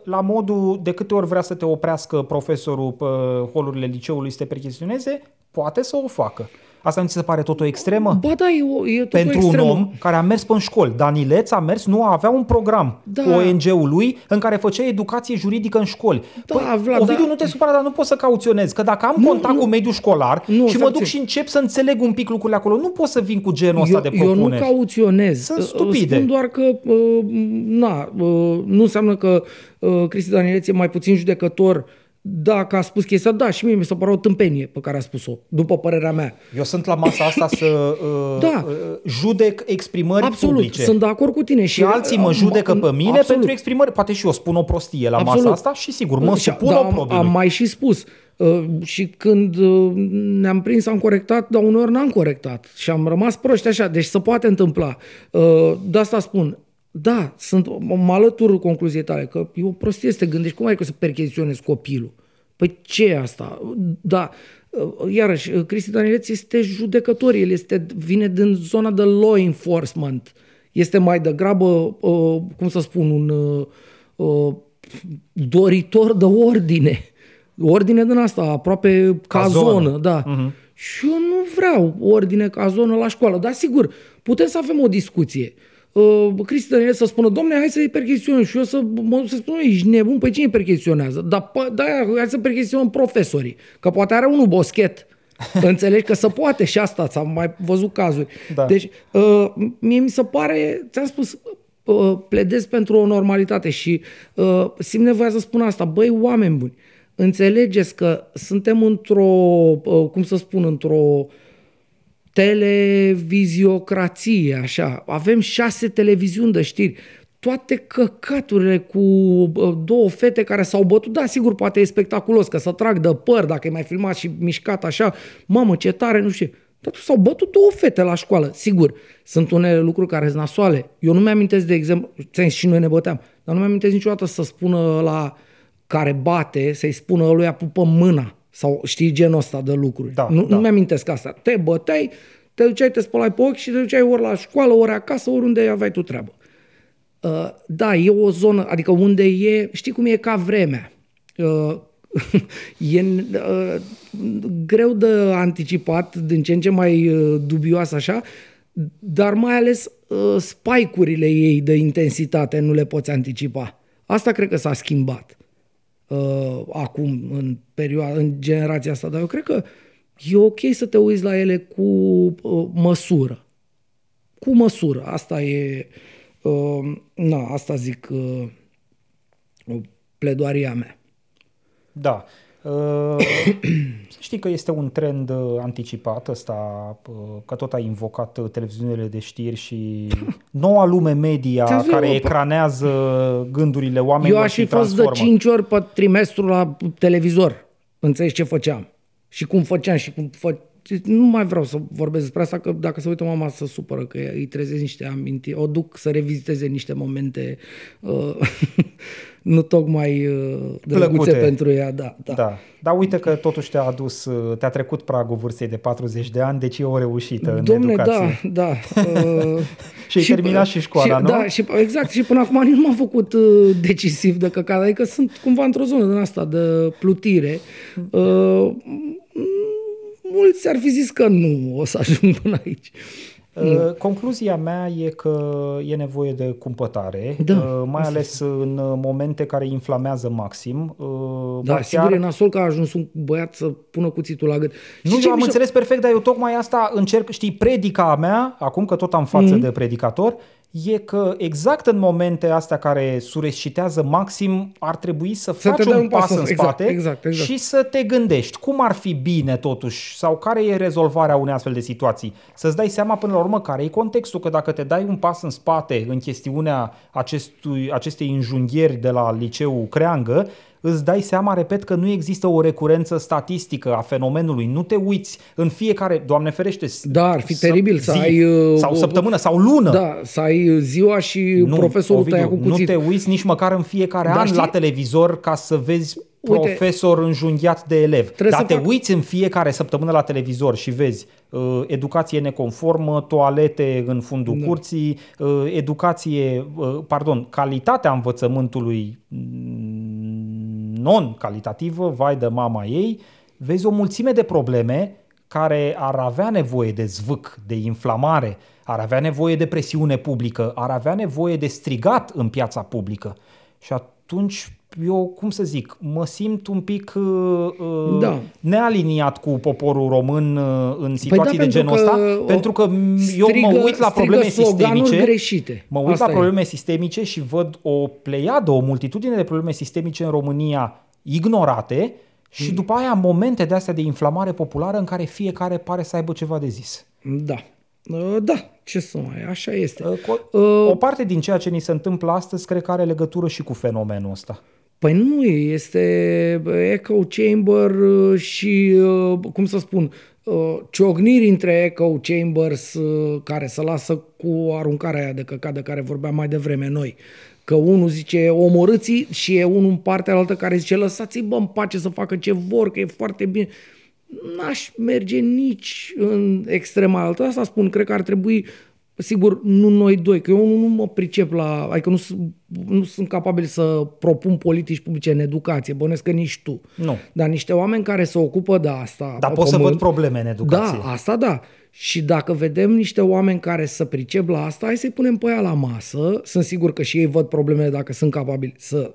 la modul de câte ori vrea să te oprească profesorul pe holurile liceului să te percheziționeze, poate să o facă. Asta nu ți se pare tot o extremă? Ba da, e, o, e tot Pentru o un extremă. om care a mers pe în școli. Danileț a mers, nu avea un program Da. cu ONG-ul lui în care făcea educație juridică în școli. Da, păi, Vlad, Ovidiu, da. nu te supăra, dar nu pot să cauționez. Că dacă am Nu, contact nu. cu mediul școlar Nu, și mă stai duc puțin. și încep să înțeleg un pic lucrurile acolo, nu pot să vin cu genul ăsta eu, de eu nu propuneri. cauționez. Sunt Uh, stupide. Spun doar că uh, na, uh, nu înseamnă că uh, Cristi Danieleț e mai puțin judecător dacă a spus chestia, da, și mie mi s-a părut o tâmpenie pe care a spus-o, după părerea mea. Eu sunt la masa asta să [LAUGHS] uh, Da. uh, judec exprimări Absolut, publice. sunt de acord cu tine. și alții mă uh, judecă pe mine absolut. pentru exprimări. Poate și eu spun o prostie la Absolut. masa asta și sigur, mă Și- supun da, am, oprobiului. am mai și spus. Uh, și când uh, ne-am prins, am corectat, dar uneori n-am corectat. Și am rămas proști așa. Deci se poate întâmpla. Uh, de asta spun. Da, sunt, mă alătur concluziei tale, că e o prostie să te gândești. Cum ai că să percheziționezi copilul? Păi ce e asta? Da, uh, iarăși, uh, Cristi Danileț este judecător, el este, vine din zona de law enforcement. Este mai degrabă, uh, cum să spun, un uh, uh, doritor de ordine. Ordine din asta, aproape ca, Ca zonă. zonă. da. Uh-huh. Și eu nu vreau ordine ca zonă la școală. Dar sigur, putem să avem o discuție. Uh, Cristi Daniel să spună, domne, hai să-i percheziționăm. Și eu să mă duc să spun, ești nebun, pe cine îi percheziționează? Dar pă- da, hai să percheziționăm profesorii. Că poate are unul boschet. [LAUGHS] Înțelegi că se poate și asta, ți-am mai văzut cazuri. Da. Deci, uh, mie mi se pare, ți-am spus, uh, pledez pentru o normalitate și uh, simt nevoia să spun asta. Băi, oameni buni, înțelegeți că suntem într-o, uh, cum să spun, într-o televiziocrație, așa. Avem șase televiziuni de știri. Toate căcaturile cu uh, două fete care s-au bătut, da, sigur, poate e spectaculos, că să trag de păr, dacă e mai filmat și mișcat așa, mamă, ce tare, nu știu ce. Dar tu s-au bătut două fete la școală. Sigur, sunt unele lucruri care sunt nasoale. Eu nu mi-amintesc, de exemplu, ți-am zis, și noi ne băteam, dar nu mi-amintesc niciodată să spună la care bate, să-i spună lui pupă mâna. Sau știi genul ăsta de lucruri. Da, nu, da. nu mi-amintesc asta. Te băteai, te duceai, te spălai pe ochi și te duceai ori la școală, ori acasă, oriunde aveai tu treabă. Uh, da, e o zonă, adică unde e, știi cum e ca vremea. Uh, [LAUGHS] e uh, greu de anticipat, din ce în ce mai uh, dubios așa, dar mai ales uh, spike-urile ei de intensitate nu le poți anticipa. Asta cred că s-a schimbat uh, acum, în, perioada, în generația asta, dar eu cred că e ok să te uiți la ele cu uh, măsură. Cu măsură. Asta e, uh, na, asta zic, uh, pledoaria mea. Da. Uh, știi că este un trend uh, anticipat ăsta, uh, că tot ai invocat televiziunile de știri și [LAUGHS] noua lume media Ți-am care zis, ecranează gândurile oamenilor Eu aș și fi fost de transformă. 5 ori pe trimestru la televizor. Înțelegi ce făceam? Și cum făceam și cum fă... Nu mai vreau să vorbesc despre asta, că dacă se uită mama să supără, că îi trezesc niște amintiri, o duc să reviziteze niște momente uh, [LAUGHS] nu tocmai uh, drăguțe Plăcute. pentru ea. Da, da. Da. Dar uite că totuși te-a adus, uh, te-a trecut pragul vârstei de 40 de ani, deci e o reușită în Domne, educație. da, da. [LAUGHS] Uh, Și ai terminat și școala, și, nu? Da, și, exact. Și până acum nici nu m-am făcut uh, decisiv de căcat. Adică sunt cumva într-o zonă din asta de plutire. Uh, mulți ar fi zis că nu o să ajung până aici. Uh, Concluzia mea e că e nevoie de cumpătare, Da, uh, mai ales în momente care inflamează maxim. uh, Da, ba sigur e nasol că a ajuns un băiat să pună cuțitul la gât. Nu, Și ce eu am mișto- înțeles perfect, dar eu tocmai asta încerc, știi, predica a mea, acum că tot am față Mhm. de predicator, e că exact în momente astea care surescitează maxim, ar trebui să, Să faci te dai un un pas pas în în- exact, spate exact, exact. și să te gândești cum ar fi bine totuși sau care e rezolvarea unei astfel de situații. Să-ți dai seama până la urmă care e contextul, că dacă te dai un pas în spate în chestiunea acestui, acestei înjunghieri de la liceul Creangă, îți dai seama, repet, că nu există o recurență statistică a fenomenului. Nu te uiți în fiecare, Doamne ferește, Da, ar fi teribil să ai, uh, sau o- săptămână sau lună. Da, să ai ziua și Nu, profesorul Ovidiu, tăia cu nu cuțit. te uiți nici măcar în fiecare Da, an știi- la televizor ca să vezi Uite, profesor înjunghiat de elev. trebuie Dar să te fac- uiți în fiecare săptămână la televizor și vezi uh, educație neconformă, toalete în fundul Da. curții, uh, educație, uh, pardon, calitatea învățământului mm, non-calitativă, vai de mama ei, vezi o mulțime de probleme care ar avea nevoie de zvâc, de inflamare, ar avea nevoie de presiune publică, ar avea nevoie de strigat în piața publică. Și atunci eu, cum să zic, mă simt un pic uh, uh, Da. nealiniat cu poporul român uh, în situații da, de genul pentru ăsta, că, pentru că m- eu strigă- mă uit la strigă probleme sloganuri sistemice. greșite. Mă uit Asta la e. probleme sistemice și văd o pleiadă, o multitudine de probleme sistemice în România ignorate și după aia momente de astea de inflamare populară în care fiecare pare să aibă ceva de zis. Da. Uh, Da, ce să mai, așa este. Uh, co- Uh, O parte din ceea ce ni se întâmplă astăzi cred că are legătură și cu fenomenul ăsta. Păi nu e, este echo chamber uh, și, uh, cum să spun, uh, ciogniri între echo chambers uh, care se lasă cu aruncarea aia de căcat de care vorbeam mai devreme noi. Că unul zice omorâți și e unul în partea altă care zice lăsați-i bă în pace să facă ce vor, că e foarte bine. N-aș merge nici în extrema altă. Asta spun, cred că ar trebui Sigur, nu noi doi, că eu nu mă pricep la... Adică nu, sunt- nu sunt capabil să propun politici publice în educație, bănesc că nici tu. Nu. Dar niște oameni care se ocupă de asta... Dar pe pot să pământ- văd probleme în educație. Da, asta da. Și dacă vedem niște oameni care să pricep la asta, hai să-i punem pe ea la masă. Sunt sigur că și ei văd problemele dacă sunt capabili să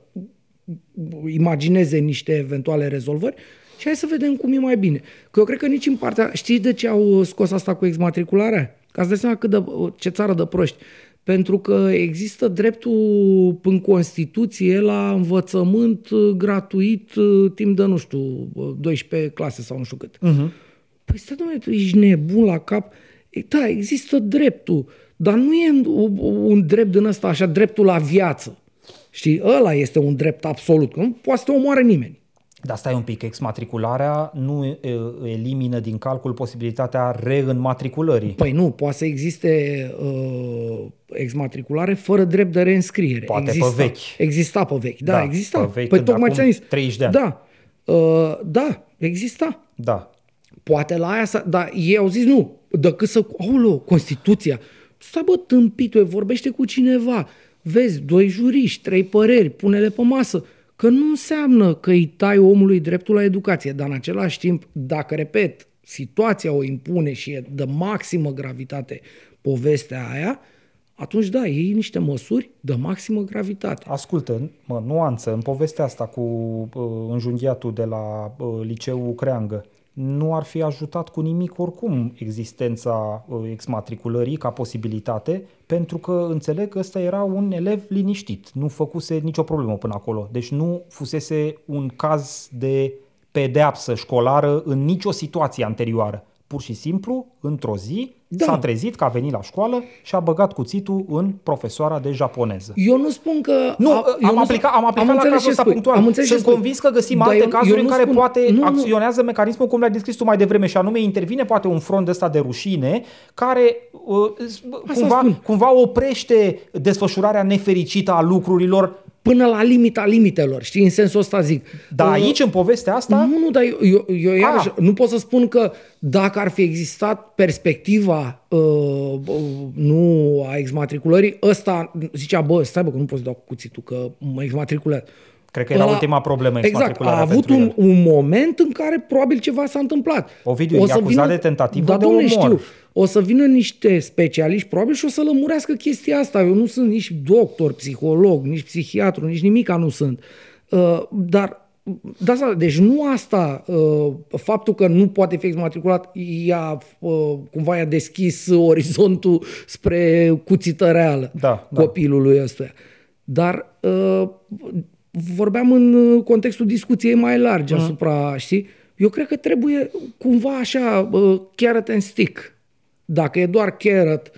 imagineze niște eventuale rezolvări și hai să vedem cum e mai bine. Că eu cred că nici în partea... Știți de ce au scos asta cu exmatricularea? Ca să dai seama cât de, ce țară de proști. Pentru că există dreptul în Constituție la învățământ uh, gratuit uh, timp de, nu știu, uh, 12 clase sau nu știu cât. Uh-huh. Păi stai, domnule, tu ești nebun la cap. E, Da, există dreptul, dar nu e un, un drept din ăsta așa, dreptul la viață. Știi, ăla este un drept absolut, că nu poate să te omoare nimeni. Dar stai un pic, exmatricularea nu e, elimină din calcul posibilitatea reînmatriculării. Păi nu, poate să existe uh, exmatriculare fără drept de reînscriere. Poate pe exista, vechi. Exista pe vechi, da, Da, exista. pe vechi păi când tocmai acum ce am zis. 30 de ani. Da, uh, da, exista. Da. Poate la aia, să, dar ei au zis nu, decât să, aulă, Constituția. Stai bă, tâmpitul, vorbește cu cineva, vezi, doi juriști, trei păreri, pune-le pe masă, că nu înseamnă că îi tai omului dreptul la educație, dar în același timp, dacă, repet, situația o impune și e de maximă gravitate povestea aia, atunci da, iei niște măsuri de maximă gravitate. Ascultă, mă, nuanță, în povestea asta cu uh, înjunghiatul de la uh, liceul Creangă, nu ar fi ajutat cu nimic oricum existența uh, exmatriculării ca posibilitate, pentru că înțeleg că ăsta era un elev liniștit, nu făcuse nicio problemă până acolo. Deci nu fusese un caz de pedeapsă școlară în nicio situație anterioară. Pur și simplu, într-o zi, da. s-a trezit că a venit la școală și a băgat cuțitul în profesoara de japoneză. Eu nu spun că... Nu, a, am, aplicat, am aplicat am la cazul ăsta punctual. Am înțeles Sunt ce spui. convins că găsim Dar alte eu- cazuri eu în nu care spun- poate nu, nu. acționează mecanismul cum l-ai descris tu mai devreme și anume intervine poate un front ăsta de rușine care uh, s- cumva, spun. cumva oprește desfășurarea nefericită a lucrurilor. Până la limita limitelor, știi, în sensul ăsta zic. Dar Uh, aici, în povestea asta, Nu, nu, dar eu, eu, eu iarăși, Ah. nu pot să spun că dacă ar fi existat perspectiva uh, uh, nu a exmatriculării, ăsta zicea, bă, stai bă, că nu poți să dau cu cuțitul, că mă exmatriculează. Cred că era ultima problemă Exact, a exmatricularea avut pentru un, el. un moment în care probabil ceva s-a întâmplat. Ovidiu, e acuzat de tentativă da, de domne, omor. știu. O să vină niște specialiști probabil și o să lămurească chestia asta. Eu nu sunt nici doctor, psiholog, nici psihiatru, nici nimica nu sunt. Uh, dar da, asta, deci nu asta, uh, faptul că nu poate fi exmatriculat, i-a, uh, cumva i-a deschis orizontul spre cuțită reală Da, da. copilului ăstuia. Dar uh, vorbeam în uh, contextul discuției mai largi asupra, știi? Eu cred că trebuie cumva așa, uh, carrot and stick. Dacă e doar carrot,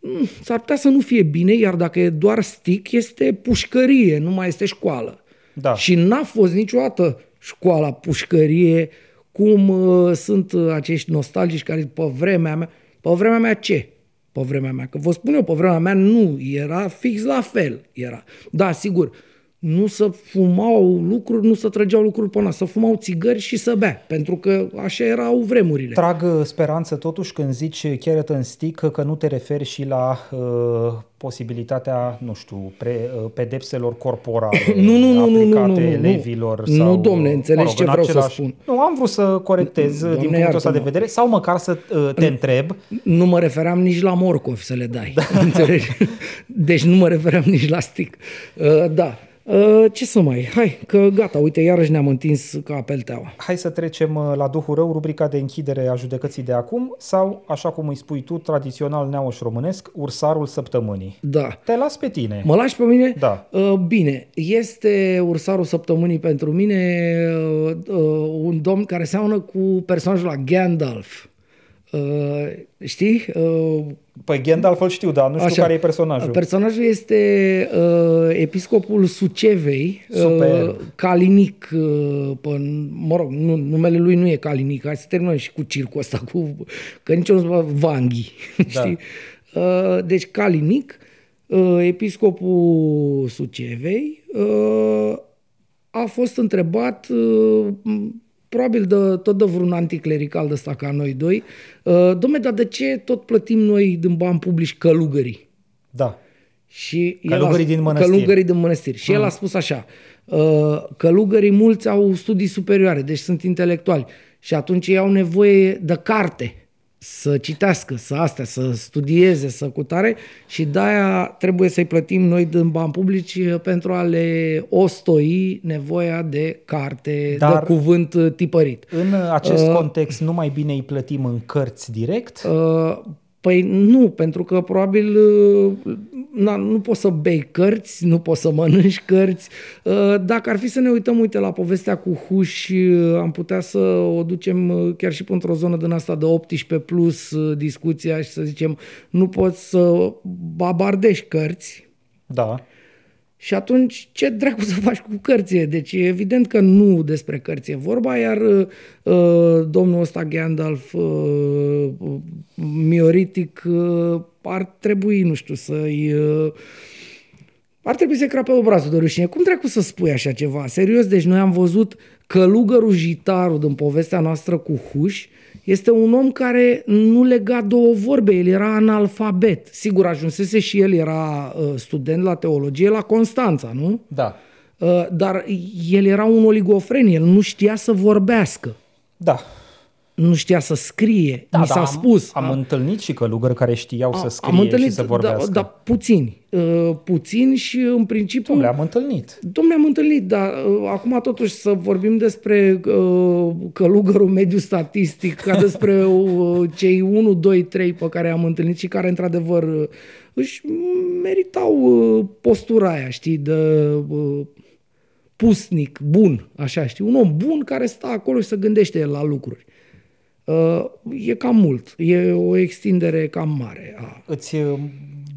mm, s-ar putea să nu fie bine, iar dacă e doar stick, este pușcărie, nu mai este școală. Da. Și n-a fost niciodată școala pușcărie, cum uh, sunt uh, acești nostalgici care zic, pe vremea mea, pe vremea mea ce? Pe vremea mea, că vă spun eu, pe vremea mea nu, era fix la fel. Era. Da, sigur, nu să fumau lucruri, nu să trăgeau lucruri pe nas, să fumau țigări și să bea, pentru că așa erau vremurile. Trag uh, speranță totuși când zici carrot and stick că nu te referi și la uh, posibilitatea, nu știu, pre, uh, pedepselor corporale [LAUGHS] Nu, nu, nu, nu, nu, aplicate nu, nu. elevilor. Nu, sau, domne, înțelegi ce în vreau să spun. Nu, am vrut să corectez Doamne, din punctul ăsta de iartă-mă. vedere sau măcar să uh, te întreb Nu mă refeream nici la morcovi să le dai. Înțelegi? Deci nu mă refeream nici la stick. Uh, da. Uh, ce să mai... Hai, că gata, uite, iarăși ne-am întins ca pelteaua. Hai să trecem uh, la Duhul Rău, rubrica de închidere a judecății de acum sau, așa cum îi spui tu, tradițional neauș românesc, ursarul săptămânii. Da. Te las pe tine. Mă lași pe mine? Da. Uh, bine, este ursarul săptămânii pentru mine uh, uh, un domn care seamănă cu personajul la Gandalf. Uh, știi? Uh, Păi Gandalf îl știu, dar nu știu Așa. care e personajul. Personajul este uh, episcopul Sucevei, Super. uh, Calinic, uh, pe, mă rog, nu, numele lui nu e Calinic, hai să terminăm și cu circul ăsta, cu, că nici nu se Vanghi, [LAUGHS] Da. știi? Uh, deci Calinic, uh, episcopul Sucevei, uh, a fost întrebat uh, m, probabil de, tot de vreun anticlerical de ăsta ca noi doi, uh, dom'le, dar de ce tot plătim noi din bani publici călugării? Da. Și el Călugării a, din mănăstiri. Călugării din mănăstiri. Și el a spus așa, uh, călugării mulți au studii superioare, deci sunt intelectuali. Și atunci ei au nevoie de carte să citească, să astea, să studieze, să cutare și de-aia trebuie să-i plătim noi din bani publici uh, pentru a le ostoi nevoia de carte, Dar- de cuvânt uh, tipărit. În acest context, nu mai bine îi plătim în cărți direct? Uh, Păi nu, pentru că probabil uh, na, nu poți să bei cărți, nu poți să mănânci cărți. Uh, Dacă ar fi să ne uităm, uite, la povestea cu Huș, uh, am putea să o ducem uh, chiar și pe într-o zonă din asta de 18 plus uh, discuția și să zicem nu poți să babardești cărți, Da. Și atunci, ce dracu să faci cu cărțile? Deci e evident că nu despre cărți e vorba, iar uh, domnul ăsta Gandalf uh, mioritic uh, ar trebui, nu știu, să-i... Uh, ar trebui să-i crape obrazul de rușine. Cum dracu să spui așa ceva? Serios, deci noi am văzut călugărul Jitarul din povestea noastră cu Huș, este un om care nu lega două vorbe, el era analfabet. Sigur, ajunsese și el, era uh, student la teologie la Constanța, nu? Da. Uh, dar el era un oligofren, el nu știa să vorbească. Da. Nu știa să scrie. Da, Mi da, s-a am, spus. Am a- întâlnit și călugări care știau să a- scrie am întâlnit, și să vorbească. Da, da, puțini. Uh, puțini și în principiu... Le-am întâlnit. Domnule, am întâlnit, dar uh, acum totuși să vorbim despre uh, călugărul mediu statistic, ca despre [LAUGHS] uh, cei 1, 2, 3 pe care am întâlnit și care într-adevăr uh, își meritau uh, postura aia, știi, de uh, pusnic, bun, așa, știi, un om bun care stă acolo și se gândește el la lucruri. Uh, e cam mult, e o extindere cam mare a Îți uh,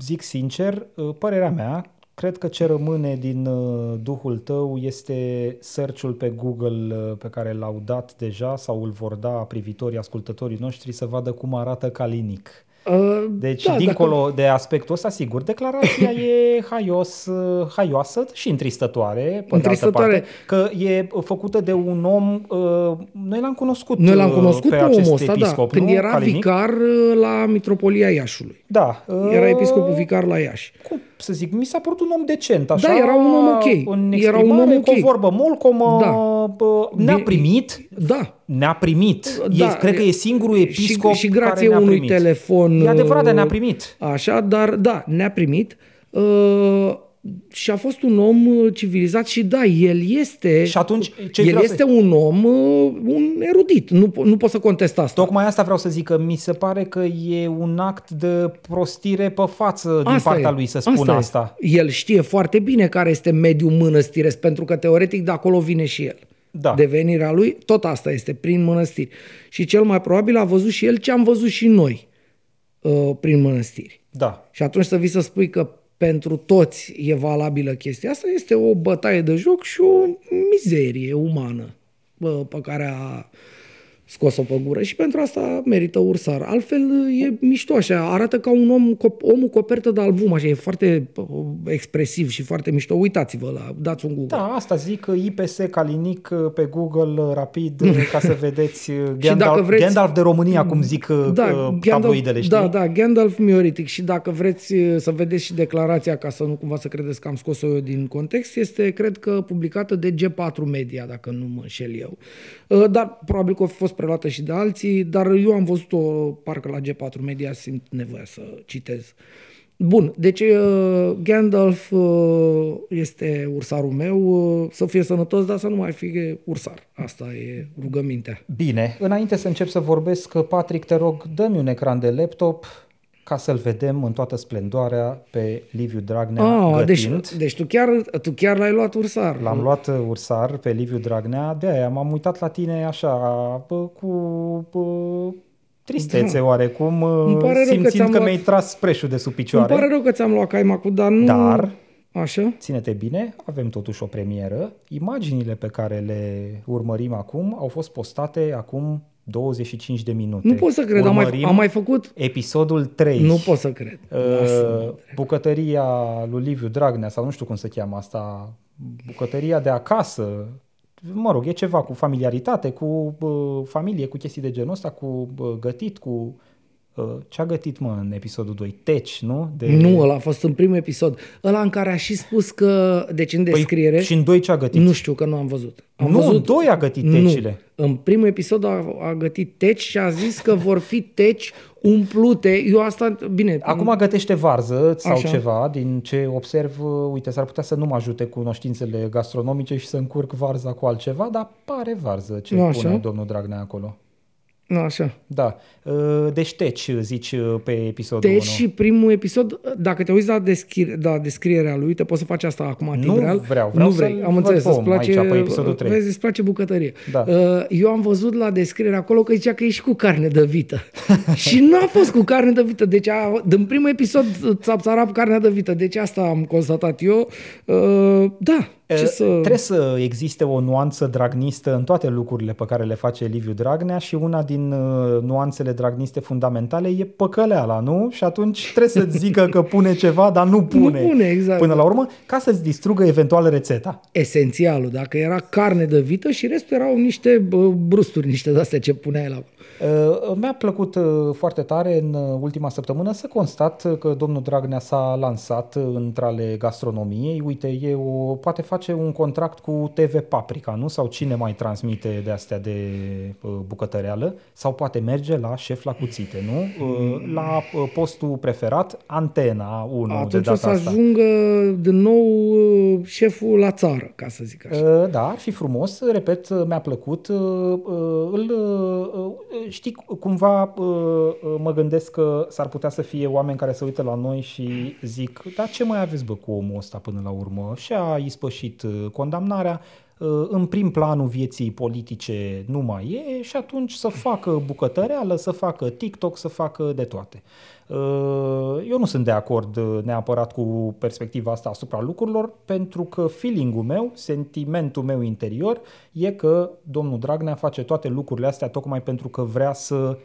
zic sincer, uh, părerea mea, cred că ce rămâne din uh, duhul tău este search-ul pe Google uh, pe care l-au dat deja sau îl vor da privitorii, ascultătorii noștri să vadă cum arată Calinic. Uh, Deci, da, da, dincolo de aspectul ăsta, sigur, declarația [LAUGHS] e haios, uh, haioasă și întristătoare, pe de altă Întristătoare. parte, că e făcută de un om, uh, noi l-am cunoscut Noi l-am uh, cunoscut pe, pe, acest omul ăsta, episcop, da, când nu, era Calinic? vicar uh, la Mitropolia Iașului. Da. Era uh, episcopul vicar la Iași. cum să zic, mi s-a părut un om decent, așa. Da, era un om ok. În Era un om exprimare, ok. cu o vorbă molcomă, Da. bă, ne-a Bine, primit, Da. ne-a primit. Da, e, cred că e singurul episcop și, și grație care ne-a unui primit. telefon. E adevărat, dar ne-a uh, primit. Așa, dar da, ne-a primit. Uh, și a fost un om uh, civilizat și da, el este Și atunci, ce el vreau să- este un om, uh, un erudit. Nu, po- nu pot să contest asta. Tocmai asta vreau să zic, că mi se pare că e un act de prostire pe față din Asta partea e. lui să spună asta. e. El știe foarte bine care este mediul mănăstiresc, pentru că teoretic de acolo vine și el. Da. Devenirea lui, tot asta este, prin mănăstiri. Și cel mai probabil a văzut și el ce am văzut și noi uh, prin mănăstiri. Da. Și atunci să vii să spui că pentru toți e valabilă chestia asta, este o bătaie de joc și o mizerie umană bă, pe care a scos-o pe gură și pentru asta merită ursar. Altfel e mișto așa, arată ca un om, cop- omul copertă de album, așa, e foarte uh, expresiv și foarte mișto. Uitați-vă la, dați un Google. Da, asta zic, IPS Calinic uh, pe Google uh, rapid uh, ca să [LAUGHS] vedeți uh, Gandalf, dacă vreți- Gandalf de România, cum zic uh, da, uh, tabloidele, știi? da, da, Gandalf Mioritic și dacă vreți uh, să vedeți și declarația, ca să nu cumva să credeți că am scos-o eu din context, este, cred că, publicată de G4 Media, dacă nu mă înșel eu. Uh, Dar probabil că a fost preluată și de alții, dar eu am văzut-o parcă la G4 Media, simt nevoia să citez. Bun, deci uh, Gandalf uh, este ursarul meu, uh, să fie sănătos, dar să nu mai fie ursar. Asta e rugămintea. Bine, înainte să încep să vorbesc, Patrick, te rog, dă-mi un ecran de laptop ca să-l vedem în toată splendoarea pe Liviu Dragnea Ah, deci, gătind. deci tu chiar, tu chiar l-ai luat ursar. L-am luat uh, ursar pe Liviu Dragnea, de aia m-am uitat la tine așa, bă, cu bă, tristețe oarecum, uh, Îmi pare rău că simțind ți-am că, luat- mi-ai tras preșul de sub Îmi picioare. pare rău că ți-am luat caimacul, dar nu... Dar- Așa? Ține-te bine, avem totuși o premieră. Imaginile pe care le urmărim acum au fost postate acum 25 de minute. Nu pot să cred, am mai, Urmărim am mai făcut... episodul 3. Nu pot să cred. Uh, bucătăria lui Liviu Dragnea, sau nu știu cum se cheamă asta, bucătăria de acasă, mă rog, e ceva cu familiaritate, cu uh, familie, cu chestii de genul ăsta, cu uh, gătit, cu... Uh, ce a gătit, mă, în episodul 2? Teci, nu? De... Nu, ăla a fost în primul episod. Ăla în care a și spus că... Deci în descriere... Păi, și în 2 ce a gătit? Nu știu, că nu am văzut. Am nu, văzut... în 2 a gătit tecile. Nu. În primul episod a, a gătit teci și a zis că vor fi teci umplute. Eu asta... Bine, Acum gătește varză sau Așa. ceva, din ce observ, uh, uite, s-ar putea să nu mă ajute cunoștințele gastronomice și să încurc varza cu altceva, dar pare varză ce Așa. pune domnul Dragnea acolo. Nu, așa. Da. Uh, Deci teci, zici, uh, pe episodul Deci 1. și primul episod, dacă te uiți la, descri- la descrierea lui, te poți să faci asta acum în Nu timp real. vreau, vreau nu vrei. să-l Am văd înțeles, pe îți om place, aici, pe episodul trei. Vezi, îți place bucătărie. Da. Uh, Eu am văzut la descriere acolo că zicea că e și cu carne de vită. [LAUGHS] și nu a fost cu carne de vită. Deci a, din primul episod țapțarap carnea de vită. Deci asta am constatat eu. Uh, Da, ce Uh, să... Trebuie să existe o nuanță dragnistă în toate lucrurile pe care le face Liviu Dragnea și una din uh, nuanțele dragniste fundamentale e păcăleala, nu? Și atunci trebuie să-ți zică că pune ceva, dar nu pune. pune, exact. Până la urmă, ca să-ți distrugă eventual rețeta. Esențialul, dacă era carne de vită și restul erau niște bă, brusturi, niște de-astea ce puneai la... Uh, Mi-a plăcut uh, foarte tare în uh, ultima săptămână să constat că domnul Dragnea s-a lansat uh, între ale gastronomiei. Uite, e o, poate face face un contract cu TV Paprika, nu? Sau cine mai transmite de astea de uh, bucătăreală? Sau poate merge la șef la cuțite, nu? Uh, la uh, postul preferat, Antena 1 Atunci de o data să asta. ajungă din nou uh, șeful la țară, ca să zic așa. Uh, Da, ar fi frumos, repet, uh, mi-a plăcut. Uh, uh, Îl, uh, uh, știi, cumva uh, uh, mă gândesc că s-ar putea să fie oameni care se uită la noi și zic, dar ce mai aveți bă cu omul ăsta până la urmă? Și-a ispășit uh, condamnarea, uh, în prim planul vieții politice nu mai e și atunci să facă bucătăreală, să facă TikTok, să facă de toate. Uh, Eu nu sunt de acord uh, neapărat cu perspectiva asta asupra lucrurilor, pentru că feeling-ul meu, sentimentul meu interior, e că domnul Dragnea face toate lucrurile astea tocmai pentru că vrea să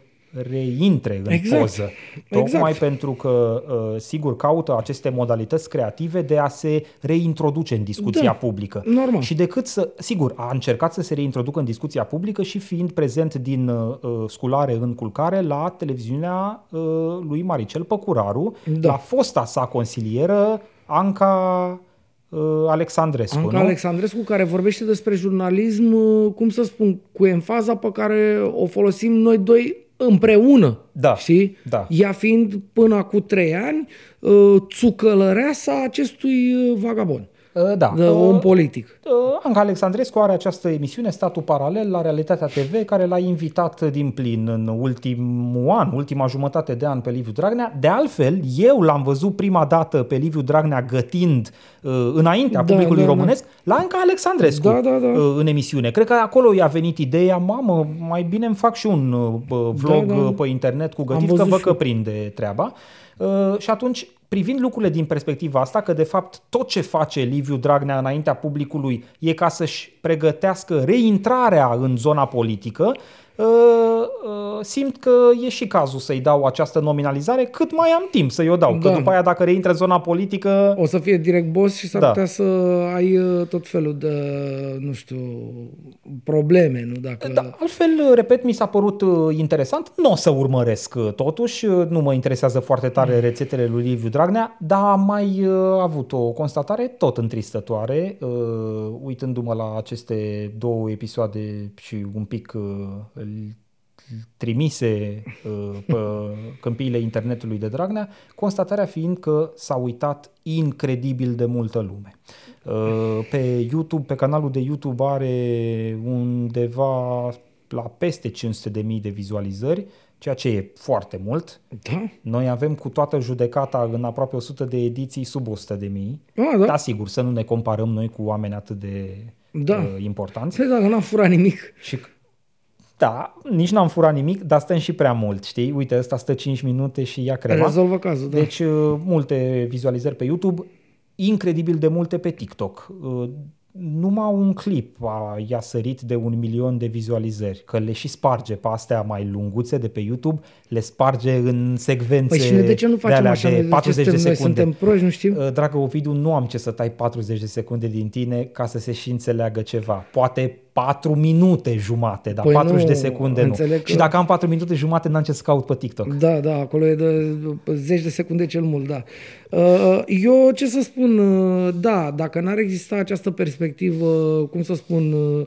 reintre în Exact. poză. Tocmai Exact. pentru că, uh, sigur, caută aceste modalități creative de a se reintroduce în discuția Da, publică. normal. Și decât să, sigur, a încercat să se reintroducă în discuția publică și fiind prezent din uh, uh, sculare în culcare la televiziunea uh, lui Maricel Păcuraru, Da. la fosta sa consilieră, Anca uh, Alexandrescu. Anca nu? Alexandrescu care vorbește despre jurnalism, uh, cum să spun, cu enfaza pe care o folosim noi doi împreună. Da, Știi? da. Ea fiind până acum trei ani uh, țucălăreasa acestui uh, vagabond, Uh, da. de om politic. Uh, Anca Alexandrescu are această emisiune, Statul Paralel, la Realitatea TV, care l-a invitat din plin în ultimul an, ultima jumătate de an pe Liviu Dragnea. De altfel, eu l-am văzut prima dată pe Liviu Dragnea gătind uh, înaintea Da, publicului da, da. românesc la Anca Alexandrescu Da, da, da. uh, în emisiune. Cred că acolo i-a venit ideea, mamă, mai bine îmi fac și un uh, vlog Da, da. uh, pe internet cu gătit, Am că văzut văd și că eu. prinde treaba. Uh, și atunci, privind lucrurile din perspectiva asta, că de fapt tot ce face Liviu Dragnea înaintea publicului e ca să-și pregătească reintrarea în zona politică, uh, uh, simt că e și cazul să-i dau această nominalizare cât mai am timp să-i o dau. Că Da. după aia dacă reintră în zona politică... O să fie direct boss și s-ar Da. putea să ai uh, tot felul de, nu știu, probleme, nu? Dacă... Da, altfel, repet, mi s-a părut uh, interesant. Nu o să urmăresc uh, totuși, uh, nu mă interesează foarte tare rețetele lui Liviu Dragnea, dar am mai uh, avut o constatare tot întristătoare, uh, uitându-mă la aceste două episoade și un pic uh, l- trimise uh, pe câmpiile internetului de Dragnea, constatarea fiind că s-a uitat incredibil de multă lume. Uh, Pe YouTube, pe canalul de YouTube are undeva la peste 500.000 de vizualizări, ceea ce e foarte mult. Da? Noi avem cu toată judecata în aproape 100 de ediții sub 100 de mii. Ah, da. Da, sigur, să nu ne comparăm noi cu oameni atât de Da. uh, importanți. Păi dacă n-am furat nimic. Și da, nici n-am furat nimic, dar stăm și prea mult, știi? Uite, ăsta stă 5 minute și ia crema. Rezolvă cazul, da. Deci, uh, multe vizualizări pe YouTube, incredibil de multe pe TikTok. Uh, Numai un clip a, i-a sărit de un milion de vizualizări, că le și sparge pe astea mai lunguțe de pe YouTube, le sparge în secvențe Păi și noi de ce nu facem alea așa? de Noi de ce 40 de suntem, noi secunde. suntem proști, nu știm? Uh, Dragă Ovidiu, nu am ce să tai 40 de secunde din tine ca să se și înțeleagă ceva. Poate 4 minute jumate, dar Păi 40 nu, de secunde nu. înțeleg că- Și dacă am 4 minute jumate, n-am ce să caut pe TikTok. Da, da, acolo e de zeci de secunde cel mult, da. Uh, Eu ce să spun, uh, da, dacă n-ar exista această perspectivă, cum să spun, uh,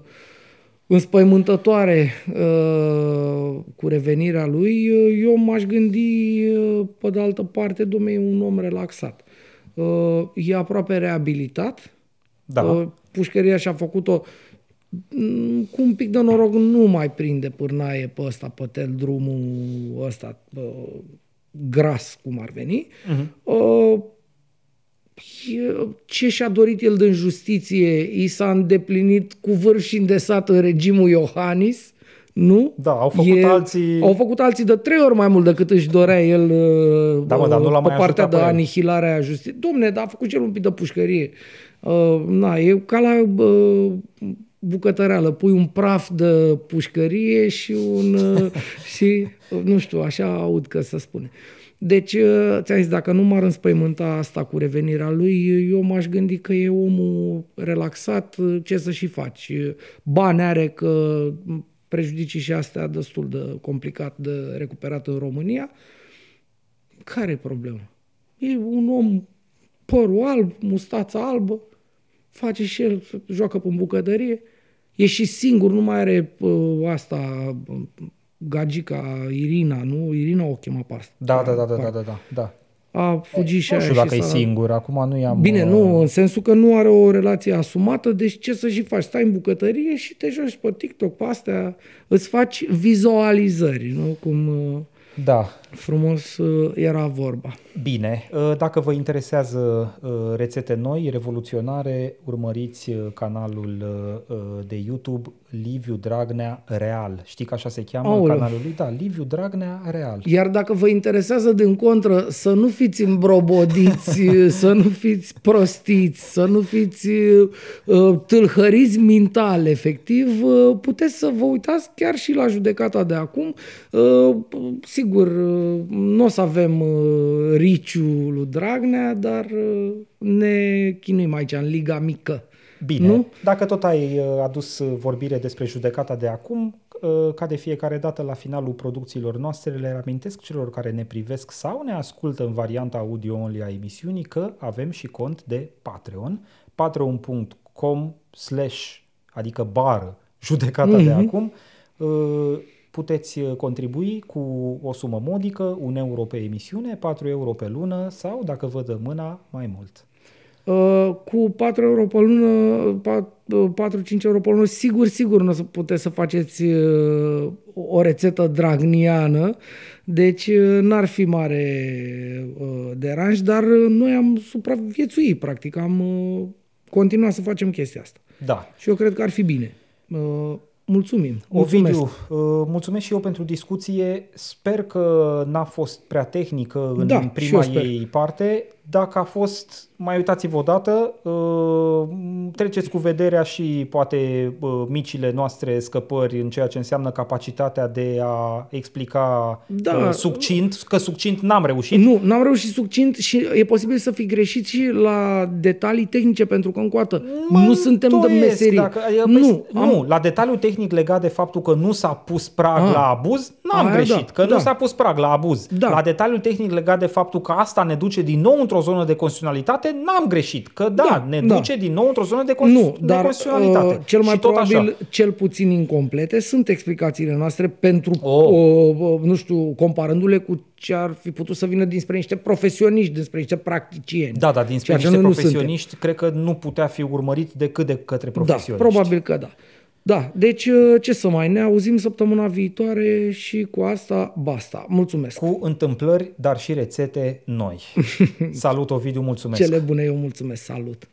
înspăimântătoare uh, cu revenirea lui, uh, eu m-aș gândi, uh, pe de altă parte, domnule, e un om relaxat. Uh, E aproape reabilitat. Da. Uh, Pușcăria și-a făcut-o mm, cu un pic de noroc nu mai prinde pârnaie pe ăsta, pe tel drumul ăsta uh, gras, cum ar veni. Uh-huh. Uh, e- ce și-a dorit el din justiție, i s-a îndeplinit cu vârf și îndesat în regimul Iohannis, nu? Da, au făcut alții- Au făcut alții de trei ori mai mult decât își dorea el uh, Da, mă, dar nu l-a pe mai partea ajutat de pe el. anihilare a justiției. Domne, dar a făcut cel un pic de pușcărie. Uh, na, e ca la uh, bucătăreală. Pui un praf de pușcărie și un... Uh, [LAUGHS] și, uh, nu știu, așa aud că se spune. Deci, uh, ți-am zis, dacă nu m-ar înspăimânta asta cu revenirea lui, eu m-aș gândi că e omul relaxat, uh, ce să și faci. Bani are că prejudicii și astea destul de complicat de recuperat în România. Care e problema? E un om părul alb, mustața albă, face și el, joacă pe bucătărie, e și singur, nu mai are uh, asta, uh, gagica Irina, nu? Irina o chema pe asta. Da, da, da, da, da, da, da, da. A fugit și Nu aia știu și dacă e s-a- singur, acum nu i-am... Bine, uh, nu, în sensul că nu are o relație asumată, deci ce să și faci? Stai în bucătărie și te joci pe TikTok, pe astea, îți faci vizualizări, nu? Cum uh, Da, frumos uh, era vorba. Bine, uh, dacă vă interesează uh, rețete noi, revoluționare, urmăriți uh, canalul uh, de YouTube Liviu Dragnea Real. Știi că așa se cheamă Aoleu. canalul lui? Da, Liviu Dragnea Real. Iar dacă vă interesează din contră să nu fiți îmbrobodiți, [LAUGHS] să nu fiți prostiți, să nu fiți uh, tâlhăriți mental, efectiv, uh, puteți să vă uitați chiar și la judecata de acum. Uh, sigur, uh, nu o să avem uh, riciul lui Dragnea, dar uh, ne chinuim aici în liga mică. Bine, Nu? dacă tot ai uh, adus uh, vorbire despre judecata de acum, uh, ca de fiecare dată la finalul producțiilor noastre, le reamintesc celor care ne privesc sau ne ascultă în varianta audio-only a emisiunii că avem și cont de Patreon, patreon.com slash, adică bară, judecata de acum, uh, puteți uh, contribui cu o sumă modică, un euro pe emisiune, 4 euro pe lună sau, dacă vă dă mâna, mai mult. Uh, cu 4 euro pe lună, 4-5 euro pe lună, sigur, sigur nu o să puteți să faceți uh, o rețetă dragniană, deci uh, n-ar fi mare uh, deranj, dar uh, noi am supraviețuit, practic, am uh, continuat să facem chestia asta. Da, Și eu cred că ar fi bine. Uh, mulțumim. Mulțumesc. Ovidiu, uh, mulțumesc și eu pentru discuție. Sper că n-a fost prea tehnică în Da, și prima eu sper. ei parte. Dacă a fost, mai uitați-vă o dată, uh, treceți cu vederea și poate uh, micile noastre scăpări în ceea ce înseamnă capacitatea de a explica Da. uh, succint, că succint n-am reușit. Nu, n-am reușit succint și e posibil să fi greșit și la detalii tehnice, pentru că încă o dată nu suntem de îndoiesc meserie. Dacă, nu, nu, nu, la detaliu tehnic legat de faptul că nu s-a pus prag Ah. la abuz, n-am Aia greșit, da, că nu da. s-a pus prag la abuz. Da. La detaliu tehnic legat de faptul că asta ne duce din nou într-o zonă de constituționalitate, n-am greșit. Că da, Da, ne da. duce din nou într-o zonă de, con- Nu, de dar constituționalitate. uh, cel mai și tot probabil, așa. cel puțin incomplete, sunt explicațiile noastre pentru, Oh. uh, uh, nu știu, comparându-le cu ce ar fi putut să vină dinspre niște profesioniști, dinspre niște practicieni. Da, da, dinspre Ceea ce niște noi nu profesioniști, cred că nu putea fi urmărit decât de către Da, profesioniști. probabil că da. Da, deci uh, ce să mai ne auzim săptămâna viitoare și cu asta basta. Mulțumesc. Cu întâmplări, dar și rețete noi. [LAUGHS] Salut, Ovidiu, mulțumesc! Cele bune, eu mulțumesc. Salut.